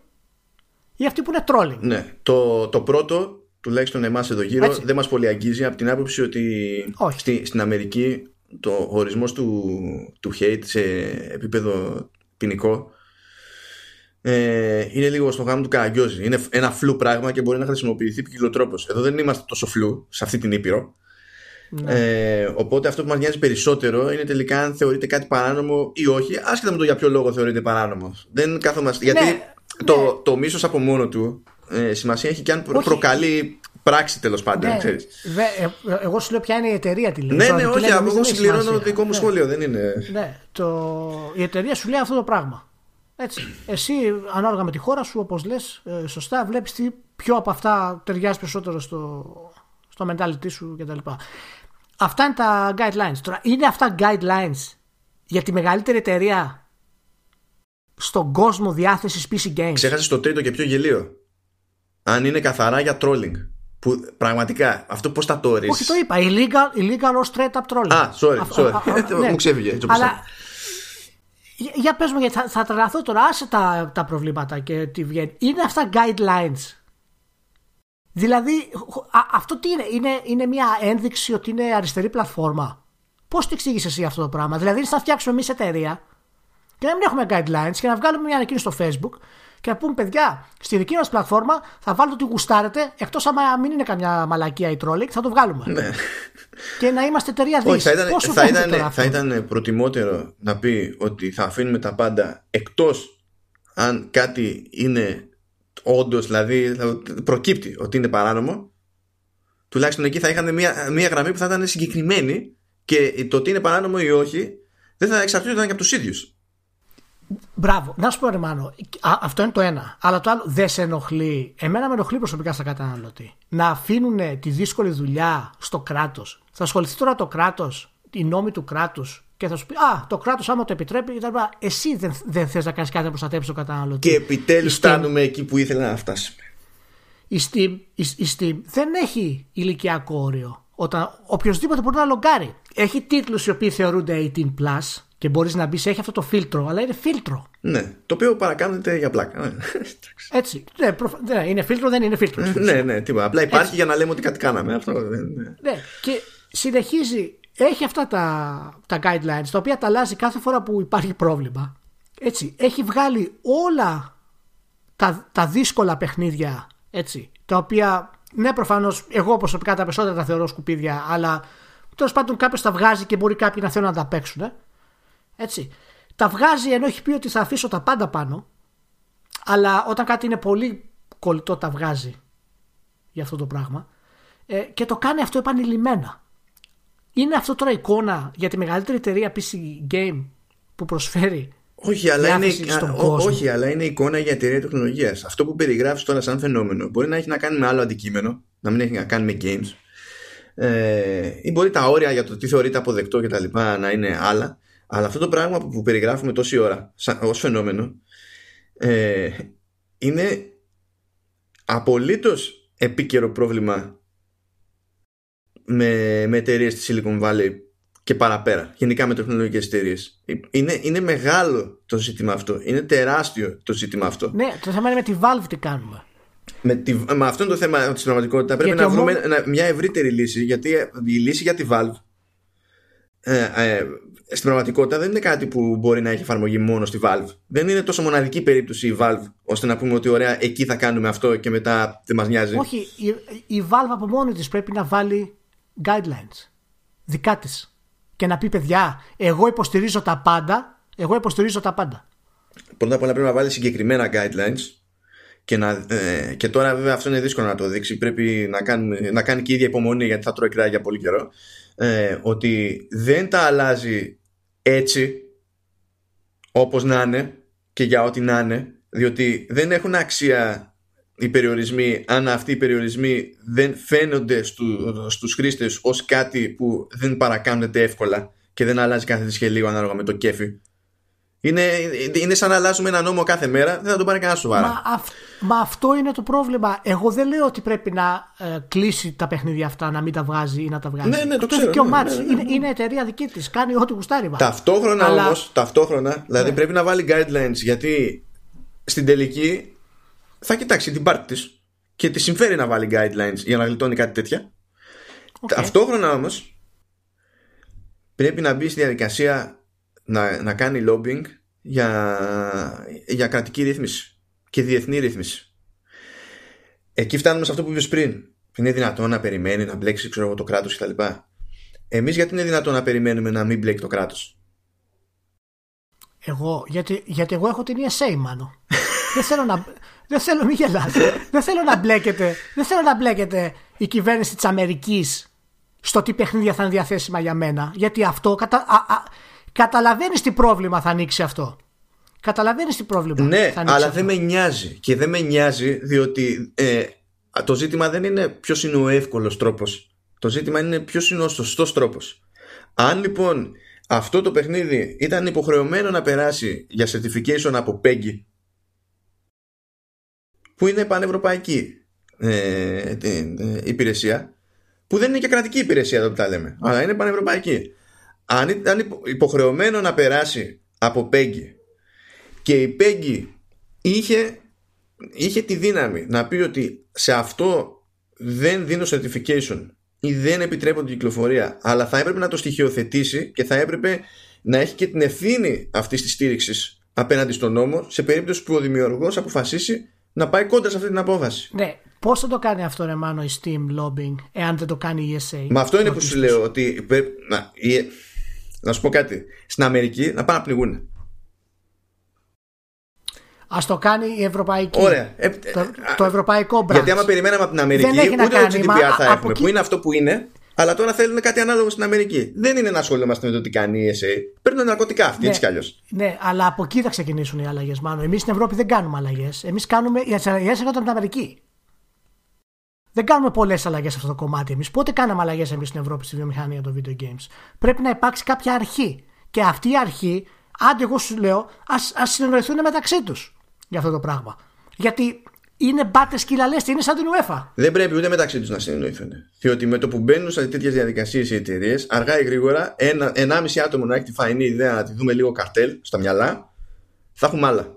Speaker 2: ή αυτοί που είναι trolling.
Speaker 1: Ναι. Το, το πρώτο, τουλάχιστον εμάς εδώ γύρω, δεν μας πολύ αγγίζει από την άποψη ότι στη, στην Αμερική το ορισμός του, του hate σε επίπεδο ποινικό ε, είναι λίγο στο γάμο του καραγκιόζη. Είναι ένα φλου πράγμα και μπορεί να χρησιμοποιηθεί τρόπο. Εδώ δεν είμαστε τόσο φλου σε αυτή την ήπειρο. Ναι. Ε, οπότε αυτό που μας νοιάζει περισσότερο είναι τελικά αν θεωρείται κάτι παράνομο ή όχι, άσχετα με το για ποιο λόγο θεωρείται παράνομο. Δεν κάθομαστε. Γιατί ναι, το, ναι. το μίσος από μόνο του ε, σημασία έχει και αν προκαλεί πράξη τέλος πάντων.
Speaker 2: Ναι, ξέρεις. ε, εγώ σου λέω ποια είναι η εταιρεία τη λέει.
Speaker 1: Ναι, ναι, όχι, εγώ συμπληρώνω το δικό μου ναι. σχόλιο, δεν είναι.
Speaker 2: Ναι, το... η εταιρεία σου λέει αυτό το πράγμα. Έτσι. Εσύ, ανάλογα με τη χώρα σου, όπως λες, ε, σωστά, βλέπεις τι ποιο από αυτά ταιριάζει περισσότερο στο, στο mentality σου κτλ. Αυτά είναι τα guidelines. Τώρα, είναι αυτά guidelines για τη μεγαλύτερη εταιρεία στον κόσμο διάθεσης PC Games;
Speaker 1: Ξέχασες το τρίτο και πιο γελίο. Αν είναι καθαρά για trolling. Που πραγματικά αυτό πώς θα το ορίσεις;
Speaker 2: Όχι, το είπα. Illegal, illegal or straight up trolling.
Speaker 1: Α, sorry, sorry. Ναι. Μου ξέφυγε.
Speaker 2: Αλλά για πες μου γιατί θα, θα τρελαθώ τώρα άσε τα, τα προβλήματα και τι βγαίνει είναι αυτά guidelines δηλαδή αυτό τι είναι; Είναι, είναι μια ένδειξη ότι είναι αριστερή πλατφόρμα πώς το εξήγησες εσύ αυτό το πράγμα; Δηλαδή θα φτιάξουμε εμείς εταιρεία και να μην έχουμε guidelines και να βγάλουμε μια ανακοίνωση στο facebook και να πούμε παιδιά, στη δική μας πλατφόρμα θα βάλω ό,τι γουστάρετε, εκτός άμα μην είναι καμιά μαλακία ή trolling, θα το βγάλουμε.
Speaker 1: Ναι.
Speaker 2: Και να είμαστε εταιρεία δύση.
Speaker 1: θα ήταν, θα, ήταν, θα ήταν προτιμότερο να πει ότι θα αφήνουμε τα πάντα εκτός αν κάτι είναι όντως, δηλαδή προκύπτει ότι είναι παράνομο. Τουλάχιστον εκεί θα είχαν μια, μια γραμμή που θα ήταν συγκεκριμένη και το ότι είναι παράνομο ή όχι δεν θα εξαρτιόταν και από τους ίδιους.
Speaker 2: Μπράβο. Να σου πω, Ρεμάνο, αυτό είναι το ένα. Αλλά το άλλο δεν σε ενοχλεί. Εμένα με ενοχλεί προσωπικά στα καταναλωτή. Να αφήνουν τη δύσκολη δουλειά στο κράτος. Θα ασχοληθεί τώρα το κράτος, οι νόμοι του κράτους και θα σου πει Α, το κράτος άμα το επιτρέπει, εσύ δεν, δεν θες να κάνεις κάτι να προστατέψεις τον καταναλωτή.
Speaker 1: Και επιτέλους φτάνουμε εκεί που ήθελα να φτάσουμε.
Speaker 2: Η Steam, η, η Steam δεν έχει ηλικιακό όριο. Όταν οποιοδήποτε μπορεί να λογκάρει. Έχει τίτλους οι οποίοι θεωρούνται 18 plus και μπορείς να μπεις, έχει αυτό το φίλτρο, αλλά είναι φίλτρο.
Speaker 1: Ναι, το οποίο παρακάνεται για πλάκα. Ναι.
Speaker 2: Έτσι. Ναι, προφ... ναι, είναι φίλτρο, δεν είναι φίλτρο.
Speaker 1: ναι, ναι, τίποτα. Απλά υπάρχει Έτσι. για να λέμε ότι κάτι κάναμε. Αυτό, ναι.
Speaker 2: ναι, και συνεχίζει, έχει αυτά τα, τα guidelines, τα οποία τα αλλάζει κάθε φορά που υπάρχει πρόβλημα. Έτσι, έχει βγάλει όλα τα, τα δύσκολα παιχνίδια, έτσι, τα οποία, ναι, προφανώς, εγώ προσωπικά τα περισσότερα τα θεωρώ σκουπίδια, αλλά τέλος πάντων κάποιος τα βγάζει και μπορεί κάποιοι να θέλουν να τα παίξουν. Έτσι. Τα βγάζει ενώ έχει πει ότι θα αφήσω τα πάντα πάνω, αλλά όταν κάτι είναι πολύ κολλητό τα βγάζει για αυτό το πράγμα ε, και το κάνει αυτό επανειλημμένα. Είναι αυτό τώρα εικόνα για τη μεγαλύτερη εταιρεία PC Game που προσφέρει
Speaker 1: όχι αλλά, είναι, όχι, αλλά είναι εικόνα για εταιρεία τεχνολογίας. Αυτό που περιγράφεις τώρα σαν φαινόμενο μπορεί να έχει να κάνει με άλλο αντικείμενο, να μην έχει να κάνει με games. Ε, ή μπορεί τα όρια για το τι θεωρείται αποδεκτό κτλ. να είναι άλλα. Αλλά αυτό το πράγμα που περιγράφουμε τόση ώρα ως φαινόμενο ε, είναι απολύτως επίκαιρο πρόβλημα με, με εταιρείες στη Silicon Valley και παραπέρα. Γενικά με τεχνολογικές εταιρείες. Είναι, είναι μεγάλο το ζήτημα αυτό. Είναι τεράστιο το ζήτημα αυτό.
Speaker 2: Ναι, το θέμα είναι με τη Valve τι κάνουμε.
Speaker 1: Με, τη, με αυτό είναι το θέμα της πραγματικότητας. Πρέπει να βρούμε μια ευρύτερη λύση γιατί η λύση για τη Valve ε, ε, στην πραγματικότητα δεν είναι κάτι που μπορεί να έχει εφαρμογή μόνο στη Valve. Δεν είναι τόσο μοναδική περίπτωση η Valve ώστε να πούμε ότι ωραία εκεί θα κάνουμε αυτό και μετά δεν μας νοιάζει.
Speaker 2: Όχι, η, η Valve από μόνη της πρέπει να βάλει guidelines δικά της και να πει παιδιά εγώ υποστηρίζω τα πάντα εγώ υποστηρίζω τα πάντα.
Speaker 1: Πρώτα απ' όλα πρέπει να βάλει συγκεκριμένα guidelines και, να, ε, και τώρα βέβαια αυτό είναι δύσκολο να το δείξει πρέπει να κάνει, να κάνει και η ίδια υπομονή γιατί θα τρώει κρέας για πολύ καιρό ε, ότι δεν τα αλλάζει έτσι όπως να είναι και για ό,τι να είναι διότι δεν έχουν αξία οι περιορισμοί αν αυτοί οι περιορισμοί δεν φαίνονται στου, στους χρήστες ως κάτι που δεν παρακάνεται εύκολα και δεν αλλάζει κάθε της και λίγο ανάλογα με το κέφι είναι, είναι σαν να αλλάζουμε ένα νόμο κάθε μέρα, δεν θα το πάρει κανένας σοβαρά.
Speaker 2: Μα, μα αυτό είναι το πρόβλημα. Εγώ δεν λέω ότι πρέπει να ε, κλείσει τα παιχνίδια αυτά, να μην τα βγάζει ή να τα βγάζει.
Speaker 1: Ναι, ναι, το ξέρω.
Speaker 2: Ναι, ναι, ναι, ναι, είναι, είναι εταιρεία δική της. Κάνει ό,τι γουστάρει.
Speaker 1: Ταυτόχρονα Αλλά... όμως, ταυτόχρονα, δηλαδή ναι. πρέπει να βάλει guidelines γιατί στην τελική θα κοιτάξει την πάρτη της και τη συμφέρει να βάλει guidelines για να γλιτώνει κάτι τέτοια. Okay. Ταυτόχρονα όμως πρέπει να μπει στη διαδικασία να, να κάνει lobbying για, για κρατική ρύθμιση και διεθνή ρύθμιση. Εκεί φτάνουμε σε αυτό που είπες πριν. Είναι δυνατόν να περιμένει να μπλέξει ξέρω, το κράτος κτλ. Εμείς γιατί είναι δυνατόν να περιμένουμε να μην μπλέκει το κράτος;
Speaker 2: Εγώ, γιατί, γιατί εγώ έχω την ESA μάλλον. δεν θέλω να, δεν θέλω, μην γελάτε. δεν θέλω να μπλέκεται, δεν θέλω να μπλέκεται η κυβέρνηση της Αμερικής στο τι παιχνίδια θα είναι διαθέσιμα για μένα. Γιατί αυτό κατα, α, α, Καταλαβαίνεις τι πρόβλημα θα ανοίξει αυτό. Καταλαβαίνεις τι πρόβλημα
Speaker 1: ναι,
Speaker 2: θα
Speaker 1: ανοίξει. αλλά δεν με νοιάζει. Και δεν με νοιάζει διότι ε, το ζήτημα δεν είναι ποιος είναι ο εύκολος τρόπος. Το ζήτημα είναι ποιος είναι ο σωστός τρόπος. Αν λοιπόν αυτό το παιχνίδι ήταν υποχρεωμένο να περάσει για certification από PEGI που είναι πανευρωπαϊκή ε, ε, υπηρεσία που δεν είναι και κρατική υπηρεσία εδώ που τα λέμε αλλά είναι πανευρωπαϊκή αν ήταν υποχρεωμένο να περάσει από Πέγγι και η Πέγγι είχε, είχε τη δύναμη να πει ότι σε αυτό δεν δίνω certification ή δεν επιτρέπω την κυκλοφορία αλλά θα έπρεπε να το στοιχειοθετήσει και θα έπρεπε να έχει και την ευθύνη αυτής της στήριξης απέναντι στον νόμο σε περίπτωση που ο δημιουργός αποφασίσει να πάει κόντρα σε αυτή την απόφαση.
Speaker 2: Ναι, Πώς θα το κάνει αυτό, ρε Μάνο, η Steam Lobbying, εάν δεν το κάνει η ESA.
Speaker 1: Μα αυτό είναι που σου λέω ότι. Να, η, να σου πω κάτι. Στην Αμερική να πάνε να πνιγούν.
Speaker 2: Α το κάνει η Ευρωπαϊκή.
Speaker 1: Ωραία.
Speaker 2: Ε, το, το ευρωπαϊκό branch.
Speaker 1: Γιατί άμα περιμέναμε από την Αμερική, δεν ούτε το GDPR θα έχουμε, που είναι αυτό που είναι, αλλά τώρα θέλουν κάτι ανάλογο στην Αμερική. Δεν είναι να ασχολούμαστε με το τι κάνει η ESA. Παίρνουν ναρκωτικά αυτή, ναι, έτσι κι αλλιώς.
Speaker 2: Ναι, αλλά από εκεί θα ξεκινήσουν οι αλλαγές, μάλλον. Εμείς στην Ευρώπη δεν κάνουμε αλλαγές. Εμείς κάνουμε. Οι αλλαγέ έρχονται από την Αμερική. Δεν κάνουμε πολλές αλλαγές σε αυτό το κομμάτι εμείς. Πότε κάναμε αλλαγές εμείς στην Ευρώπη στη βιομηχανία των video games; Πρέπει να υπάρξει κάποια αρχή. Και αυτή η αρχή, άντε εγώ σου λέω, α συνεννοηθούν μεταξύ τους για αυτό το πράγμα. Γιατί είναι μπάτες κυλαλέστε, είναι σαν την UEFA.
Speaker 1: Δεν πρέπει ούτε μεταξύ τους να συνεννοηθούν. Διότι με το που μπαίνουν σε τέτοιες διαδικασίες οι εταιρείες, αργά ή γρήγορα, ένα, ενάμιση άτομο να έχει τη φαϊνή ιδέα να τη δούμε λίγο καρτέλ στα μυαλά, θα έχουμε άλλα.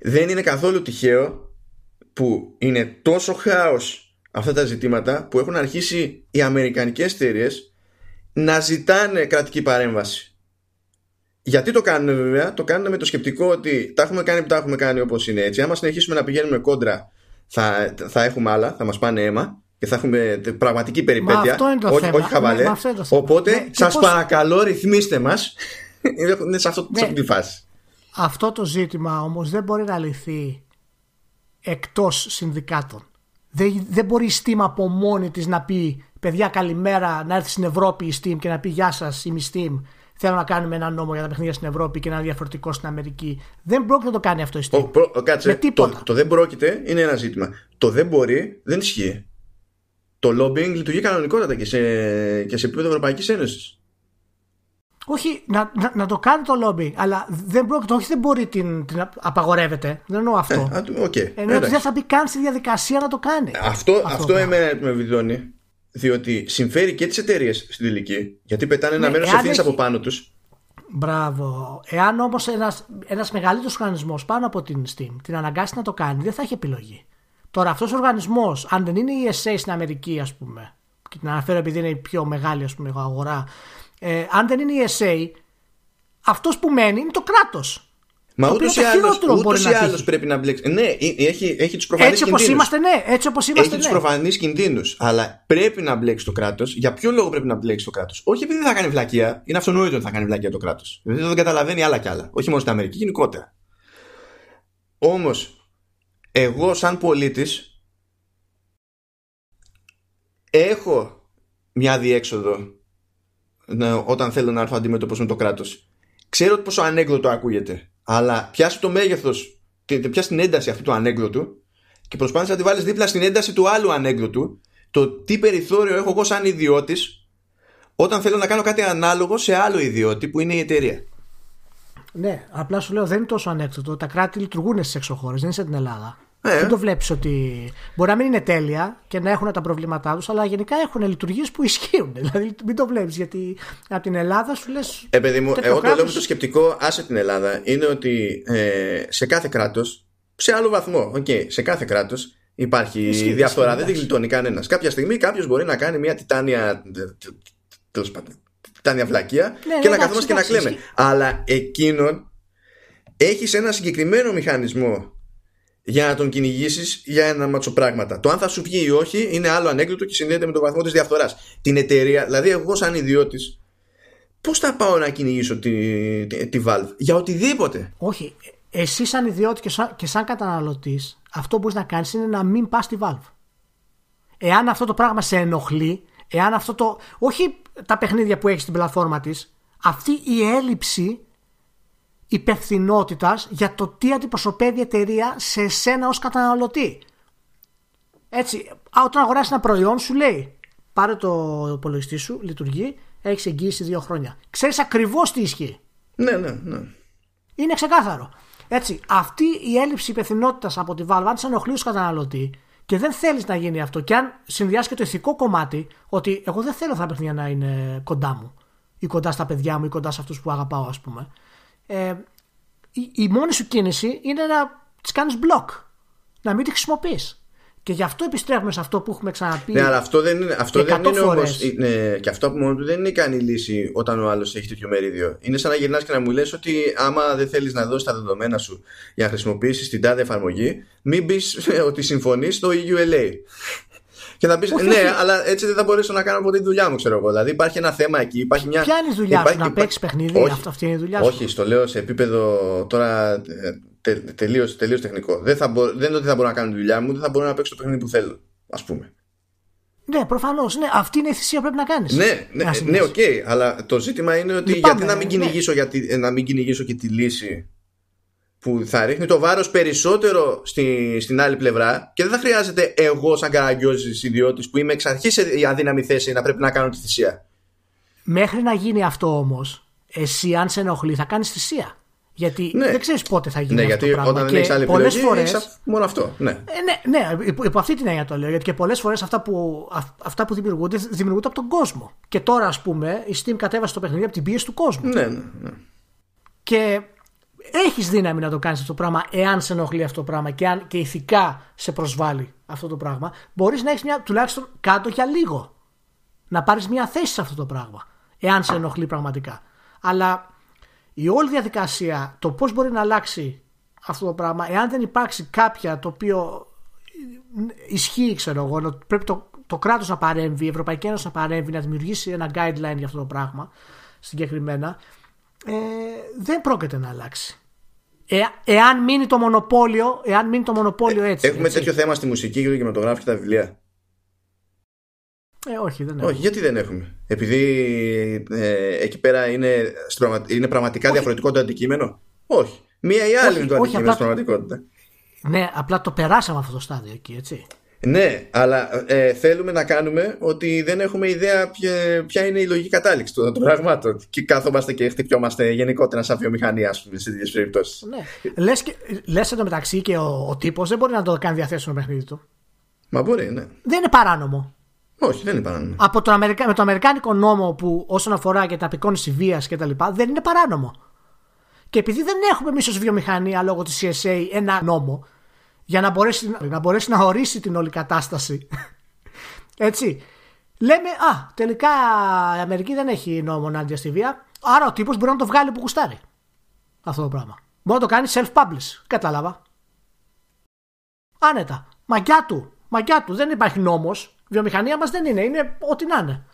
Speaker 1: Δεν είναι καθόλου τυχαίο που είναι τόσο χάος αυτά τα ζητήματα που έχουν αρχίσει οι αμερικανικές εταιρείες να ζητάνε κρατική παρέμβαση. Γιατί το κάνουν βέβαια, το κάνουν με το σκεπτικό ότι τα έχουμε κάνει που τα έχουμε κάνει όπως είναι έτσι. Άμα συνεχίσουμε να πηγαίνουμε κόντρα θα, θα έχουμε άλλα, θα μας πάνε αίμα και θα έχουμε πραγματική περιπέτεια. όχι, όχι χαβαλέ. Ναι, Οπότε ναι, σας παρακαλώ ρυθμίστε μας. είναι σε αυτό, ναι. αυτή τη φάση.
Speaker 2: Αυτό το ζήτημα όμως δεν μπορεί να λυθεί εκτός συνδικάτων. Δεν, δεν μπορεί η Steam από μόνη της να πει παιδιά καλημέρα να έρθει στην Ευρώπη η Steam και να πει γεια σας είμαι η Steam θέλω να κάνουμε ένα νόμο για τα παιχνίδια στην Ευρώπη και ένα διαφορετικό στην Αμερική. Δεν πρόκειται να το κάνει αυτό η Steam.
Speaker 1: Ο, κάτσε, το, το δεν πρόκειται είναι ένα ζήτημα. Το δεν μπορεί δεν ισχύει. Το lobbying λειτουργεί κανονικότατα και σε, και σε επίπεδο Ευρωπαϊκής Ένωσης.
Speaker 2: Όχι, να, να, να, το κάνει το λόμπι, αλλά δεν, πρόκειται, όχι δεν μπορεί την, την απαγορεύεται. Δεν εννοώ αυτό.
Speaker 1: Ε, okay.
Speaker 2: Εννοώ ότι δεν θα μπει καν στη διαδικασία να το κάνει.
Speaker 1: Αυτό, αυτό, αυτό εμένα με βιδώνει. Διότι συμφέρει και τις εταιρείες στην τελική. Γιατί πετάνε ναι, ένα μέρο ευθύνης έχει... από πάνω τους.
Speaker 2: Μπράβο. Εάν όμως ένας ένας μεγαλύτερο οργανισμός πάνω από την Steam την αναγκάσει να το κάνει, δεν θα έχει επιλογή. Τώρα αυτός ο οργανισμός, αν δεν είναι η ESA στην Αμερική, ας πούμε, και την αναφέρω επειδή είναι η πιο μεγάλη ας πούμε, αγορά Ε, αν δεν είναι η ESA, αυτός που μένει είναι το κράτος.
Speaker 1: Μα ούτως ή άλλω πρέπει να μπλέξεις. Ναι, ε, έχει, έχει τους προφανείς
Speaker 2: κινδύνου. Έτσι όπως είμαστε, ναι. Έτσι όπως είμαστε,
Speaker 1: έχει
Speaker 2: ναι.
Speaker 1: του προφανείς κινδύνους. Αλλά πρέπει να μπλέξει το κράτος. Για ποιο λόγο πρέπει να μπλέξει το κράτος; Όχι επειδή δεν θα κάνει βλακεία. Είναι αυτονόητο ότι θα κάνει βλακεία το κράτος. Δηλαδή δεν καταλαβαίνει άλλα κι άλλα. Όχι μόνο στην Αμερική, γενικότερα. Όμως, εγώ σαν πολίτης έχω μια διέξοδο ναι, όταν θέλω να έρθω αντιμέτωπος με το κράτος. Ξέρω πόσο ανέκδοτο ακούγεται αλλά πιάσει το μέγεθος, πιάσει την ένταση αυτού του ανέκδοτου και προσπάθησε να τη βάλεις δίπλα στην ένταση του άλλου ανέκδοτου, το τι περιθώριο έχω εγώ σαν ιδιώτης όταν θέλω να κάνω κάτι ανάλογο σε άλλο ιδιώτη που είναι η εταιρεία.
Speaker 2: Ναι, απλά σου λέω δεν είναι τόσο ανέκδοτο. Τα κράτη λειτουργούν στις εξωχώρες, δεν είναι σε την Ελλάδα. Ε. Δεν το βλέπεις ότι. Μπορεί να μην είναι τέλεια και να έχουν τα προβλήματά τους, αλλά γενικά έχουν λειτουργίες που ισχύουν. Δηλαδή μην το βλέπεις γιατί από την Ελλάδα σου λες.
Speaker 1: Ε, παιδί μου, εγώ το λέω με το σκεπτικό, άσε την Ελλάδα, είναι ότι ε, σε κάθε κράτος, σε άλλο βαθμό, okay, σε κάθε κράτος υπάρχει διαφθορά, δεν την γλιτώνει κανένας. Κάποια στιγμή κάποιος μπορεί να κάνει μια τιτάνια. Τέλος πάντων. Τιτάνια βλακεία ναι, και ναι, να καθόμαστε και να κλαίμε. Αλλά εκείνον έχεις ένα συγκεκριμένο μηχανισμό για να τον κυνηγήσεις για ένα μάτσο πράγματα. Το αν θα σου βγει ή όχι είναι άλλο ανέκδοτο και συνδέεται με τον βαθμό της διαφθοράς. Την εταιρεία, δηλαδή εγώ σαν ιδιώτης, πώς θα πάω να κυνηγήσω τη, τη, τη Valve; Για οτιδήποτε.
Speaker 2: Όχι. Εσύ σαν ιδιώτη και σαν, και σαν καταναλωτής, αυτό που μπορείς να κάνεις είναι να μην πας στη Valve. Εάν αυτό το πράγμα σε ενοχλεί, εάν αυτό το. Όχι τα παιχνίδια που έχεις στην πλατφόρμα της, αυτή η έλλειψη υπευθυνότητας για το τι αντιπροσωπεύει η εταιρεία σε εσένα ως καταναλωτή. Έτσι, όταν αγοράσει ένα προϊόν σου λέει πάρε το υπολογιστή σου, λειτουργεί, έχεις εγγύηση δύο χρόνια. Ξέρεις ακριβώς τι ισχύει.
Speaker 1: Ναι, ναι, ναι.
Speaker 2: Είναι ξεκάθαρο. Έτσι, αυτή η έλλειψη υπευθυνότητας από τη Valve, αν σε ενοχλεί ως καταναλωτή και δεν θέλεις να γίνει αυτό, και αν συνδυάσει και το ηθικό κομμάτι, ότι εγώ δεν θέλω τα παιχνίδια να είναι κοντά μου, ή κοντά στα παιδιά μου, ή κοντά σε αυτούς που αγαπάω, ας πούμε ε, η, η, μόνη σου κίνηση είναι να τις κάνεις block. Να μην τη χρησιμοποιείς. Και γι' αυτό επιστρέφουμε σε αυτό που έχουμε ξαναπεί.
Speaker 1: Ναι, αλλά αυτό δεν είναι, αυτό δεν είναι όμω. Ναι, και αυτό από μόνο του δεν είναι ικανή λύση όταν ο άλλος έχει τέτοιο μερίδιο. Είναι σαν να γυρνάς και να μου λες ότι άμα δεν θέλεις να δώσεις τα δεδομένα σου για να χρησιμοποιήσεις την τάδε εφαρμογή, μην πεις ότι συμφωνείς στο EULA. Και θα πεις, ναι, αλλά έτσι δεν θα μπορέσω να κάνω ποτέ τη δουλειά μου, ξέρω εγώ. Δηλαδή υπάρχει ένα θέμα εκεί. Υπάρχει μια...
Speaker 2: Ποια είναι η δουλειά υπάρχει... σου, να παίξεις παιχνίδι, όχι, αυτό, αυτή είναι η δουλειά
Speaker 1: σου. Όχι, στο λέω σε επίπεδο τώρα ε, τε, τελείως τελείως τεχνικό. Δεν, θα μπο... δεν είναι ότι θα μπορώ να κάνω τη δουλειά μου, δεν θα μπορώ να παίξω το παιχνίδι που θέλω, ας πούμε.
Speaker 2: Ναι, προφανώς. Ναι, αυτή είναι η θυσία που πρέπει να κάνεις.
Speaker 1: Ναι, ναι, ναι, OK. Okay, αλλά το ζήτημα είναι ότι Λυπάμαι, γιατί να μην, ναι. κυνηγήσω, γιατί, να μην κυνηγήσω και τη λύση που θα ρίχνει το βάρος περισσότερο στη, στην άλλη πλευρά και δεν θα χρειάζεται εγώ σαν καραγκιόζης ιδιώτης που είμαι εξ αρχής σε αδύναμη θέση να πρέπει να κάνω τη θυσία.
Speaker 2: Μέχρι να γίνει αυτό όμως, εσύ αν σε ενοχλεί θα κάνεις θυσία. Γιατί ναι. δεν ξέρεις πότε θα γίνει
Speaker 1: ναι,
Speaker 2: αυτό
Speaker 1: γιατί
Speaker 2: το πράγμα.
Speaker 1: όταν δεν έχεις άλλη επιλογή, φορές... μόνο αυτό. Ναι.
Speaker 2: Ε, ναι, ναι, υπό αυτή την έννοια το λέω. Γιατί και πολλές φορές αυτά που, αυτά που δημιουργούνται, δημιουργούνται από τον κόσμο. Και τώρα, ας πούμε, η Steam κατέβασε το παιχνίδι από την πίεση του κόσμου.
Speaker 1: Ναι, ναι, ναι.
Speaker 2: Και έχεις δύναμη να το κάνεις αυτό το πράγμα, εάν σε ενοχλεί αυτό το πράγμα και, αν, και ηθικά σε προσβάλλει αυτό το πράγμα, μπορείς να έχεις μια τουλάχιστον κάτω για λίγο. Να πάρεις μια θέση σε αυτό το πράγμα, εάν σε ενοχλεί πραγματικά. Αλλά η όλη διαδικασία, το πώς μπορεί να αλλάξει αυτό το πράγμα, εάν δεν υπάρξει κάποια το οποίο ισχύει, ξέρω εγώ, πρέπει το, το κράτος να παρέμβει, η Ευρωπαϊκή Ένωση να παρέμβει, να δημιουργήσει ένα guideline για αυτό το πράγμα συγκεκριμένα, ε, δεν πρόκειται να αλλάξει. Ε, εάν μείνει το μονοπόλιο, εάν μείνει το μονοπόλιο ε, έτσι.
Speaker 1: Έχουμε
Speaker 2: έτσι.
Speaker 1: τέτοιο θέμα στη μουσική και το κινηματογράφο και τα βιβλία.
Speaker 2: Ε, όχι, δεν έχουμε.
Speaker 1: Όχι, γιατί δεν έχουμε; Επειδή ε, εκεί πέρα είναι, είναι πραγματικά όχι. διαφορετικό το αντικείμενο; Όχι. Μία ή άλλη είναι το αντικείμενο στην πραγματικότητα.
Speaker 2: Ναι, απλά το περάσαμε αυτό το στάδιο εκεί, έτσι.
Speaker 1: Ναι, αλλά ε, θέλουμε να κάνουμε ότι δεν έχουμε ιδέα ποια, ποια είναι η λογική κατάληξη των πραγμάτων. Και κάθομαστε και χτυπιόμαστε γενικότερα σαν βιομηχανία, ας πούμε, σε τέτοιες περιπτώσεις.
Speaker 2: Ναι. Λες εντωμεταξύ και ο, ο τύπος δεν μπορεί να το κάνει διαθέσιμο παιχνίδι του.
Speaker 1: Μα μπορεί, ναι.
Speaker 2: Δεν είναι παράνομο.
Speaker 1: Όχι, δεν είναι παράνομο.
Speaker 2: Από το Αμερικα... Με το Αμερικάνικο νόμο που όσον αφορά και τα απεικόνηση βίας και τα λοιπά, δεν είναι παράνομο. Και επειδή δεν έχουμε εμείς ως βιομηχανία λόγω της CSA ένα νόμο, για να μπορέσει να, μπορέσει να ορίσει την όλη κατάσταση. Έτσι. λέμε, Α, τελικά η Αμερική δεν έχει νόμο ενάντια στη βία. Άρα ο τύπος μπορεί να το βγάλει που κουστάρει. Αυτό το πράγμα. Μπορεί να το κάνει self-publish. Κατάλαβα. Άνετα. Μαγιά του. Μαγιά του. Δεν υπάρχει νόμος. Βιομηχανία μας δεν είναι. Είναι ό,τι να είναι.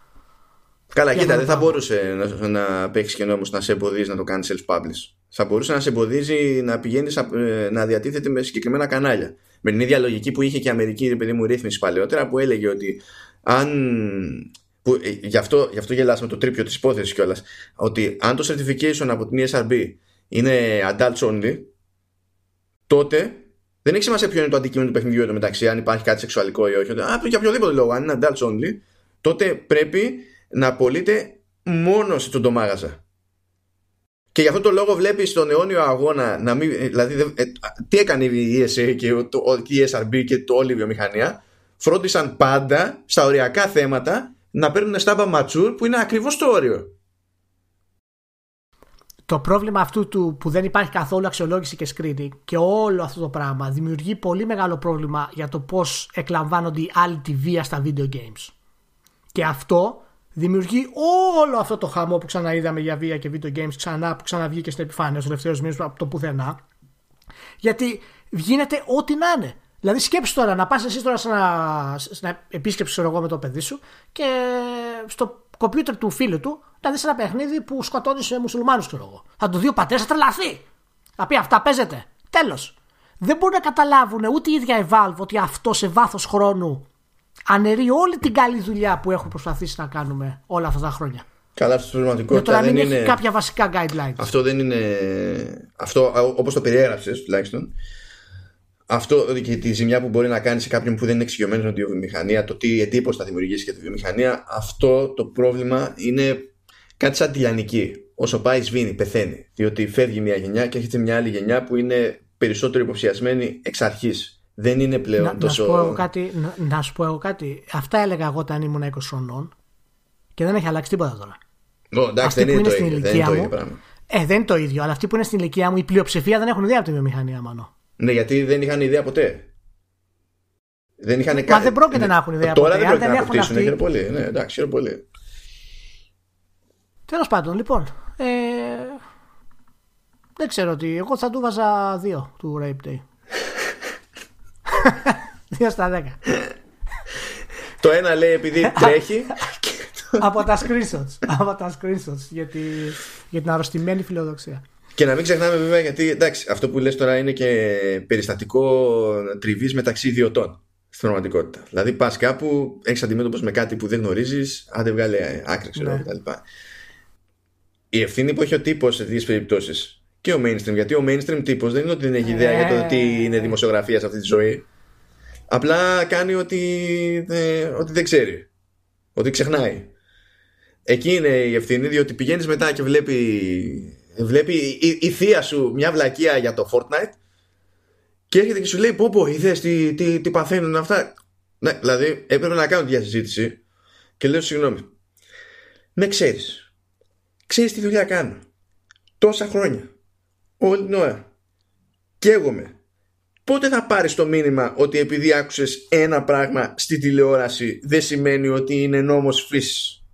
Speaker 1: Καλά, κοίτα, δεν θα μπορούσε να, να παίξει και νόμος να σε εμποδίζει να το κάνεις self-publish. Θα μπορούσε να σε εμποδίζει να πηγαίνεις ε, να διατίθεται με συγκεκριμένα κανάλια. Με την ίδια λογική που είχε και η Αμερική, επειδή μου ρύθμιση παλαιότερα, που έλεγε ότι αν. Που, ε, γι, αυτό, γι' αυτό γελάσαμε το τρίπιο της υπόθεσης κιόλας. Ότι αν το certification από την ESRB είναι adults only, τότε δεν έχει σημασία ποιο είναι το αντικείμενο του παιχνιδιού εδώ μεταξύ, αν υπάρχει κάτι σεξουαλικό ή όχι. Α, για οποιοδήποτε λόγο, αν είναι adults only, τότε πρέπει να απολύεται μόνο σε τσοντομάγαζα. Και γι' αυτό το λόγο βλέπεις στον αιώνιο αγώνα να μην. Δηλαδή, ε, τι έκανε η ESA και το, η ESRB και το όλη η βιομηχανία; Φρόντισαν πάντα στα οριακά θέματα να παίρνουν στάμπα ματσούρ που είναι ακριβώς το όριο.
Speaker 2: Το πρόβλημα αυτού του που δεν υπάρχει καθόλου αξιολόγηση και screening και όλο αυτό το πράγμα δημιουργεί πολύ μεγάλο πρόβλημα για το πώς εκλαμβάνονται οι άλλοι τη βία στα video games. Και αυτό δημιουργεί όλο αυτό το χαμό που ξαναείδαμε για βία και video games ξανά που ξαναβγήκε στην επιφάνεια στους τελευταίου μήνες από το πουθενά. Γιατί γίνεται ό,τι να είναι. Δηλαδή σκέψου τώρα να πας εσύ τώρα σε ένα, σε ένα επίσκεψη ξέρω εγώ με το παιδί σου και στο κομπιούτερ του φίλου του να δεις ένα παιχνίδι που σκοτώνεις σε μουσουλμάνους ξέρω εγώ. Θα του δει ο πατέρα, θα τρελαθεί. Θα πει αυτά παίζεται. Τέλος. Δεν μπορούν να καταλάβουν ούτε η ίδια η Valve ότι αυτό σε βάθος χρόνου αναιρεί όλη την καλή δουλειά που έχουμε προσπαθήσει να κάνουμε όλα αυτά τα χρόνια.
Speaker 1: Καλά, αυτό στην πραγματικότητα
Speaker 2: δεν
Speaker 1: είναι.
Speaker 2: Έχει κάποια βασικά guidelines.
Speaker 1: Αυτό δεν είναι. Αυτό, όπως το περιέγραψες τουλάχιστον, αυτό και τη ζημιά που μπορεί να κάνεις σε κάποιον που δεν είναι εξοικειωμένος με τη βιομηχανία, το τι εντύπωση θα δημιουργήσει για τη βιομηχανία, αυτό το πρόβλημα είναι κάτι σαν τη λιανική. Όσο πάει, σβήνει, πεθαίνει. Διότι φεύγει μια γενιά και έρχεται μια άλλη γενιά που είναι περισσότερο υποψιασμένη εξ αρχής. Δεν είναι πλέον
Speaker 2: να,
Speaker 1: τόσο.
Speaker 2: Να σου, πω εγώ κάτι, να, να σου πω εγώ κάτι. Αυτά έλεγα εγώ όταν ήμουν 20 χρονών και δεν έχει αλλάξει τίποτα τώρα.
Speaker 1: Oh, εντάξει, δεν είναι, το ίδιο, δεν είναι το ίδιο πράγμα.
Speaker 2: Ε, δεν είναι το ίδιο, αλλά αυτοί που είναι στην ηλικία μου, η πλειοψηφία δεν έχουν ιδέα από τη βιομηχανία, μάλλον.
Speaker 1: Ναι, γιατί δεν είχαν ιδέα ποτέ. Δεν είχαν
Speaker 2: Μα δεν πρόκειται ναι. να έχουν ιδέα
Speaker 1: Τώρα
Speaker 2: ποτέ.
Speaker 1: δεν πρόκειται να αποκτήσουν, αυτοί... πολύ. Ναι, εντάξει, χαίρομαι πολύ.
Speaker 2: Τέλος πάντων, λοιπόν. Ε, δεν ξέρω τι. Εγώ θα του βάζα δύο του Rape Day. Δύο στα δέκα.
Speaker 1: Το ένα λέει επειδή τρέχει.
Speaker 2: από τα screenshots. από τα screenshots για, τη, για την αρρωστημένη φιλοδοξία.
Speaker 1: Και να μην ξεχνάμε βέβαια γιατί εντάξει, αυτό που λες τώρα είναι και περιστατικό τριβής μεταξύ ιδιωτών στην πραγματικότητα. Δηλαδή πας κάπου, έχεις αντιμέτωπος με κάτι που δεν γνωρίζεις, άντε βγάλε άκρη, ξέρω ναι. κτλ. Η ευθύνη που έχει ο τύπος σε τέτοιε περιπτώσεις και ο mainstream, γιατί ο mainstream τύπος δεν είναι ότι δεν έχει ιδέα για το τι είναι δημοσιογραφία σε αυτή τη ζωή. Απλά κάνει ότι, ότι δεν ξέρει. Ότι ξεχνάει. Εκεί είναι η ευθύνη, διότι πηγαίνεις μετά και βλέπει βλέπει η, η θεία σου μια βλακεία για το Fortnite και έρχεται και σου λέει πω πω είδες τι, τι, τι παθαίνουν αυτά ναι δηλαδή έπρεπε να κάνω τη συζήτηση και λέω συγγνώμη με ξέρεις. Ξέρεις τι δουλειά κάνω. Τόσα χρόνια. Όλη την ώρα. Καίγομαι πότε θα πάρεις το μήνυμα ότι επειδή άκουσες ένα πράγμα στη τηλεόραση δεν σημαίνει ότι είναι νόμος φύσης;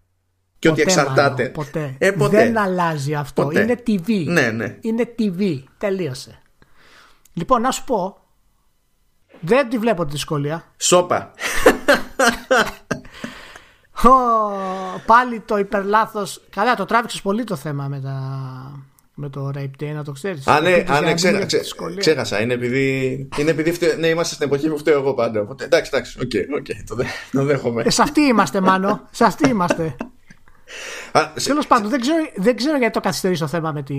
Speaker 1: Και ότι εξαρτάται;
Speaker 2: Μάλλον, ποτέ. Ε, ποτέ. Δεν αλλάζει αυτό. Ποτέ. Είναι TV.
Speaker 1: Ναι, ναι.
Speaker 2: Είναι TV. Τελείωσε. Λοιπόν, να σου πω. Δεν τη βλέπω τη δυσκολία.
Speaker 1: Σόπα.
Speaker 2: πάλι το υπερλάθος. Καλά, το τράβηξες πολύ το θέμα με, τα... με το Rape Day, να το ξέρεις.
Speaker 1: Α, ναι, α, ναι ξέ, ξέ, ξέχασα. Είναι επειδή, είναι επειδή φτε... ναι, είμαστε στην εποχή που φταίω εγώ πάντα. Οπότε, εντάξει, εντάξει, OK, okay, okay, το, δε... το δέχομαι.
Speaker 2: Ε, σε αυτή είμαστε, Μάνο. σε αυτή είμαστε. Τέλος πάντων, δεν ξέρω, δεν ξέρω γιατί το καθυστερεί το θέμα με τη,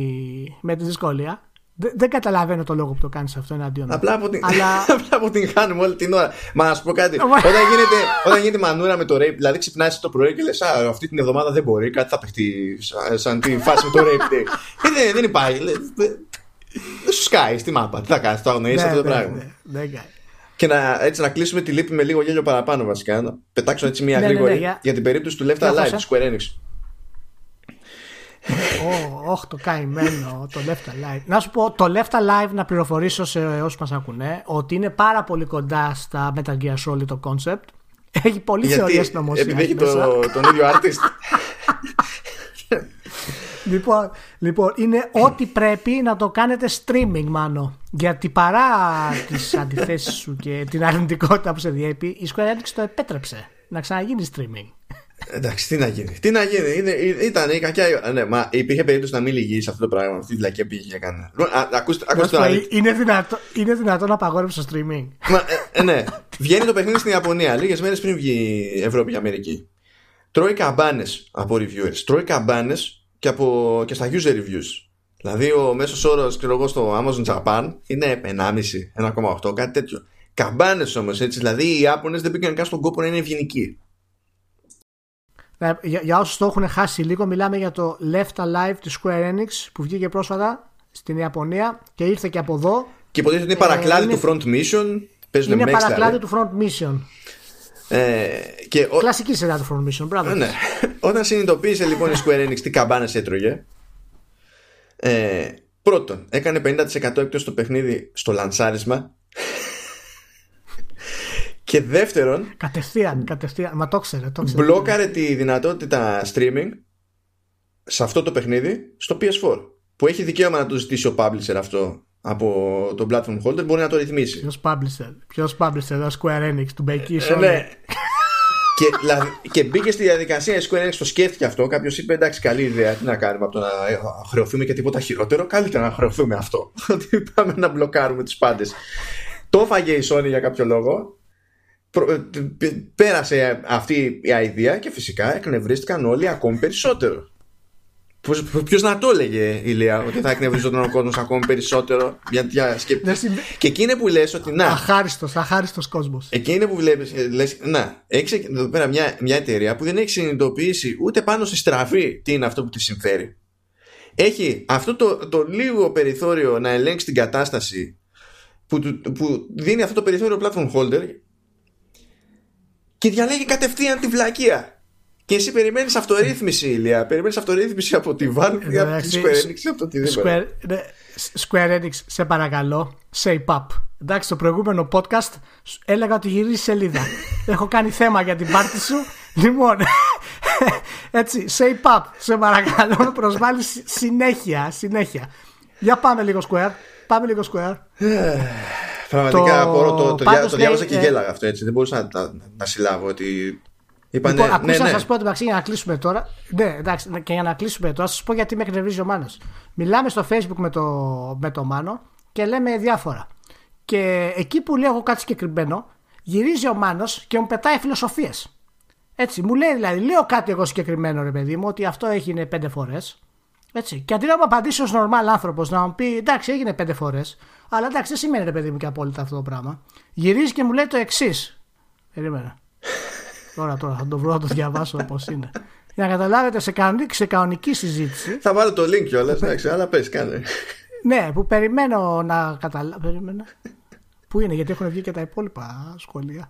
Speaker 2: με τη δυσκολία. Δεν, δεν καταλαβαίνω το λόγο που το κάνεις αυτό εναντίον.
Speaker 1: Απλά, από την, Αλλά... απλά αποτυγχάνουμε όλη την ώρα. Μα να σου πω κάτι. όταν, γίνεται, όταν γίνεται μανούρα με το rape, δηλαδή ξυπνάει το πρωί και λες: Α, αυτή την εβδομάδα δεν μπορεί, κάτι θα παιχτεί σαν, σαν τη φάση με το rape. ε, δεν, δεν υπάρχει. Δεν σου σκάει στη μάπα. Τι θα κάνεις, το αγνοείς αυτό το πράγμα. Και να, έτσι να κλείσουμε τη λύπη με λίγο γέλιο παραπάνω βασικά. Να πετάξω έτσι μια ναι, γρήγορη ναι, ναι, για... για την περίπτωση του Left Alive του Square Enix.
Speaker 2: Όχι, το καημένο, το Left Alive. Να σου πω, το Left Alive να πληροφορήσω σε όσους μας ακούνε ότι είναι πάρα πολύ κοντά στα Metal Gear Solid το concept. Έχει πολύ θεωρία συνωμοσία.
Speaker 1: Επειδή έχει το, τον ίδιο artist.
Speaker 2: λοιπόν, λοιπόν, είναι ό,τι πρέπει να το κάνετε streaming, μάνο. Γιατί παρά τις αντιθέσεις σου και την αρνητικότητα που σε διέπει, η Square Enix το επέτρεψε να ξαναγίνει streaming.
Speaker 1: Εντάξει, τι να γίνει. Τι να γίνει. Είναι, ήταν η κακιά. Ναι, μα υπήρχε περίπτωση να μην λυγίσει αυτό το πράγμα. Αυτή τη βλακία πήγε για κανένα. Ακούστε, ακούστε
Speaker 2: είναι, δυνατό, είναι δυνατό να απαγόρευσε το streaming;
Speaker 1: Μα, ε, ε, ναι. Βγαίνει το παιχνίδι στην Ιαπωνία λίγες μέρες πριν βγει η Ευρώπη και Αμερική. Τρώει καμπάνες από reviewers. Τρώει καμπάνες και, από, και στα user reviews. Δηλαδή ο μέσος όρος στο Amazon Japan είναι 1,5, 1,8, κάτι τέτοιο. Καμπάνες όμως έτσι. Δηλαδή οι Ιάπωνες δεν πήγαν καν στον κόπο να είναι ευγενικοί.
Speaker 2: Ε, για, για όσους το έχουν χάσει λίγο, μιλάμε για το Left Alive του Square Enix που βγήκε πρόσφατα στην Ιαπωνία και ήρθε και από εδώ.
Speaker 1: Και υποτίθεται ότι είναι παρακλάδι ε, του Front Mission.
Speaker 2: Είναι παρακλάδι του Front Mission.
Speaker 1: Ε, και ο...
Speaker 2: Κλασική σειρά του Front Mission, μπράβο.
Speaker 1: Ναι. Όταν συνειδητοποίησε λοιπόν η Square Enix τι καμπάνες έτρωγε, ε, πρώτον, έκανε 50% εκτός το παιχνίδι στο λανσάρισμα και δεύτερον.
Speaker 2: Κατευθείαν, κατευθείαν. Μα το ξέρε. Το
Speaker 1: ξέρε. Μπλόκαρε τη δυνατότητα streaming σε αυτό το παιχνίδι στο PS4. Που έχει δικαίωμα να το ζητήσει ο publisher αυτό από τον platform holder, μπορεί να το ρυθμίσει.
Speaker 2: Ποιος publisher, ποιος publisher, εδώ Square Enix, του Μπέκη
Speaker 1: ε, ναι. και, και μπήκε στη διαδικασία η Square Enix, το σκέφτηκε αυτό. Κάποιος είπε: Εντάξει, καλή ιδέα. Τι να κάνουμε από το να χρεωθούμε και τίποτα χειρότερο. Καλύτερα να χρεωθούμε αυτό. Ότι πάμε να μπλοκάρουμε του πάντες. Το έφαγε η Sony για κάποιο λόγο ε, πέρασε αυτή η ιδέα και φυσικά εκνευρίστηκαν όλοι ακόμη περισσότερο. Ποιος να το έλεγε, Ηλία, ότι θα εκνευριζόταν ο κόσμος ακόμη περισσότερο. Για, για ναι, Και εκείνη που λες ότι να.
Speaker 2: Αχάριστος, αχάριστος κόσμος.
Speaker 1: Εκείνη που βλέπεις, ε, λες, να, έχει εδώ πέρα μια, μια εταιρεία που δεν έχει συνειδητοποιήσει ούτε πάνω στη στραφή τι είναι αυτό που της συμφέρει. Έχει αυτό το, το λίγο περιθώριο να ελέγξει την κατάσταση που, που δίνει αυτό το περιθώριο platform holder και διαλέγει κατευθείαν τη βλακεία. Και εσύ περιμένεις αυτορύθμιση, Ηλία. Περιμένεις αυτορύθμιση από τη Valve ή από τη Square Enix από το οτιδήποτε.
Speaker 2: Square, ναι, Square Enix, σε παρακαλώ, shape up. Εντάξει, στο προηγούμενο podcast έλεγα ότι γυρίζει σελίδα. Έχω κάνει θέμα για την πάρτι σου. Λοιπόν, έτσι, shape up. Σε παρακαλώ, να προσβάλλει συνέχεια, συνέχεια. Για πάμε λίγο Square. Πάμε λίγο Square.
Speaker 1: Πραγματικά το... απορώ, το, το, το, το διάβασα και ε... γέλαγα αυτό έτσι. Δεν μπορούσα να, να, να συλλάβω ότι.
Speaker 2: Είπανε, λοιπόν, ναι, ναι. να σας πω ότι για να κλείσουμε τώρα. Ναι, εντάξει, και για να κλείσουμε τώρα, σας πω γιατί με εκνευρίζει ο Μάνος. Μιλάμε στο Facebook με το, με το Μάνο και λέμε διάφορα. Και εκεί που λέω εγώ κάτι συγκεκριμένο, γυρίζει ο Μάνος και μου πετάει φιλοσοφίες. Έτσι, μου λέει δηλαδή, λέω κάτι εγώ συγκεκριμένο ρε παιδί μου, ότι αυτό έγινε πέντε φορές. Έτσι. Και αντί να μου απαντήσει ως normal άνθρωπος να μου πει εντάξει, έγινε πέντε φορές, αλλά εντάξει, δεν σημαίνει ρε παιδί μου και απόλυτα αυτό το πράγμα. Γυρίζει και μου λέει το εξής. Περίμενα. τώρα, τώρα θα το βρω να το διαβάσω όπω είναι. Για να καταλάβετε σε κανονική, σε κανονική συζήτηση.
Speaker 1: Θα βάλω το link κιόλας, εντάξει, αλλά πες, κάνε.
Speaker 2: Ναι, που περιμένω να καταλάβω. Περίμενα. Πού είναι, γιατί έχουν βγει και τα υπόλοιπα σχολεία.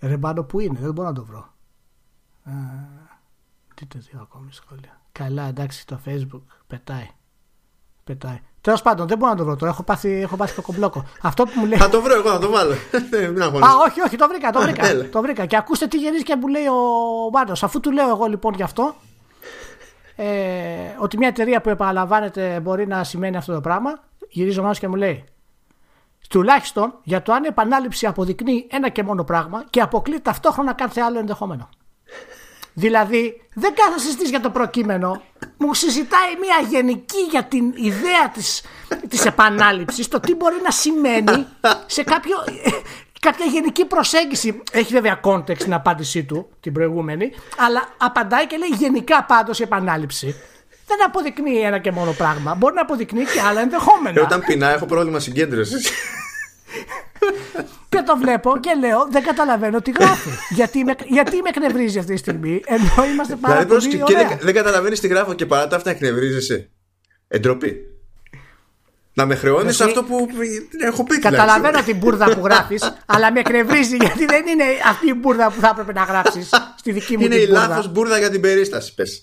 Speaker 2: Ρε μπάνο, πού είναι, δεν μπορώ να το βρω. Τι το δύο ακόμη σχόλια. Καλά, εντάξει, το facebook πετάει. Πετάει. Τέλος πάντων, δεν μπορώ να το βρω τώρα. Έχω πάθει, έχω πάθει κοκομπλόκο. Αυτό που μου λέει.
Speaker 1: Θα το βρω εγώ, να το βάλω.
Speaker 2: Α, όχι, όχι, το βρήκα. Το βρήκα, το βρήκα. Και ακούστε τι γυρίζει και μου λέει ο Μάνο. Αφού του λέω εγώ λοιπόν γι' αυτό, ε, ότι μια εταιρεία που επαναλαμβάνεται μπορεί να σημαίνει αυτό το πράγμα, γυρίζει ο Μάνο και μου λέει. Τουλάχιστον για το αν η επανάληψη αποδεικνύει ένα και μόνο πράγμα και αποκλεί ταυτόχρονα κάθε άλλο ενδεχόμενο. Δηλαδή, δεν κάθεσαι συζητήσει για το προκείμενο. Μου συζητάει μια γενική για την ιδέα της, της επανάληψης, το τι μπορεί να σημαίνει σε κάποιο, κάποια γενική προσέγγιση. Έχει βέβαια context την απάντησή του, την προηγούμενη, αλλά απαντάει και λέει γενικά πάντως η επανάληψη. Δεν αποδεικνύει ένα και μόνο πράγμα. Μπορεί να αποδεικνύει και άλλα ενδεχόμενα.
Speaker 1: Ε, όταν πεινά, έχω πρόβλημα συγκέντρωσης.
Speaker 2: Και το βλέπω και λέω, δεν καταλαβαίνω τι γράφει. γιατί, με, γιατί με εκνευρίζει αυτή τη στιγμή, ενώ είμαστε πάρα δηλαδή, πολύ ωραία.
Speaker 1: δεν, δεν καταλαβαίνεις τι γράφω και παρά τα αυτά εκνευρίζεσαι. Εντροπή. Να με χρεώνεις αυτό που έχω πει.
Speaker 2: Καταλαβαίνω την μπουρδα που γράφεις, αλλά με εκνευρίζει γιατί δεν είναι αυτή η μπουρδα που θα έπρεπε να γράψεις στη δική μου
Speaker 1: Είναι η λάθος μπουρδα για την περίσταση, πες.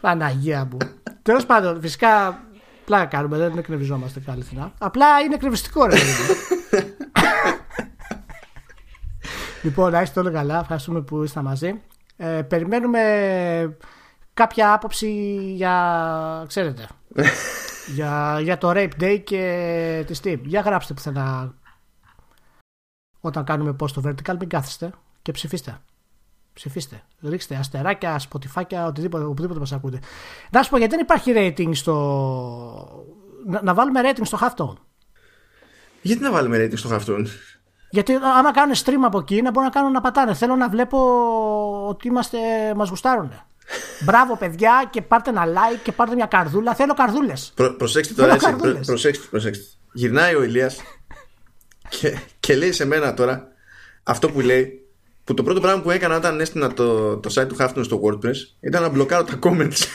Speaker 2: Παναγία μου. Τέλος πάντων, φυσικά Πλάκα κάνουμε, δεν εκνευριζόμαστε καλύτερα. Απλά είναι εκνευριστικό ρε. λοιπόν, να είστε όλοι καλά. Ευχαριστούμε που είστε μαζί. Ε, περιμένουμε κάποια άποψη για, ξέρετε, για, για το Rape Day και τη Steam. Για γράψτε πουθενά όταν κάνουμε post στο vertical, μην κάθεστε και ψηφίστε. Ψηφίστε. Ρίξτε αστεράκια, σποτιφάκια, οτιδήποτε, οπουδήποτε μας ακούτε. Να σου πω γιατί δεν υπάρχει rating στο... Να, να βάλουμε rating στο Halftone;
Speaker 1: Γιατί να βάλουμε rating στο Halftone;
Speaker 2: Γιατί άμα κάνουν stream από εκεί να μπορούν να κάνουν να πατάνε. Θέλω να βλέπω ότι είμαστε, μας γουστάρουν. Μπράβο παιδιά και πάρτε ένα like και πάρτε μια καρδούλα. Θέλω καρδούλες.
Speaker 1: Προ, προσέξτε τώρα έτσι. Προ, προσέξτε, προσέξτε. Γυρνάει ο Ηλίας και, και λέει σε μένα τώρα αυτό που λέει που το πρώτο πράγμα που έκανα όταν έστεινα το, το site του Halftone στο WordPress ήταν να μπλοκάρω τα comments.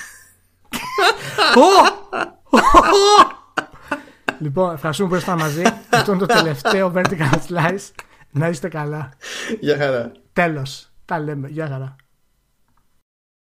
Speaker 2: λοιπόν, ευχαριστούμε που ήσασταν μαζί. Αυτό είναι το τελευταίο Vertical Slice. Να είστε καλά.
Speaker 1: Γεια χαρά.
Speaker 2: Τέλος. Τα λέμε. Γεια χαρά.